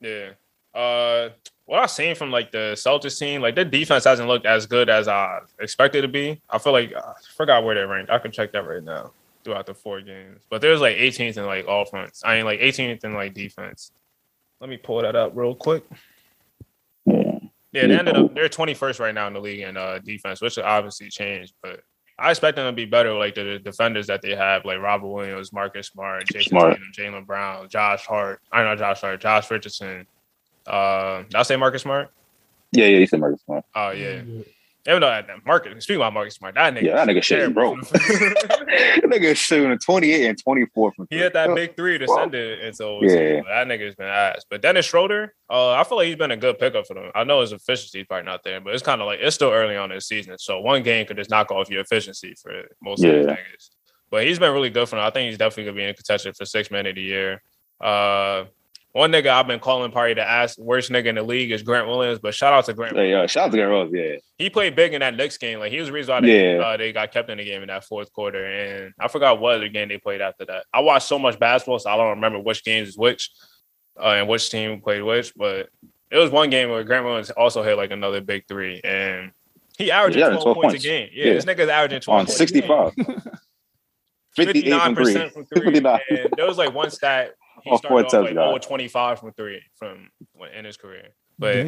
S1: Yeah. Uh, what I've seen from like the Celtics team, like their defense hasn't looked as good as I expected to be. I feel like I forgot where they ranked. I can check that right now throughout the four games. But there's like 18th in like offense. I mean like 18th in like defense. Let me pull that up real quick.
S3: Yeah.
S1: Yeah, they ended up they're 21st right now in the league in uh defense, which will obviously changed, but I expect them to be better like the defenders that they have, like Robert Williams, Marcus Smart, Jason
S3: Smart.
S1: Tatum, Jaylen Brown, Josh Hart. I know Josh Hart, Josh Richardson. Uh, did I say Marcus Smart?
S3: Yeah, yeah, he said Marcus Smart.
S1: Oh yeah. Even though that speaking about Marcus Smart, that nigga,
S3: Yeah, that nigga shit is broke. that nigga shooting 28 and 24 from
S1: he had that big three to send it into OT.
S3: Yeah.
S1: That nigga's been ass. But Dennis Schroeder, uh, I feel like he's been a good pickup for them. I know his efficiency is probably not there, but it's kind of like it's still early on this season. So one game could just knock off your efficiency for most of the
S3: Yeah.
S1: niggas. But he's been really good for them. I think he's definitely gonna be in contention for six men of the year. Uh one nigga I've been calling probably the ass worst nigga in the league is Grant Williams, but shout out to Grant.
S3: Hey, shout out to Gary Rose. Yeah,
S1: he played big in that Knicks game. Like he was the reason why they,
S3: Yeah.
S1: uh, they got kept in the game in that fourth quarter. And I forgot what other game they played after that. I watched so much basketball, so I don't remember which games is which uh, and which team played which. But it was one game where Grant Williams also hit like another big three, and he averaged
S3: Yeah,
S1: 12,
S3: 12
S1: points,
S3: points.
S1: a game. Yeah,
S3: Yeah.
S1: this nigga's averaging 12
S3: on
S1: points
S3: 65. 58 from three.
S1: 59% from three.
S3: 59.
S1: And there was like one stat he started
S3: four
S1: off like 0 25 from three from in his career. But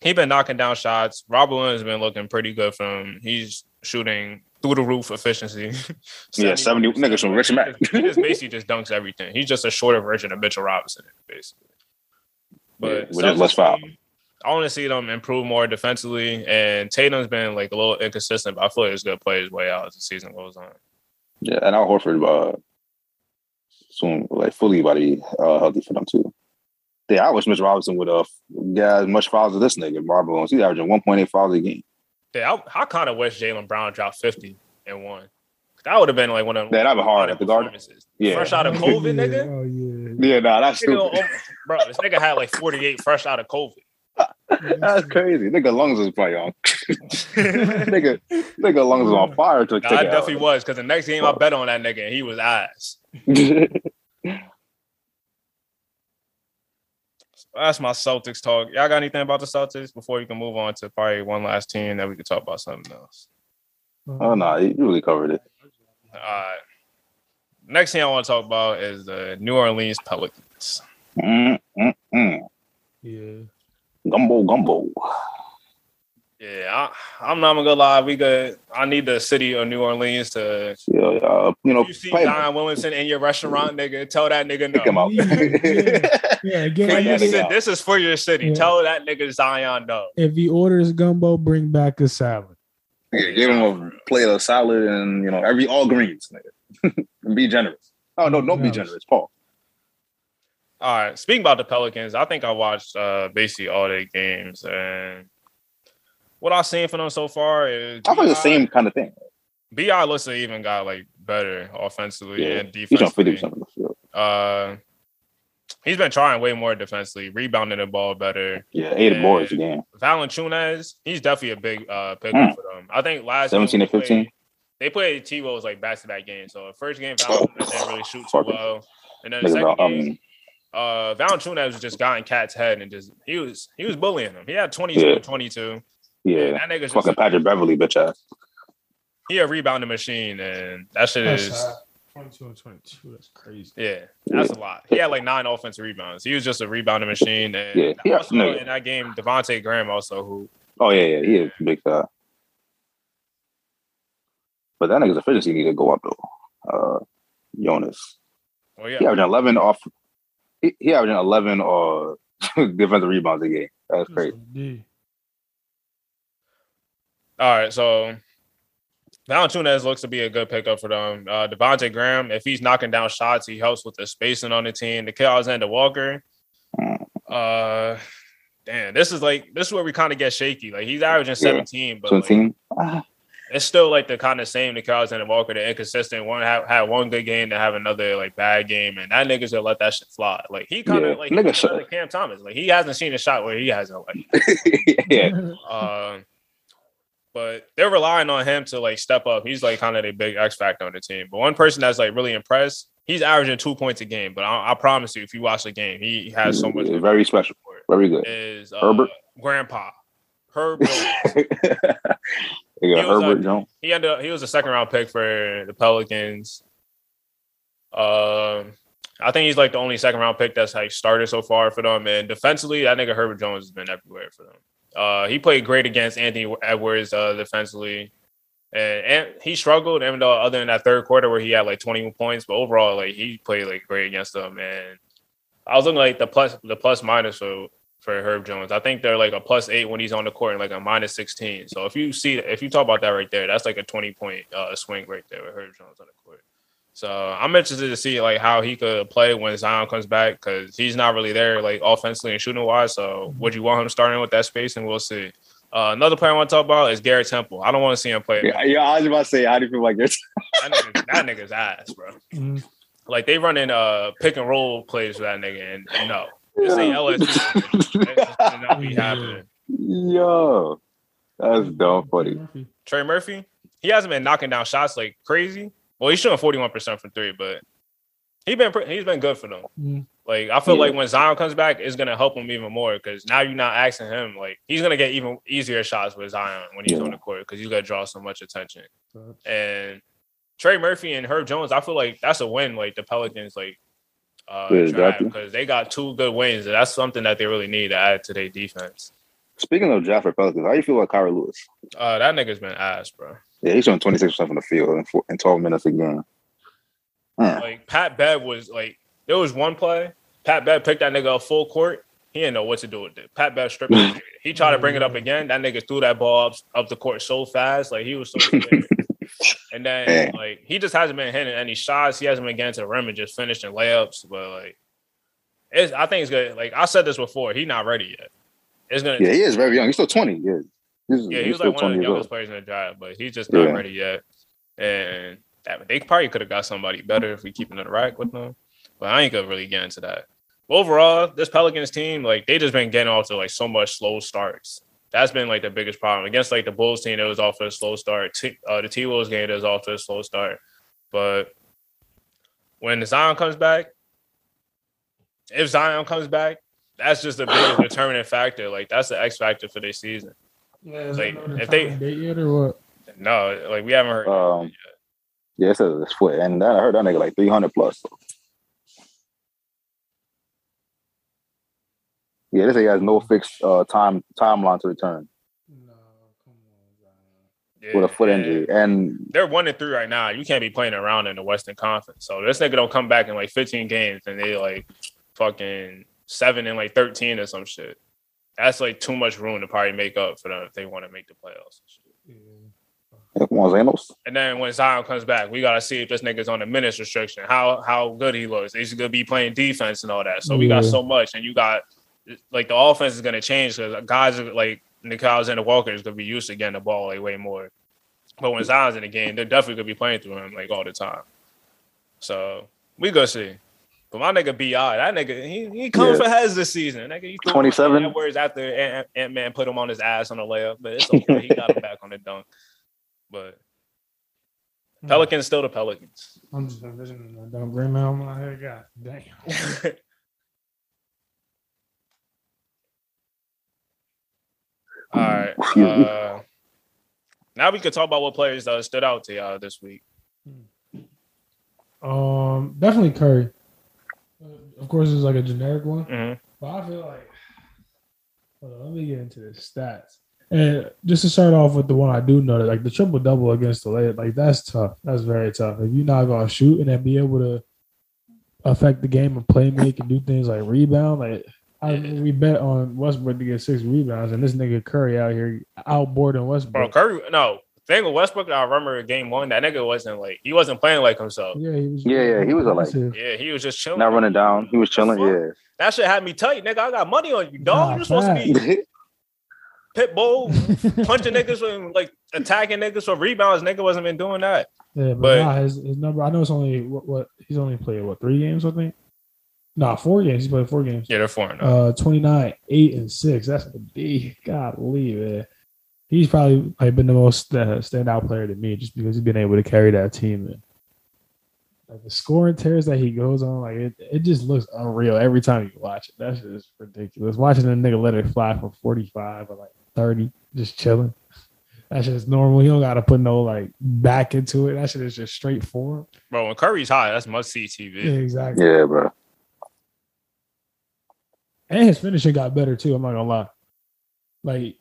S1: he's been knocking down shots. Robert Williams has been looking pretty good from. He's shooting through the roof efficiency.
S3: Yeah, 70 niggas from Richard Mack.
S1: He just, basically just dunks everything. He's just a shorter version of Mitchell Robinson, basically. But
S3: Yeah, with just less foul.
S1: I want to see them improve more defensively. And Tatum's been like a little inconsistent, but I feel like he's gonna play his way out as the season goes on.
S3: Yeah, and Al Horford uh, soon like fully about to be uh, healthy for them too. Yeah, I wish Mitch Robinson would have get as much fouls as this nigga. Marvel Williams. He's averaging 1.8 fouls a game.
S1: Yeah, I, I kind of wish Jaylen Brown dropped 50 and one. That would have been like one of
S3: Yeah, that'd be hard at the Garden.
S1: performances.
S3: Yeah.
S1: Fresh out of COVID,
S2: Yeah,
S1: nigga.
S2: Oh yeah.
S3: Yeah, nah, that's
S1: Nigga,
S3: stupid.
S1: oh, bro, this nigga had like 48 fresh out of COVID.
S3: That's crazy. Nigga lungs was probably on. nigga, nigga lungs was on fire to
S1: Nah, I definitely was because the next game I bet on that nigga and he was ass. That's my Celtics talk. Y'all got anything about the Celtics before you can move on to probably one last team that we could talk about something else?
S3: oh no, you really covered it.
S1: All right. Next thing I want to talk about is the New Orleans Pelicans.
S3: Mm, mm, mm.
S2: Yeah.
S3: Gumbo, gumbo.
S1: Yeah, I, I'm not gonna lie. We good. I need the city of New Orleans to.
S3: Yeah, uh, you know,
S1: you see
S3: play-
S1: Zion Williamson in your restaurant, nigga, tell that nigga
S3: pick him out.
S2: Yeah. Yeah, again,
S1: For
S3: Take
S1: your
S3: that nigga
S1: ci-
S3: out.
S1: this is for your city.
S2: Yeah.
S1: Tell that nigga Zion no.
S2: if he orders gumbo, bring back a salad.
S3: Yeah, give him a plate of salad and you know every all greens. Nigga. And be generous. Oh no, don't be generous, Paul.
S1: All right. Speaking about the Pelicans, I think I watched uh basically all their games and what I've seen from them so far is
S3: I feel the same kind of thing.
S1: BI looks even got like better offensively
S3: Yeah,
S1: and
S3: He's on
S1: defensively.
S3: the field.
S1: Uh, he's been trying way more defensively, rebounding the ball better.
S3: Yeah, eight boards a game.
S1: Valanciunas, he's definitely a big uh pickup
S3: Mm.
S1: for them. I think last
S3: 17
S1: we
S3: and 15?
S1: played- They played T Rose like back to back games. So the first game
S3: Oh,
S1: didn't really shoot too well, and then the second game,
S3: mean,
S1: uh, Valanciunas just got in Cat's head and just he was he was bullying him. He had 22
S3: Yeah.
S1: 22.
S3: yeah,
S1: That nigga's
S3: fucking
S1: just
S3: Patrick Beverley, bitch ass.
S1: he a rebounding machine, and that shit
S2: That's
S1: is.
S2: uh, 22 and 22. That's crazy.
S1: Yeah, that's a lot. He had like nine offensive rebounds. He was just a rebounding machine. And
S3: Yeah, yeah,
S1: also
S3: nigga.
S1: in that game, Devonte' Graham also who
S3: Oh yeah, yeah, he is big guy. But that nigga's efficiency need to go up though. Uh, Jonas,
S1: well yeah.
S3: he averaging eleven off. He, he averaging eleven or defensive rebounds a game. That's crazy.
S2: Yeah.
S1: All right, so Valanciunas looks to be a good pickup for them. Uh, Devonte' Graham, if he's knocking down shots, he helps with the spacing on the team. The K. Alexander Walker, uh, damn, this is like this is where we kind of get shaky. Like he's averaging 17, but
S3: 17. Ah,
S1: it's still like the kind of same the Alexander Walker, the inconsistent one have had one good game to have another like bad game, and that nigga's gonna let that shit fly. Like he kind of
S3: Yeah,
S1: like
S3: nigga shut-
S1: Cam Thomas. Like he hasn't seen a shot where he hasn't like.
S3: yeah.
S1: Um, but they're relying on him to like step up. He's like kind of the big X factor on the team. But one person that's like really impressed, he's averaging two points a game. But I, I promise you, if you watch the game, he has so much.
S3: Very special.
S1: for it.
S3: Very good.
S1: Is uh,
S3: Herbert?
S1: Grandpa Herb?
S3: They
S1: He
S3: got
S1: was, uh,
S3: Herbert Jones.
S1: he ended up, he was a second round pick for the Pelicans. Um, I think he's like the only second round pick that's like started so far for them. And defensively, that nigga Herbert Jones has been everywhere for them. Uh, he played great against Anthony Edwards uh, defensively, and, and he struggled. Even though other than that third quarter where he had like 21 points, but overall like he played like great against them. And I was looking like the plus the plus minus for for Herb Jones. I think they're like a plus eight when he's on the court and like a minus 16. So if you see if you talk about that right there, that's like a 20 point uh, swing right there with Herb Jones on the court. So I'm interested to see like how he could play when Zion comes back because he's not really there like offensively and shooting wise. So would you want him starting with that space? And we'll see. Uh, another player I want to talk about is Garrett Temple. I don't want to see him play.
S3: Yeah, yeah, I was about to say, how do you feel like this?
S1: That, nigga, that nigga's ass, bro.
S2: Mhm.
S1: Like they running uh pick and roll plays for that nigga, and no, this ain't LSU. That should not be happening.
S3: Yo, that's dumb funny.
S1: Trey Murphy, he hasn't been knocking down shots like crazy. Well, he's shooting 41% from three, but he been he's been good for them.
S2: Mm.
S1: Like I feel
S3: Yeah.
S1: like when Zion comes back, it's gonna help him even more because now you're not asking him like he's gonna get even easier shots with Zion when he's
S3: Yeah.
S1: on the court because he's gonna draw so much attention. And Trey Murphy and Herb Jones, I feel like that's a win. Like the Pelicans, like uh,
S3: Yeah, exactly.
S1: because they got two good wins. And that's something that they really need to add to their defense.
S3: Speaking of Jafford Pelicans, how you feel about Kira Lewis?
S1: Uh, that nigga's been ass, bro.
S3: Yeah, he's showing 26% from the field in, four, in 12 minutes a game.
S1: Like Pat Bev was like, there was one play. Pat Bev picked that nigga up full court. He didn't know what to do with it. Pat Bev stripped him. He tried to bring it up again. That nigga threw that ball up, up the court so fast. Like he was so. And then
S3: Man.
S1: like he just hasn't been hitting any shots. He hasn't been getting to the rim and just finishing layups. But like it's I think it's good. Like I said this before, he's not ready yet. It's gonna
S3: yeah, he is very young. He's still 20. Yeah, he's,
S1: yeah,
S3: he's
S1: he was
S3: still
S1: like one of the youngest
S3: old.
S1: players in the draft, but he's just not
S3: Yeah.
S1: ready yet. And that, they probably could have got somebody better if we keep it in the rack with them. But I ain't gonna really get into that. Overall, this Pelicans team, like they just been getting off to like so much slow starts. That's been like the biggest problem against like the Bulls team. It was off to a slow start. T- uh, the T Wolves game it was off to a slow start. But when Zion comes back, if Zion comes back, that's just the biggest determining factor. Like that's the X factor for this season.
S2: Yeah, is
S1: Like, if they-
S2: time date yet or what?
S1: No, like we haven't heard.
S3: Um, yeah, it says his foot. And I heard that nigga like 300 plus. So. Yeah, they say he has no fixed uh, time timeline to return
S2: No, come on, Zion.
S3: with a foot
S1: Yeah.
S3: injury. And
S1: They're one and three right now. You can't be playing around in the Western Conference. So this nigga don't come back in like 15 games and they like fucking seven and like 13 or some shit. That's like too much room to probably make up for them if they want to make the playoffs. and shit.
S2: Yeah.
S3: come on,
S1: And then when Zion comes back, we gotta see if this nigga's on the minutes restriction, how how good he looks. He's gonna be playing defense and all that. So we got so much, and you got like the offense is gonna change because guys are like Nick and Walker is gonna be used to getting the ball like way more. But when Zion's in the game, they're definitely gonna be playing through him like all the time. So we gonna see. But my nigga Bi, that nigga, he he coming
S3: Yeah.
S1: for heads this season. Nigga, he
S3: 27?
S1: Edwards after Ant Man put him on his ass on the layup, but it's okay. he got him back on the dunk. But hmm. Pelicans still the Pelicans.
S2: I'm just envisioning that dunk green man on my head. God damn.
S1: All right. Uh, now we could talk about what players uh, stood out to y'all this week.
S2: Um, definitely Curry. Uh, Of course, it's like a generic one,
S1: Mhm.
S2: but I feel like. Hold on, let me get into the stats. And just to start off with the one I do know that like the triple double against the late, like that's tough. That's very tough. If you're not gonna shoot and then be able to affect the game and play make and do things like rebound, like I,
S1: Yeah.
S2: we bet on Westbrook to get six rebounds, and this nigga Curry out here outboarding Westbrook.
S1: Bro, Curry, no, thing with Westbrook, I remember game one, that nigga wasn't like he wasn't playing like himself.
S2: Yeah, he was.
S3: Yeah, yeah, he was like-
S1: Yeah, he was just chilling.
S3: Not running down. He was chilling.
S1: Fuck.
S3: Yeah.
S1: That shit had me tight, nigga. I got money on you, dog.
S2: Nah,
S1: You're supposed to be pit bull, punching niggas and like attacking niggas for rebounds. Nigga wasn't been doing that.
S2: Yeah, but,
S1: But-
S2: nah, his, his number. I know it's only what, what he's only played what three games. I think. Nah, four games. He's played four games.
S1: Yeah, they're foreign.
S2: Uh, 29, 8, and 6. That's a D. Golly, man. He's probably like, been the most uh, standout player to me just because he's been able to carry that team. And, like the scoring tears that he goes on, like it, it just looks unreal every time you watch it. That's just ridiculous. Watching a nigga let it fly from 45 or like 30, just chilling. That shit is normal. He don't got to put no like back into it. That shit is just straightforward.
S1: Bro, when Curry's high, that's must see TV.
S2: Yeah, exactly.
S3: Yeah, bro.
S2: And his finishing got better too. I'm not gonna lie. Like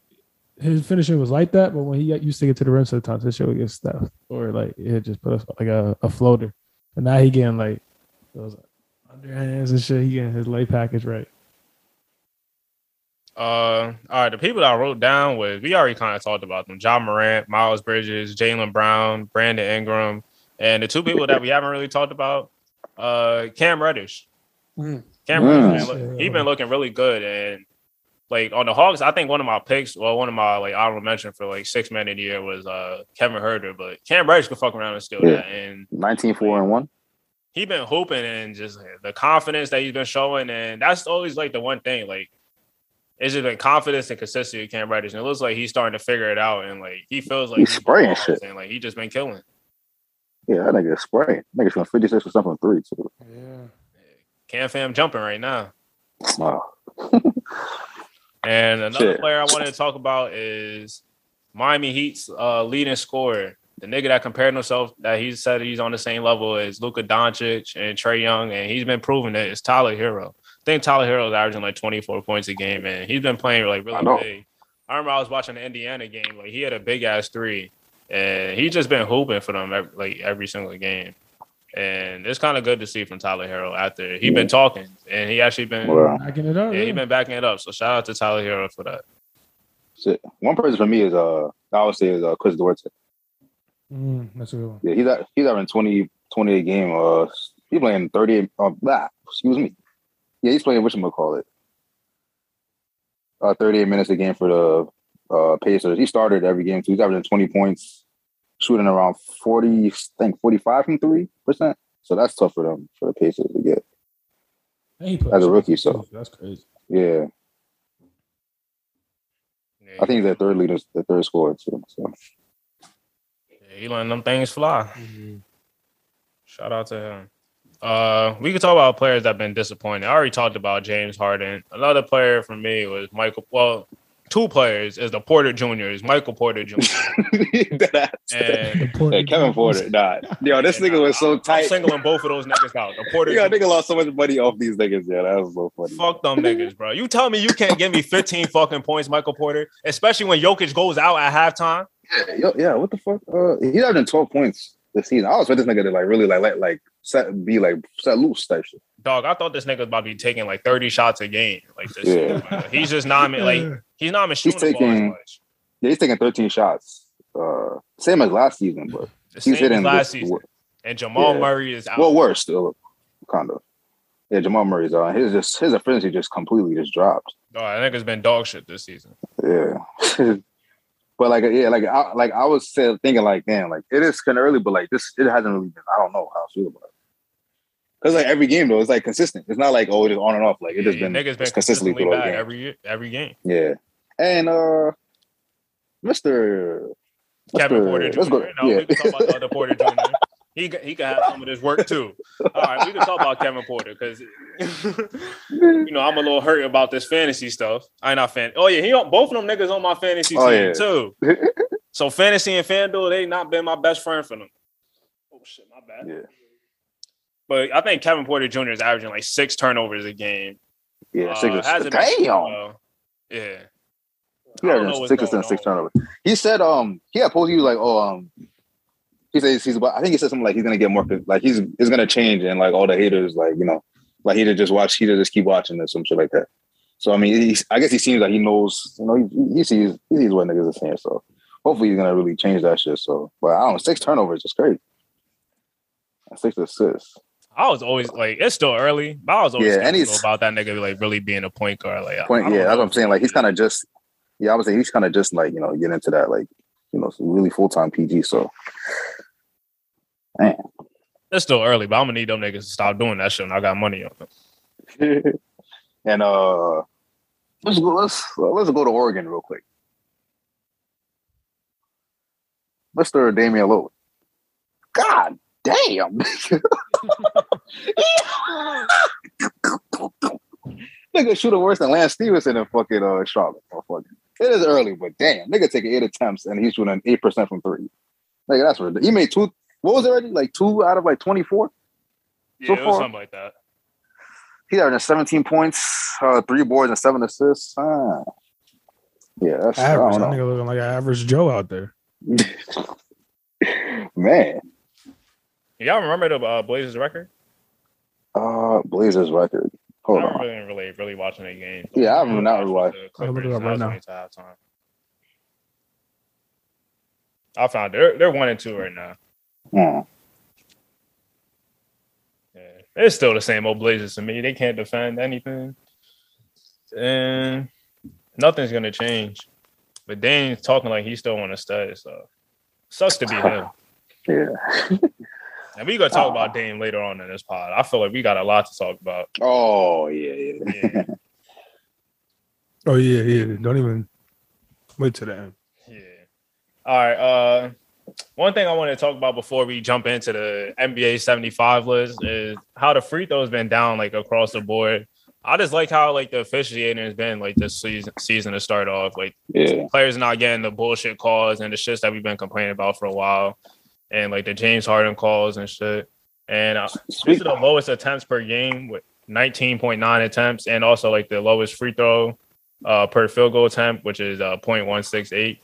S2: his finishing was like that, but when he got used to get to the rim sometimes, his shit would get stuffed or like it just put us like a, a floater. And now he getting like those underhands and shit. He getting his lay package right.
S1: Uh, all right. The people that I wrote down was we already kind of talked about them: Ja Morant, Miles Bridges, Jaylen Brown, Brandon Ingram, and the two people that we haven't really talked about, uh, Cam Reddish.
S2: Mm.
S1: Cam
S3: Mm.
S1: Reddish, been look- he been looking really good, and like on the Hawks, I think one of my picks, well, one of my like honorable mention for like six man of the year was uh Kevin Huerter, but Cam Reddish could fuck around and steal
S3: Yeah.
S1: that, and
S3: 19, 4, and 1.
S1: He's been hooping and just the confidence that he's been showing, and that's always like the one thing. Like it's just been confidence and consistency with Cam Reddish, and it looks like he's starting to figure it out, and like he feels like
S3: He's spraying shit.
S1: and like he just been killing.
S3: Yeah, that nigga spraying. Nigga shooting 56 percent from three, too.
S2: Yeah.
S1: Cam fam jumping right now.
S3: Wow.
S1: And another
S3: Shit.
S1: player I wanted to talk about is Miami Heat's uh, leading scorer, the nigga that compared himself that he said he's on the same level as Luka Doncic and Trae Young, and he's been proving it. It's Tyler Herro. I think Tyler Herro is averaging like 24 points a game, and he's been playing like really
S3: know.
S1: big. I remember I was watching the Indiana game, like he had a big ass three, and he's just been hooping for them every, like every single game. And it's kind of good to see from Tyler Herro after he been talking, and he actually been
S3: Well,
S2: Backing it up.
S1: yeah,
S2: Yeah,
S1: he been backing it up. So shout out to Tyler Herro for that.
S3: shit. One person for me is, uh, I would say, is uh, Chris Duarte.
S2: Mm, that's a good one.
S3: Yeah, he's at, he's having 20, 28 game. Uh, he's playing 38. Uh, blah, excuse me. Yeah, he's playing, call it. Uh, 38 minutes a game for the uh, Pacers. He started every game, so he's averaging 20 points, shooting around 40, I think 45 from 3%. So that's tough for them, for the Pacers to get.
S2: And he put
S3: As a rookie, so.
S2: that's crazy.
S3: Yeah,
S1: Yeah,
S3: I think he's their third leader, the third scorer, too. So,
S1: yeah, he letting them things fly. Shout out to him. Uh, we could talk about players that have been disappointed. I already talked about James Harden. Another player for me was Michael. Well, two players is the Porter Juniors, Michael Porter Jr.
S3: Deadass.
S1: and
S2: The Porter
S3: Hey, Kevin Porter, nah. Yo, this nigga was so
S1: I'm
S3: tight.
S1: singling both of those niggas out. The Porter
S3: Yo,
S1: Jr.
S3: nigga lost so much money off these niggas. Yeah, that was so funny.
S1: Fuck them niggas, bro. You tell me you can't give me 15 fucking points, Michael Porter, especially when Jokic goes out at halftime.
S3: Yeah, yo, yeah, what the fuck? Uh, he's averaging 12 points this season. I was with this nigga to like really like let like set be like set loose type shit.
S1: Dog, I thought this nigga was about to be taking like 30 shots a game. Like this,
S3: Yeah.
S1: year, man. he's just not like he's not even shooting as
S3: taking-
S1: much.
S3: Yeah, he's taking 13 shots. Uh, same as last season, but
S1: The
S3: he's hitting
S1: last
S3: this-
S1: season. And Jamal
S3: Yeah.
S1: Murray is out.
S3: well worse still, kind of. Yeah, Jamal Murray's on his just his efficiency just completely just dropped.
S1: Oh, I think it's been dog shit this season.
S3: Yeah. but like yeah, like I like I was still thinking like, damn, like it is kind of early, but like this it hasn't really been. I don't know how I feel about it. Cause like every game though, it's like consistent. It's not like oh, it's on and off. Like it
S1: Yeah,
S3: just been,
S1: niggas been
S3: consistently
S1: consistently every every game.
S3: Yeah. And uh Mr.
S1: Kevin. Porter Jr. No,
S3: yeah.
S1: we can talk about the other Porter Jr. He can, he can have some of this work too. All right, we can talk about Kevin Porter because you know I'm a little hurt about this fantasy stuff. I not fan. Oh yeah, he on, both of them niggas on my fantasy
S3: Oh,
S1: team
S3: yeah.
S1: too. So fantasy and FanDuel, they not been my best friend for them. Oh shit, my bad.
S3: Yeah.
S1: But I think Kevin Porter Jr. is averaging like six turnovers a game.
S3: Yeah,
S1: Uh,
S3: six or
S1: been
S3: damn.
S1: well. Yeah.
S3: He had six and six turnovers. He said um he had posted he was like, oh um he says he's about I think he said something like he's gonna get more like he's it's gonna change and like all the haters like you know like he to just watch he to just keep watching or some shit like that. So I mean he's, I guess he seems like he knows you know he, he sees he sees what niggas are saying. So hopefully he's gonna really change that shit. So, but I don't know, six turnovers is crazy. Six assists.
S1: I was always like, it's still early, but I was always
S3: Yeah, and he's-
S1: about that nigga like really being a point guard. Like,
S3: Point, yeah, that's what I'm saying. Like he's kind of just, yeah, I would say he's kind of just like you know get into that like you know really full time PG. So, man,
S1: it's still early, but I'm gonna need them niggas to stop doing that shit. And I got money on them.
S3: and uh, let's go. Let's let's go to Oregon real quick. Mr. Damian Lillard. God damn. nigga shooting worse than Lance Stephenson in fucking uh Charlotte. motherfucker. It is early, but damn, nigga taking eight attempts and he's shooting eight percent from three. Like that's ridiculous. He made two. What was it already? Like two out of like twenty four.
S1: Yeah,
S3: So
S1: it was
S3: far-
S1: something like that.
S3: He's averaging seventeen points, uh, three boards, and seven assists. Ah. Yeah, that's I
S2: Average.
S3: don't
S2: That nigga looking like an average Joe out there.
S3: Man,
S1: Y'all remember the uh, Blazers record?
S3: uh, Blazers record. Hold
S1: I don't
S3: on.
S1: really, really, really watching the game.
S3: Yeah, I remember not
S1: watching
S3: really
S1: the
S2: I'll look it
S1: Clippers.
S2: up right now.
S1: only. I found they're they're one and two right now.
S3: Yeah.
S1: Yeah, it's still the same old Blazers to me. They can't defend anything, and nothing's gonna change. But Dame's talking like he still want to stay, so sucks to be him.
S3: Yeah.
S1: And we gonna talk
S3: Aw.
S1: about Dame later on in this pod. I feel like we got a lot to talk about.
S3: Oh yeah, yeah.
S1: Yeah,
S2: Oh yeah, yeah. Don't even wait to the end.
S1: yeah. All right. Uh, one thing I want to talk about before we jump into the NBA 75 list is how the free throws been down like across the board. I just like how like the officiating has been like this season season to start off. Like
S3: Yeah.
S1: players not getting the bullshit calls and the shits that we've been complaining about for a while, and like the James Harden calls and shit. And uh, this is the lowest attempts per game with 19.9 attempts, and also like the lowest free throw uh, per field goal attempt, which is uh, 0.168.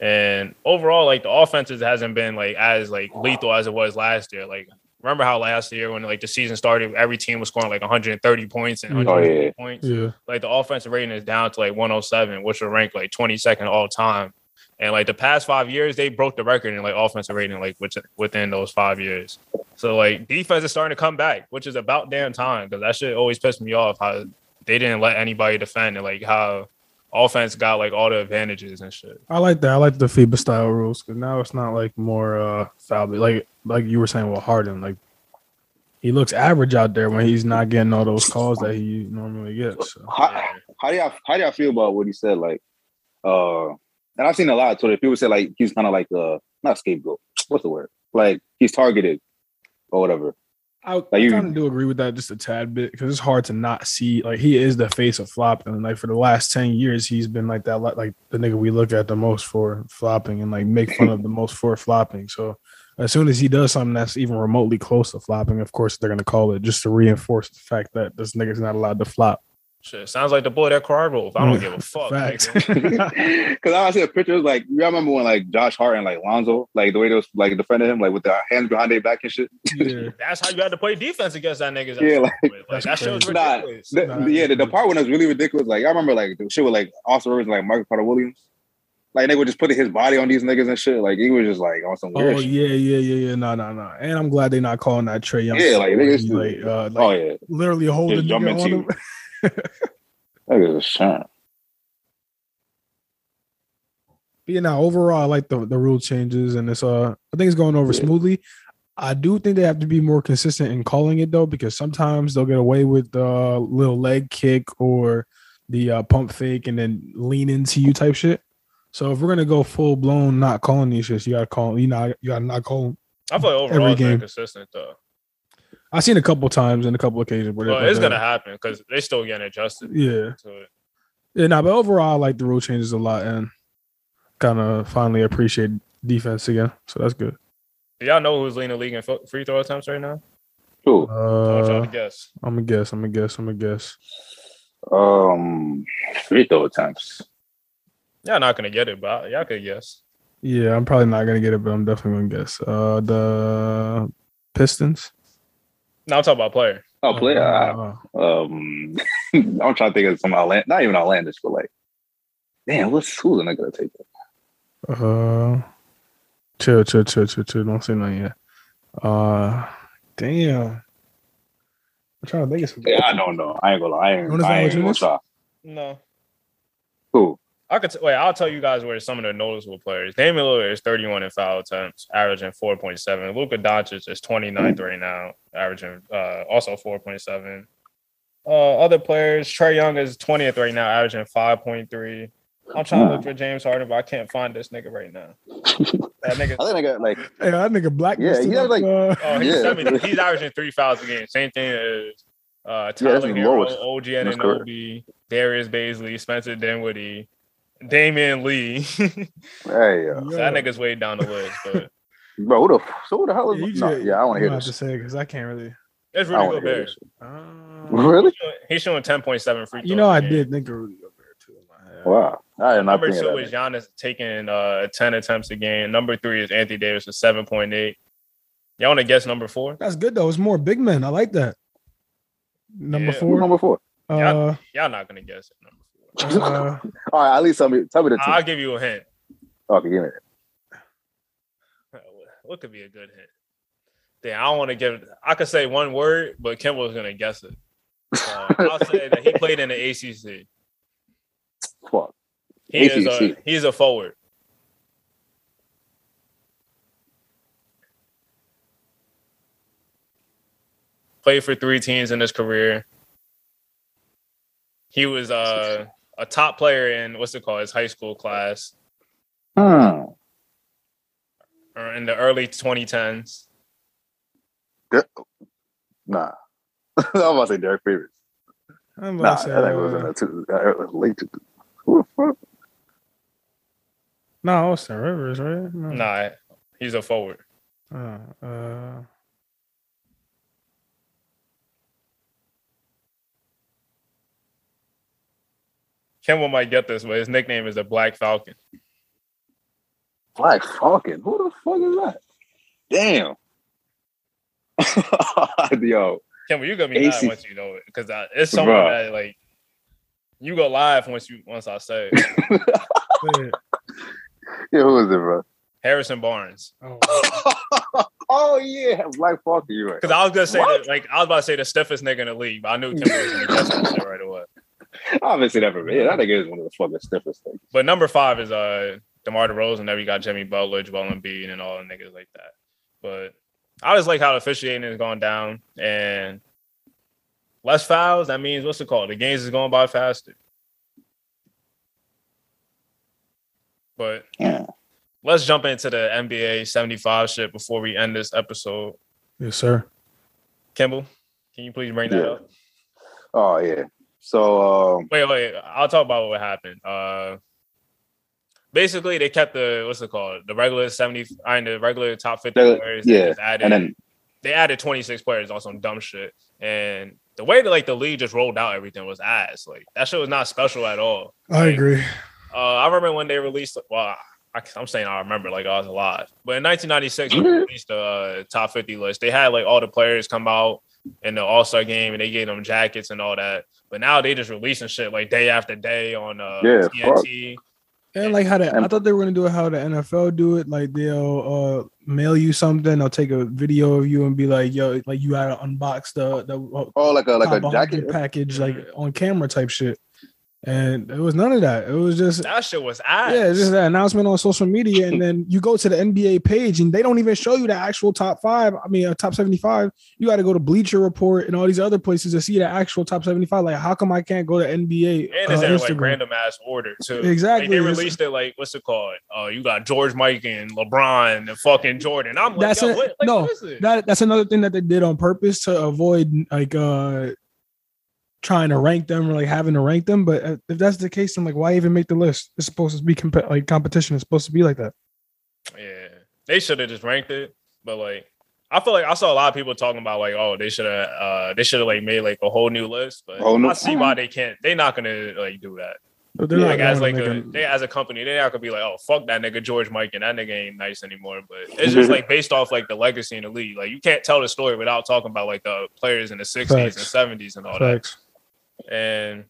S1: And overall, like the offenses hasn't been like as like lethal as it was last year. Like remember how last year when like the season started, every team was scoring like 130 points and
S2: Oh,
S3: yeah.
S1: points
S2: Yeah.
S1: like the offensive rating is down to like 107, which will rank like 22nd all time. And like the past five years, they broke the record in like offensive rating, like which within those five years. So like defense is starting to come back, which is about damn time because that shit always pissed me off how they didn't let anybody defend and like how offense got like all the advantages and shit.
S2: I like that. I like the FIBA style rules because now it's not like more uh foul. Like like you were saying with Harden, like he looks average out there when he's not getting all those calls that he normally gets. So.
S3: how, how do y'all how do y'all feel about what he said? Like, uh, and I've seen a lot of Twitter people say like he's kind of like uh not scapegoat. What's the word? Like he's targeted or whatever.
S2: I,
S3: Like you-
S2: kind of do agree with that just a tad bit because it's hard to not see. Like he is the face of flopping. And like for the last ten years, he's been like that. Like, like the nigga we look at the most for flopping and like make fun of the most for flopping. So as soon as he does something that's even remotely close to flopping, of course they're gonna call it just to reinforce the fact that this nigga's not allowed to flop.
S1: Shit sounds like the boy that cried wolf. I don't give a fuck.
S3: Because I see a picture, it was like you remember when like Josh Hart and like Lonzo, like the way they was like defending him, like with the hands behind their back and shit.
S2: yeah.
S1: That's how you had to play defense against that nigga.
S3: Yeah, like-
S1: like that shit was
S3: Nah,
S1: ridiculous.
S3: The-
S2: Nah,
S3: yeah, the, the part when it was really ridiculous, like I remember like the shit with like Austin Rivers and like Michael Carter Williams. Like they were just putting his body on these niggas and shit. Like he was just like on some
S2: Oh
S3: weird shit.
S2: yeah, yeah, yeah, yeah. No, no, no. And I'm glad they're not calling that Trae Young.
S3: Yeah, like, they just-
S2: like, uh, like
S3: Oh yeah.
S2: literally holding
S3: Just jump
S2: nigga on
S3: into
S2: him.
S3: That is a shame.
S2: But yeah, now overall, I like the the rule changes, and it's uh, I think it's going over
S3: Yeah.
S2: smoothly. I do think they have to be more consistent in calling it though, because sometimes they'll get away with the uh, little leg kick or the uh, pump fake and then lean into you type shit. So if we're gonna go full blown not calling these shits, you gotta call. You know, you gotta not call.
S1: I feel like overall
S2: Every game.
S1: consistent though.
S2: I've seen a couple times and a couple occasions where
S1: Well,
S2: they're-
S1: it's gonna happen because they still getting adjusted
S2: Yeah,
S1: to it.
S2: yeah. No, but overall, I like the rule changes a lot and kind of finally appreciate defense again. So that's good.
S1: Do y'all know who's leading the league in free throw attempts right now?
S3: Cool.
S1: I want y'all
S2: Uh,
S1: to guess.
S2: I'm gonna guess. I'm gonna guess. I'm gonna guess.
S3: Um, free throw attempts.
S1: Y'all not gonna get it, but y'all could guess.
S2: Yeah, I'm probably not gonna get it, but I'm definitely gonna guess. Uh, the Pistons.
S1: No, I'm talking about player.
S3: Oh, player.
S2: Uh,
S3: um, I'm trying to think of some outland, not even outlandish, but like, damn, what's who's the nigga gonna take it?
S2: Uh, chill, chill, chill, chill, chill. Don't say nothing yet. Uh, damn. I'm trying to think of something.
S3: Yeah, I don't know. I ain't gonna lie. I ain't,
S2: What is
S3: I ain't
S2: what you
S3: gonna try.
S1: No.
S3: Who?
S1: I could t- wait. I'll tell you guys where some of the noticeable players. Damian Lillard is 31 in foul attempts, averaging 4.7. Luka Doncic is 29th right now, averaging uh, also 4.7. Uh, other players, Trae Young is 20th right now, averaging 5.3. I'm trying to look for James Harden, but I can't find this nigga right now. That nigga.
S3: I think I got like
S2: Hey, that nigga black.
S3: Yeah, he had, like-
S2: uh,
S1: Oh, he's,
S3: Yeah.
S1: 70 he's averaging three fouls a game. Same thing as uh,
S3: that's
S1: Tyler
S3: the
S1: Hero,
S3: lowest.
S1: OG
S3: That's correct.
S1: Anunoby, Darius Bazley, Spencer Dinwiddie, Damion Lee. so
S3: hey uh,
S1: that nigga's way down the list, but
S3: bro, who the so who the hell is
S2: you
S3: no, yeah, I want to hear
S2: have to
S3: this.
S2: say because I can't really.
S1: it's
S3: I
S1: Rudy
S3: want to hear
S1: Gobert.
S3: this.
S2: Uh,
S3: Really?
S1: He's showing 10.7 free throws.
S2: you know, I
S1: a game.
S2: did think of Rudy Gobert too. In my head.
S3: Wow. I did not
S1: Number
S3: think
S1: two
S3: of
S1: is
S3: that.
S1: Giannis taking uh, 10 attempts a game. Number three is Anthony Davis with 7.8. Y'all want to guess number four?
S2: That's good though. It's more big men. I like that. Number
S1: Yeah.
S3: Who's
S2: four.
S3: number four?
S2: Uh,
S1: Y'all not going to guess it. Number four.
S2: uh,
S3: All right, at least tell me tell me the team.
S1: I'll give you a hint.
S3: okay, give me that.
S1: What could be a good hint? Damn, I don't want to give. I could say one word, but Kimball's gonna guess it. So I'll say that he played in the ACC.
S3: Fuck.
S1: He is a he's a forward. Played for three teams in his career. He was uh, a top player in what's it called? His high school class
S3: Hmm.
S1: Or in the early 2010s.
S3: Nah. I was about to say Derrick Favors.
S2: I'm
S3: Nah,
S2: about
S3: I
S2: to say,
S3: think it was in
S2: uh,
S3: the two, uh, late two. Who the fuck?
S2: no, Austin Rivers, right? No.
S1: Nah, he's a forward.
S2: Uh, uh,
S1: Kimball might get this, but his nickname is the Black Falcon.
S3: Black Falcon. Who the fuck is that? Damn. Yo,
S1: Kimball, you're gonna be
S3: AC
S1: mad once you know it because it's someone
S3: Bruh.
S1: that like you go live once you once I say it.
S2: yeah.
S3: yeah, who is it, bro?
S1: Harrison Barnes.
S2: Oh,
S3: oh yeah, Black Falcon. You right?
S1: Because I was gonna say
S3: What?
S1: that, like I was about to say the stiffest nigga in the league, but I knew Kimball was gonna guess that shit right away.
S3: Obviously, never. Yeah, that nigga is one of the fucking stiffest things.
S1: But number five is uh DeMar DeRozan. And then we got Jimmy Butler, Joel Embiid, and all the niggas like that. But I just like how the officiating is going down and less fouls. That means what's it called? The games is going by faster. But
S3: Yeah.
S1: let's jump into the NBA 75 shit before we end this episode.
S2: yes, sir.
S1: Kimball, can you please bring that
S3: Yeah.
S1: up?
S3: Oh yeah. So um,
S1: Wait, wait. I'll talk about what happened. Uh, basically, they kept the what's it called? The regular seventy. I mean, the regular top fifty
S3: The-
S1: players. They
S3: yeah,
S1: just added,
S3: and then
S1: they added twenty six players on some dumb shit. And the way that like the league just rolled out everything was ass. Like that shit was not special at all.
S2: I agree.
S1: Uh, I remember when they released. Well, I, I'm saying I remember like I was alive. But in 1996, when they released the uh, top 50 list. They had like all the players come out in the All Star game, and they gave them jackets and all that. But now they just releasing shit like day after day on uh,
S3: Yeah,
S1: TNT.
S2: And like how the, I thought they were gonna do it how the NFL do it. Like they'll uh, mail you something. They'll take a video of you and be like, "Yo, like you had to unbox the the uh,
S3: oh, like a like a jacket.
S2: package, like on camera type shit." And it was none of that. It was just
S1: That shit was ass.
S2: yeah, it's just that announcement on social media, and then you go to the NBA page, and they don't even show you the actual top five. I mean, a top seventy-five. You got to go to Bleacher Report and all these other places to see the actual top seventy-five. Like, how come I can't go to NBA?
S1: and
S2: uh,
S1: it's in like random ass order too.
S2: Exactly.
S1: Like, they released it like what's it called? Uh, you got George Mikan and LeBron and fucking Jordan. I'm like,
S2: That's it.
S1: what, like,
S2: No,
S1: what is it?
S2: that that's another thing that they did on purpose to avoid like uh trying to rank them or like having to rank them. But uh, if that's the case, then like why even make the list? It's supposed to be comp- like competition. It's supposed to be like that.
S1: Yeah, they should have just ranked it, but like I feel like I saw a lot of people talking about like, oh, they should have, uh, they should have like made like a whole new list. But
S3: Whole new-
S1: I see why they can't. They're not gonna like do that.
S2: But they're
S3: Yeah,
S1: Like as like
S2: to
S1: a, they as a company, they're not gonna be like, oh, fuck that nigga George Mikan and that nigga ain't nice anymore. But it's just like based off like the legacy in the league. Like you can't tell the story without talking about like the players in the sixties and seventies and all
S2: a-
S1: that. And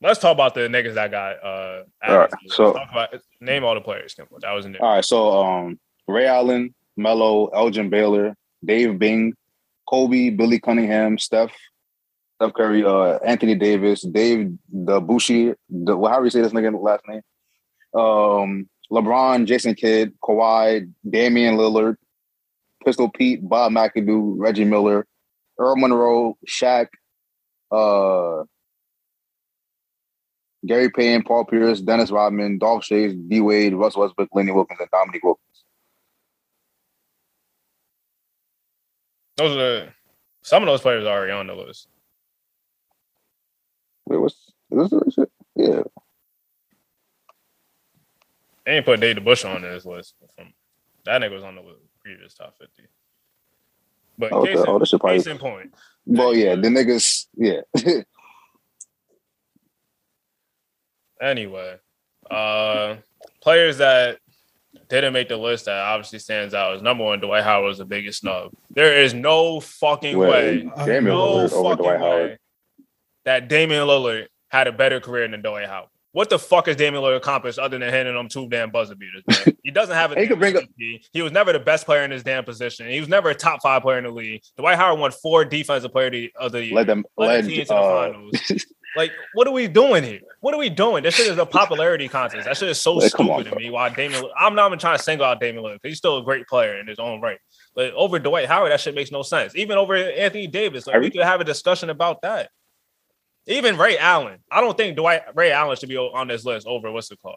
S1: let's talk about the niggas that got uh.
S3: All right, so-
S1: Talk about, name all the players. Kimbo. That was in there.
S3: All right, so um, Ray Allen, Melo, Elgin Baylor, Dave Bing, Kobe, Billy Cunningham, Steph, Steph Curry, uh, Anthony Davis, Dave DeBusschere, the well, how do you say this nigga last name? Um, LeBron, Jason Kidd, Kawhi, Damian Lillard, Pistol Pete, Bob McAdoo, Reggie Miller, Earl Monroe, Shaq, uh, Gary Payne, Paul Pierce, Dennis Rodman, Dolph Schayes, D Wade, Russ Westbrook, Lenny Wilkens, and Dominique Wilkins.
S1: Those are some of those players are already on the list.
S3: Wait, what's is this the shit? Yeah.
S1: They ain't put Dave Bush on this list. From that nigga was on the previous top fifty. But oh,
S3: Okay.
S1: case, in,
S3: Oh, should probably.
S1: in point,
S3: Well, yeah, the niggas. Yeah.
S1: anyway, uh, players that didn't make the list that obviously stands out is number one. Dwight Howard was the biggest snub. There is no fucking
S3: Well,
S1: way,
S3: Damian
S1: no fucking way that Damian Lillard had a better career than Dwight Howard. What the fuck has Damian Lillard accomplished other than handing them two damn buzzer beaters? Man? He doesn't have a
S3: He could bring up-
S1: He was never the best player in his damn position. He was never a top five player in the league. Dwight Howard won four defensive player of the- year.
S3: Let them. Let.
S1: the team to the
S3: Uh,
S1: finals. Like, what are we doing here? What are we doing? This shit is a popularity contest. That shit is so stupid
S3: on,
S1: to me. Why Damian? I'm not even trying to single out Damian Lillard because he's still a great player in his own right. But over Dwight Howard, that shit makes no sense. Even over Anthony Davis, like we could have a discussion about that. Even Ray Allen, I don't think Dwight Ray Allen should be on this list over what's it called?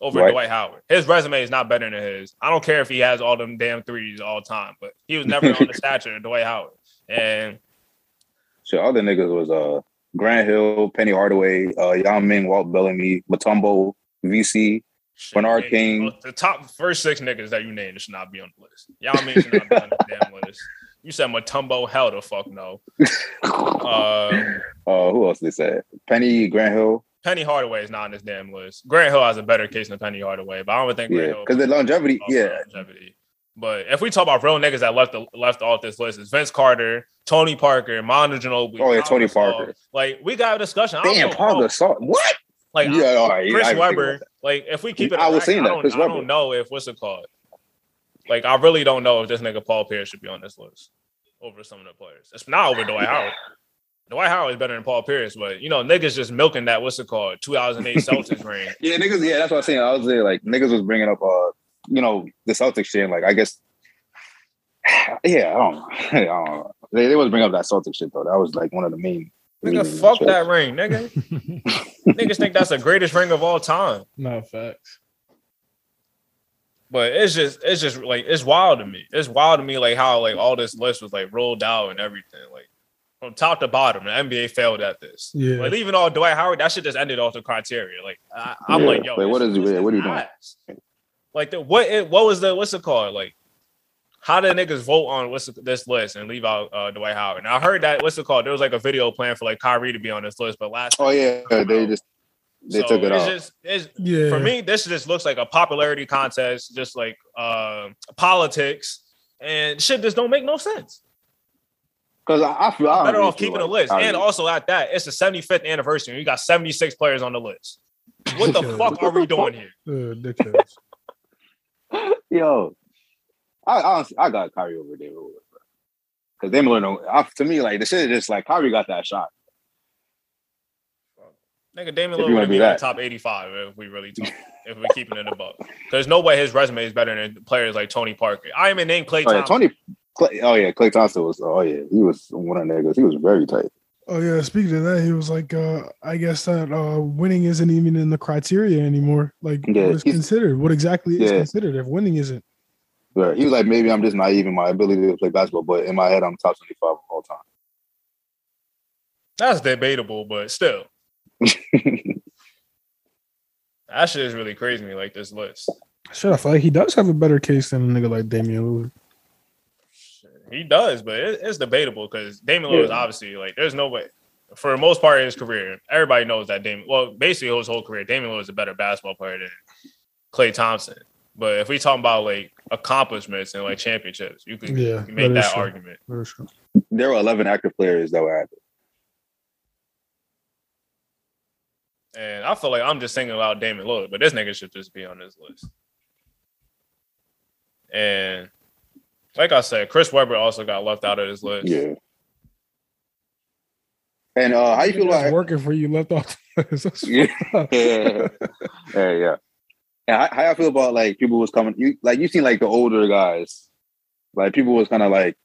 S1: Over
S3: Right.
S1: Dwight Howard. His resume is not better than his. I don't care if he has all them damn threes all time, but he was never on the stature of Dwight Howard. And
S3: so all the niggas was uh Grant Hill, Penny Hardaway, uh Yao Ming, Walt Bellamy, Mutombo, VC.
S1: Shit,
S3: Bernard King.
S1: well, The top first six niggas that you named should not be on the list. Y'all mean should not be on the damn list. You said Mutombo, hell the fuck no. Uh,
S3: Uh, who else they said? Penny, Grant Hill.
S1: Penny Hardaway is not on this damn list. Grant Hill has a better case than Penny Hardaway, but I don't think Grant
S3: Yeah,
S1: Hill
S3: because the longevity. Yeah,
S1: longevity. But if we talk about real niggas that left the, left off this list, it's Vince Carter, Tony Parker, Manu Ginobili.
S3: Oh, yeah, Tony Parker.
S1: Like we got a discussion. I don't
S3: damn,
S1: know-
S3: Paul Gasol. What?
S1: Like
S3: yeah, all right.
S1: Chris
S3: didn't
S1: Webber, like if we keep it,
S3: I was saying that,
S1: I don't,
S3: Chris
S1: I
S3: Webber.
S1: don't know if what's it called. Like I really don't know if this nigga Paul Pierce should be on this list over some of the players. It's not over Dwight Howard. Dwight Howard is better than Paul Pierce, but you know niggas just milking that what's it called 2008 Celtics ring.
S3: Yeah, niggas. Yeah, that's what I'm saying. I was there, like niggas was bringing up, uh, you know, the Celtics shit. Like, I guess, yeah, I don't, I don't know. They, they was bring up that Celtics shit though. That was like one of the main.
S1: Nigga, fuck
S3: shit.
S1: that ring, nigga. Niggas think that's the greatest ring of all time.
S2: no facts.
S1: But it's just it's just like it's wild to me. It's wild to me like how like all this list was like rolled out and everything. Like from top to bottom, the NBA failed at this.
S2: Yeah.
S1: Like even all Dwight Howard, that shit just ended off the criteria. Like I, I'm
S3: Yeah.
S1: like, yo,
S3: Like, what
S1: this-
S3: is-
S1: this
S3: what are you doing?
S1: Ass. Like the what it, what was the what's it called? Like how did niggas vote on what's this list and leave out uh, Dwight Howard? And I heard that what's it called? There was like a video plan for like Kyrie to be on this list, but last
S3: Oh yeah, they just they
S1: so
S3: took it
S1: it's
S3: off.
S1: just it's
S2: Yeah.
S1: for me, this just looks like a popularity contest, just like uh, politics, and shit just don't make no sense.
S3: Because I, I feel I
S1: Better
S3: really
S1: off
S3: feel
S1: keeping a list.
S3: Kyrie-
S1: And also at that, it's the 75th anniversary. and You got 76 players on the list. What the fuck are we doing here?
S2: Uh, dickheads.
S3: yo, I honestly I got Kyrie over David Wood, bro. Because Damian Lillard, to me, like the shit is just like Kyrie got that shot.
S1: Nigga, Damian Lillard would be in the
S3: that.
S1: top 85 if we really talk, if we're keeping it above. There's no way his resume is better than players like Tony Parker. I even named Klay
S3: Oh yeah, Tony. Klay, oh yeah, Klay Thompson was. Oh yeah, he was one of the niggas. He was very tight.
S2: Oh yeah, speaking of that, he was like, uh, I guess that uh, winning isn't even in the criteria anymore. Like,
S3: Yeah,
S2: what's considered? What exactly is
S3: Yeah.
S2: considered if winning isn't?
S3: Right. he was like, maybe I'm just naive in my ability to play basketball, but in my head, I'm top 25 of all time.
S1: That's debatable, but still. That shit is really crazy to me, like this list.
S2: Shit, I feel like he does have a better case than a nigga like Damian Lillard.
S1: He does, but it, it's debatable because Damian Lillard is obviously like there's no way. For the most part of his career, everybody knows that Damian. Well, basically his whole career, Damian Lillard is a better basketball player than Klay Thompson. But if we talk about like accomplishments and like championships, you can
S2: Yeah, you
S1: make
S2: that is
S1: that argument.
S2: For
S3: there were 11 active players that were active.
S1: And I feel like I'm just singing about Damian Lillard, but this nigga should just be on this list. And like I said, Chris Webber also got left out of this list.
S3: Yeah. And uh, how you feel
S2: That's
S3: about
S2: working for you left off the list.
S3: Yeah. yeah, yeah, yeah. And how, how I feel about like people was coming, you like you seen like the older guys, like people was kind of like,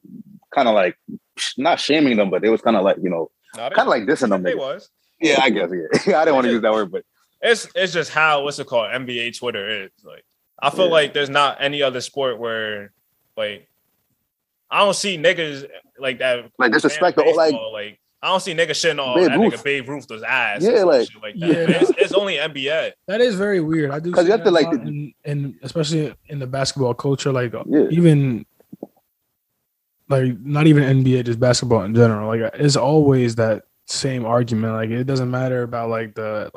S3: kind of like not shaming them, but they was kind of like you know, kind of like dissing them.
S1: they
S3: niggas.
S1: was.
S3: Yeah, I guess. Yeah, I didn't want to use that word, but
S1: It's it's just how what's it called? NBA Twitter is. Like I feel
S3: Yeah.
S1: like there's not any other sport where like I don't see niggas like that
S3: like disrespect the old like
S1: like I don't see niggas shitting on
S3: Babe
S1: that
S3: Ruth.
S1: nigga Babe Ruth was ass.
S3: Yeah, like-
S1: like that.
S2: Yeah.
S1: It's, it's only NBA.
S2: That is very weird. I do
S3: 'Cause
S2: see
S3: you have
S2: that
S3: to, like,
S2: a lot in, in especially in the basketball culture, like
S3: Yeah.
S2: even like not even NBA, just basketball in general. Like it's always that same argument. Like it doesn't matter about like the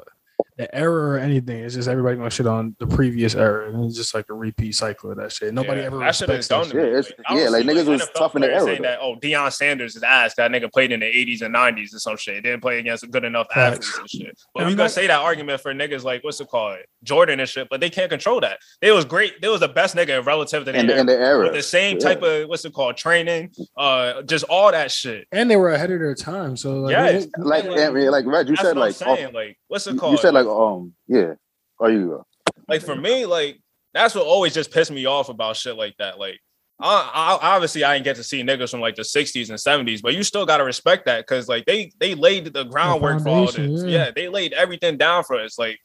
S2: the error or anything. It's just everybody gonna shit on the previous error, and it's just like a repeat cycle of that shit. Nobody
S1: Yeah,
S2: ever
S1: that shit is
S2: respects
S1: done
S2: that
S1: to
S2: shit.
S1: me.
S3: Yeah, it's-
S1: I don't
S3: yeah, like,
S1: see,
S3: niggas was
S1: NFL
S3: tough in the
S1: players
S3: era,
S1: saying that oh Deion Sanders is ass. That nigga played in the 80s and 90s or some shit. Didn't play against good enough
S2: Facts.
S1: athletes and shit. But
S2: And
S1: we
S2: I'm
S1: gonna say that argument for niggas like what's it called Jordan and shit, but they can't control that. They was great. They was the best nigga relative to
S3: in
S1: their
S3: the, in the era.
S1: with the same
S3: Yeah.
S1: type of what's it called training, uh, just all that shit.
S2: And they were ahead of their time. So like,
S1: Yes.
S2: what-
S3: like and, yeah, like Reg, you said
S1: what
S3: like
S1: saying.
S3: off-
S1: like what's it called?
S3: you said like um yeah. Are you uh,
S1: like for me, like that's what always just pissed me off about shit like that. Like, I, I obviously I didn't get to see niggas from like the '60s and '70s, but you still gotta respect that because like they they laid the groundwork for all this. Yeah.
S2: yeah.
S1: they laid everything down for us. Like,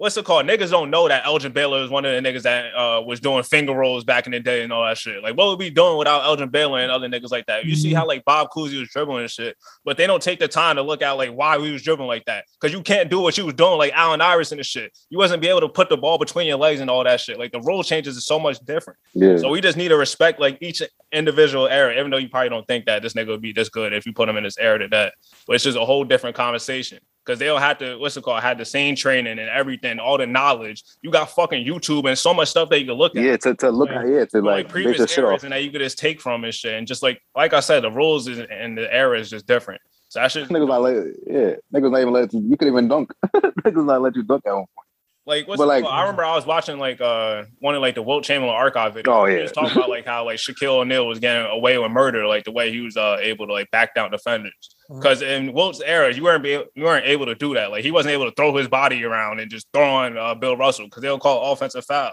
S1: what's it called? Niggas don't know that Elgin Baylor is one of the niggas that uh, was doing finger rolls back in the day and all that shit. Like, what would we be doing without Elgin Baylor and other niggas like that? You see
S2: Mhm.
S1: how like Bob Cousy was dribbling and shit, but they don't take the time to look at like why we was dribbling like that. Because you can't do what you was doing like Allen Iverson and shit. You wasn't be able to put the ball between your legs and all that shit. Like the rule changes is so much different.
S3: yeah.
S1: So we just need to respect like each individual era, even though you probably don't think that this nigga would be this good if you put him in this era to that. But it's just a whole different conversation. Because they don't have to, what's it called, had the same training and everything, all the knowledge. You got fucking YouTube and so much stuff that you can look at
S3: yeah, to, to look
S1: Like,
S3: at yeah, to
S1: like,
S3: like, base
S1: previous
S3: your shit
S1: eras
S3: off.
S1: and that you could just take from and shit. And just like like I said, the rules is, and the era is just different. So I should
S3: Niggas not let yeah, niggas not even let you. You could even dunk. niggas not let you dunk at one point.
S1: Like what's
S3: but,
S1: the
S3: like-
S1: call? I remember I was watching like uh one of like the Wilt Chamberlain archive videos.
S3: Oh,
S1: He
S3: yeah.
S1: was talking about like how like Shaquille O'Neal was getting away with murder, like the way he was uh able to like back down defenders.
S3: Uh-huh.
S1: Because in Wilt's era, you weren't be, you weren't able to do that. Like he wasn't able to throw his body around and just throw on uh, Bill Russell because they'll call offensive foul.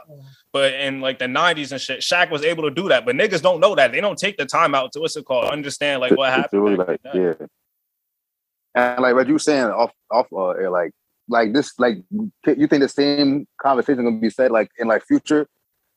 S1: But in like the '90s and shit, Shaq was able to do that. But niggas don't know that. They don't take the time out to what's it called, understand like what
S3: To- to
S1: happened.
S3: really, like,
S1: in the day.
S3: yeah. And like what you saying off off uh, air, like like this like you think the same conversation gonna be said like in like future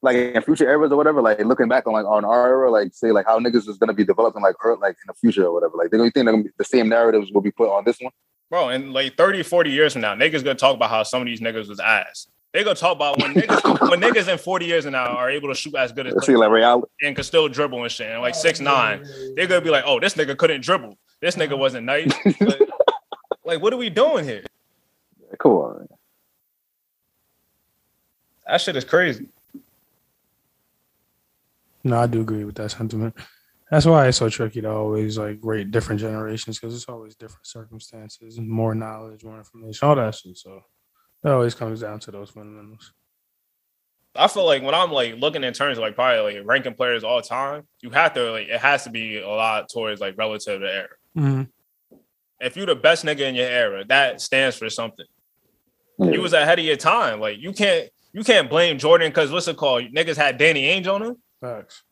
S3: like in future eras or whatever like looking back on like on our era like say like how niggas is gonna be developing like earth like in the future or whatever like they you think they're gonna be, the same narratives will be put on this one
S1: Bro, and like 30, 40 years from now, niggas gonna talk about how some of these niggas was ass. They gonna talk about when niggas when niggas in 40 years and now are able to shoot as good as
S3: see like reality
S1: and can still dribble and shit. And like six nine, they're gonna be like, oh, this nigga couldn't dribble. This nigga wasn't nice. But, like, what are we doing here?
S3: Come on
S1: That shit is crazy.
S2: No, I do agree with that sentiment. That's why it's so tricky to always like rate different generations because it's always different circumstances, and more knowledge, more information, all that shit. So it always comes down to those fundamentals.
S1: I feel like when I'm like looking in terms of like probably like ranking players all time, you have to like it has to be a lot towards like relative to era.
S2: Mm-hmm.
S1: If you're the best nigga in your era, that stands for something.
S3: Yeah.
S1: You was ahead of your time. Like you can't you can't blame Jordan because what's it called? Niggas had Danny Ainge on him.
S2: Facts.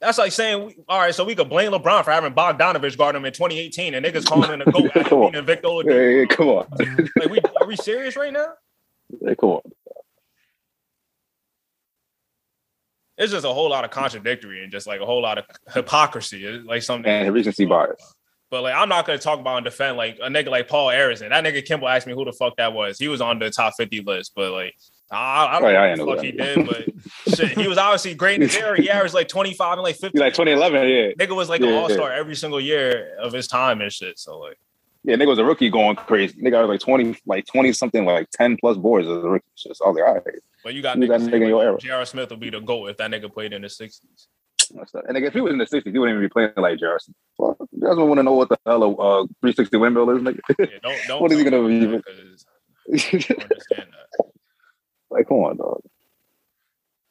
S1: That's like saying, all right, so we could blame LeBron for having Bogdanovich guard him in 2018, and niggas calling him a goat
S3: Come on.
S1: beating Victor
S3: yeah, yeah, come on
S1: Like, we are we serious right now?
S3: yeah, come on
S1: It's just a whole lot of contradictory and just like a whole lot of hypocrisy. It's like something.
S3: and recency bias
S1: But like, I'm not gonna talk about and defend like a nigga like Paul Arizin. That nigga Kinbill asked me who the fuck that was. He was on the top 50 list, but like, I, I don't
S3: Oh, yeah, I
S1: know what the fuck
S3: that.
S1: he did, but shit, he was obviously great in his era. He averaged like 25 and like 50.
S3: like 2011 yeah
S1: Nigga was like
S3: Yeah,
S1: an all star every single year of his time and shit. So like,
S3: Yeah, nigga was a rookie going crazy. Nigga was like 20, like 20 something, like 10 plus boards as a rookie. So I was like, all right.
S1: but you got
S3: You got nigga in your era.
S1: J.R. Smith will be the GOAT if that nigga played in the 60s.
S3: And like, if he was in the 60s, he wouldn't even be playing like Jarrison. Fuck, Jarrison want to know what the hell a uh, 360 windmill is, nigga.
S1: Yeah, don't don't.
S3: What is he gonna
S1: me
S3: be-
S1: that, 'cause I understand that.
S3: like, come on, dog.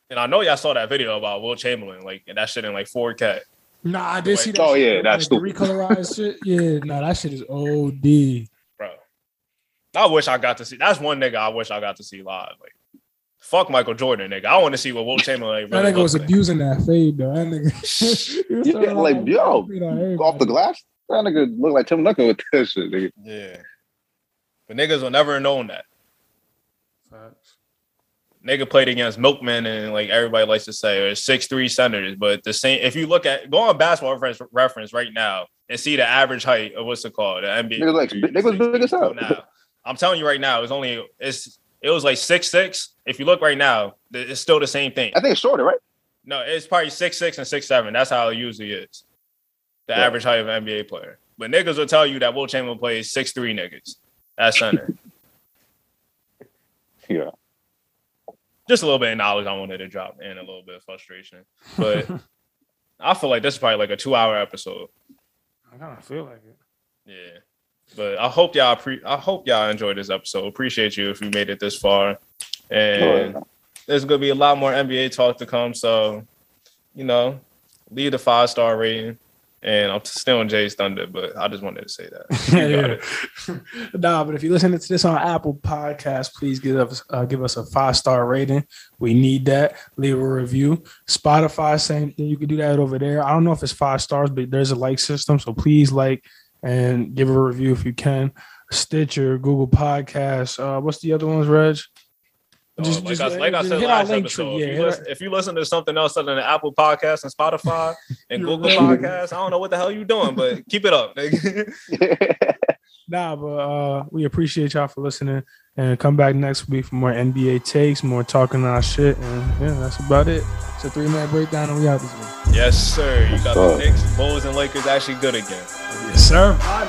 S1: And I know y'all saw that video about Wilt Chamberlain, like and that shit in like 4K.
S2: Nah, I did see that.
S3: Oh,
S2: shit,
S3: yeah, that's
S2: like, the
S3: stupid.
S2: recolorized shit. Yeah, nah, that shit is OD.
S1: bro. I wish I got to see. That's one nigga I wish I got to see live. Like, fuck Michael Jordan, nigga. I want to see what Wilt Chamberlain Really That
S2: nigga was
S1: like.
S2: abusing that fade though. That nigga. he
S3: Yeah,
S2: throwing
S3: like, yo,
S2: feet on.
S3: Off the glass? That nigga look like Tim Duncan with that shit, nigga.
S1: Yeah, but niggas will never have known that.
S2: Facts.
S1: Nigga played against Milkman and like everybody likes to say, or six three centers. But the same, if you look at go on basketball reference, reference right now and see the average height of what's it called, the NBA.
S3: Niggas like- niggas big as hell.
S1: Now, I'm telling you right now, it's only it's it was like six six. If you look right now, it's still the same thing.
S3: I think it's shorter, right?
S1: No, it's probably six six and six seven. That's how it usually is. The
S3: Yeah.
S1: average height of an NBA player. But niggas will tell you that Wilt Chamberlain plays six three niggas at center.
S3: Yeah.
S1: Just a little bit of knowledge I wanted to drop and a little bit of frustration. But I feel like this is probably like a two hour episode.
S2: I kind of feel like it.
S1: Yeah. But I hope y'all pre- I hope y'all enjoyed this episode. Appreciate you if you made it this far. And there's gonna be a lot more NBA talk to come. So, you know, leave the five star rating. And I'm still on Jay's Thunder, but I just wanted to say that. You
S2: nah, but if you're listening to this on Apple Podcast, please give us uh, give us a five star rating. We need that. Leave a review. Spotify, same thing. You can do that over there. I don't know if it's five stars, but there's a like system. So please like and give a review if you can. Stitcher, Google Podcasts. Uh, what's the other ones, Reg?
S1: Uh,
S2: Just-
S1: like,
S2: just-
S1: I, like I said last episode,
S2: tree.
S1: if, you listen, if you listen to something else other than Apple Podcasts and Spotify and Google. Podcasts, I don't know what the hell you doing, but keep it up. nigga.
S2: Nah, but uh, we appreciate y'all for listening and come back next week for more NBA takes, more talking our shit, and yeah, that's about it. It's a three man breakdown, and we out this week.
S1: yes, sir. You got the
S3: Sure.
S1: Knicks, Bulls, and Lakers actually good again.
S2: Yes, sir. Bye,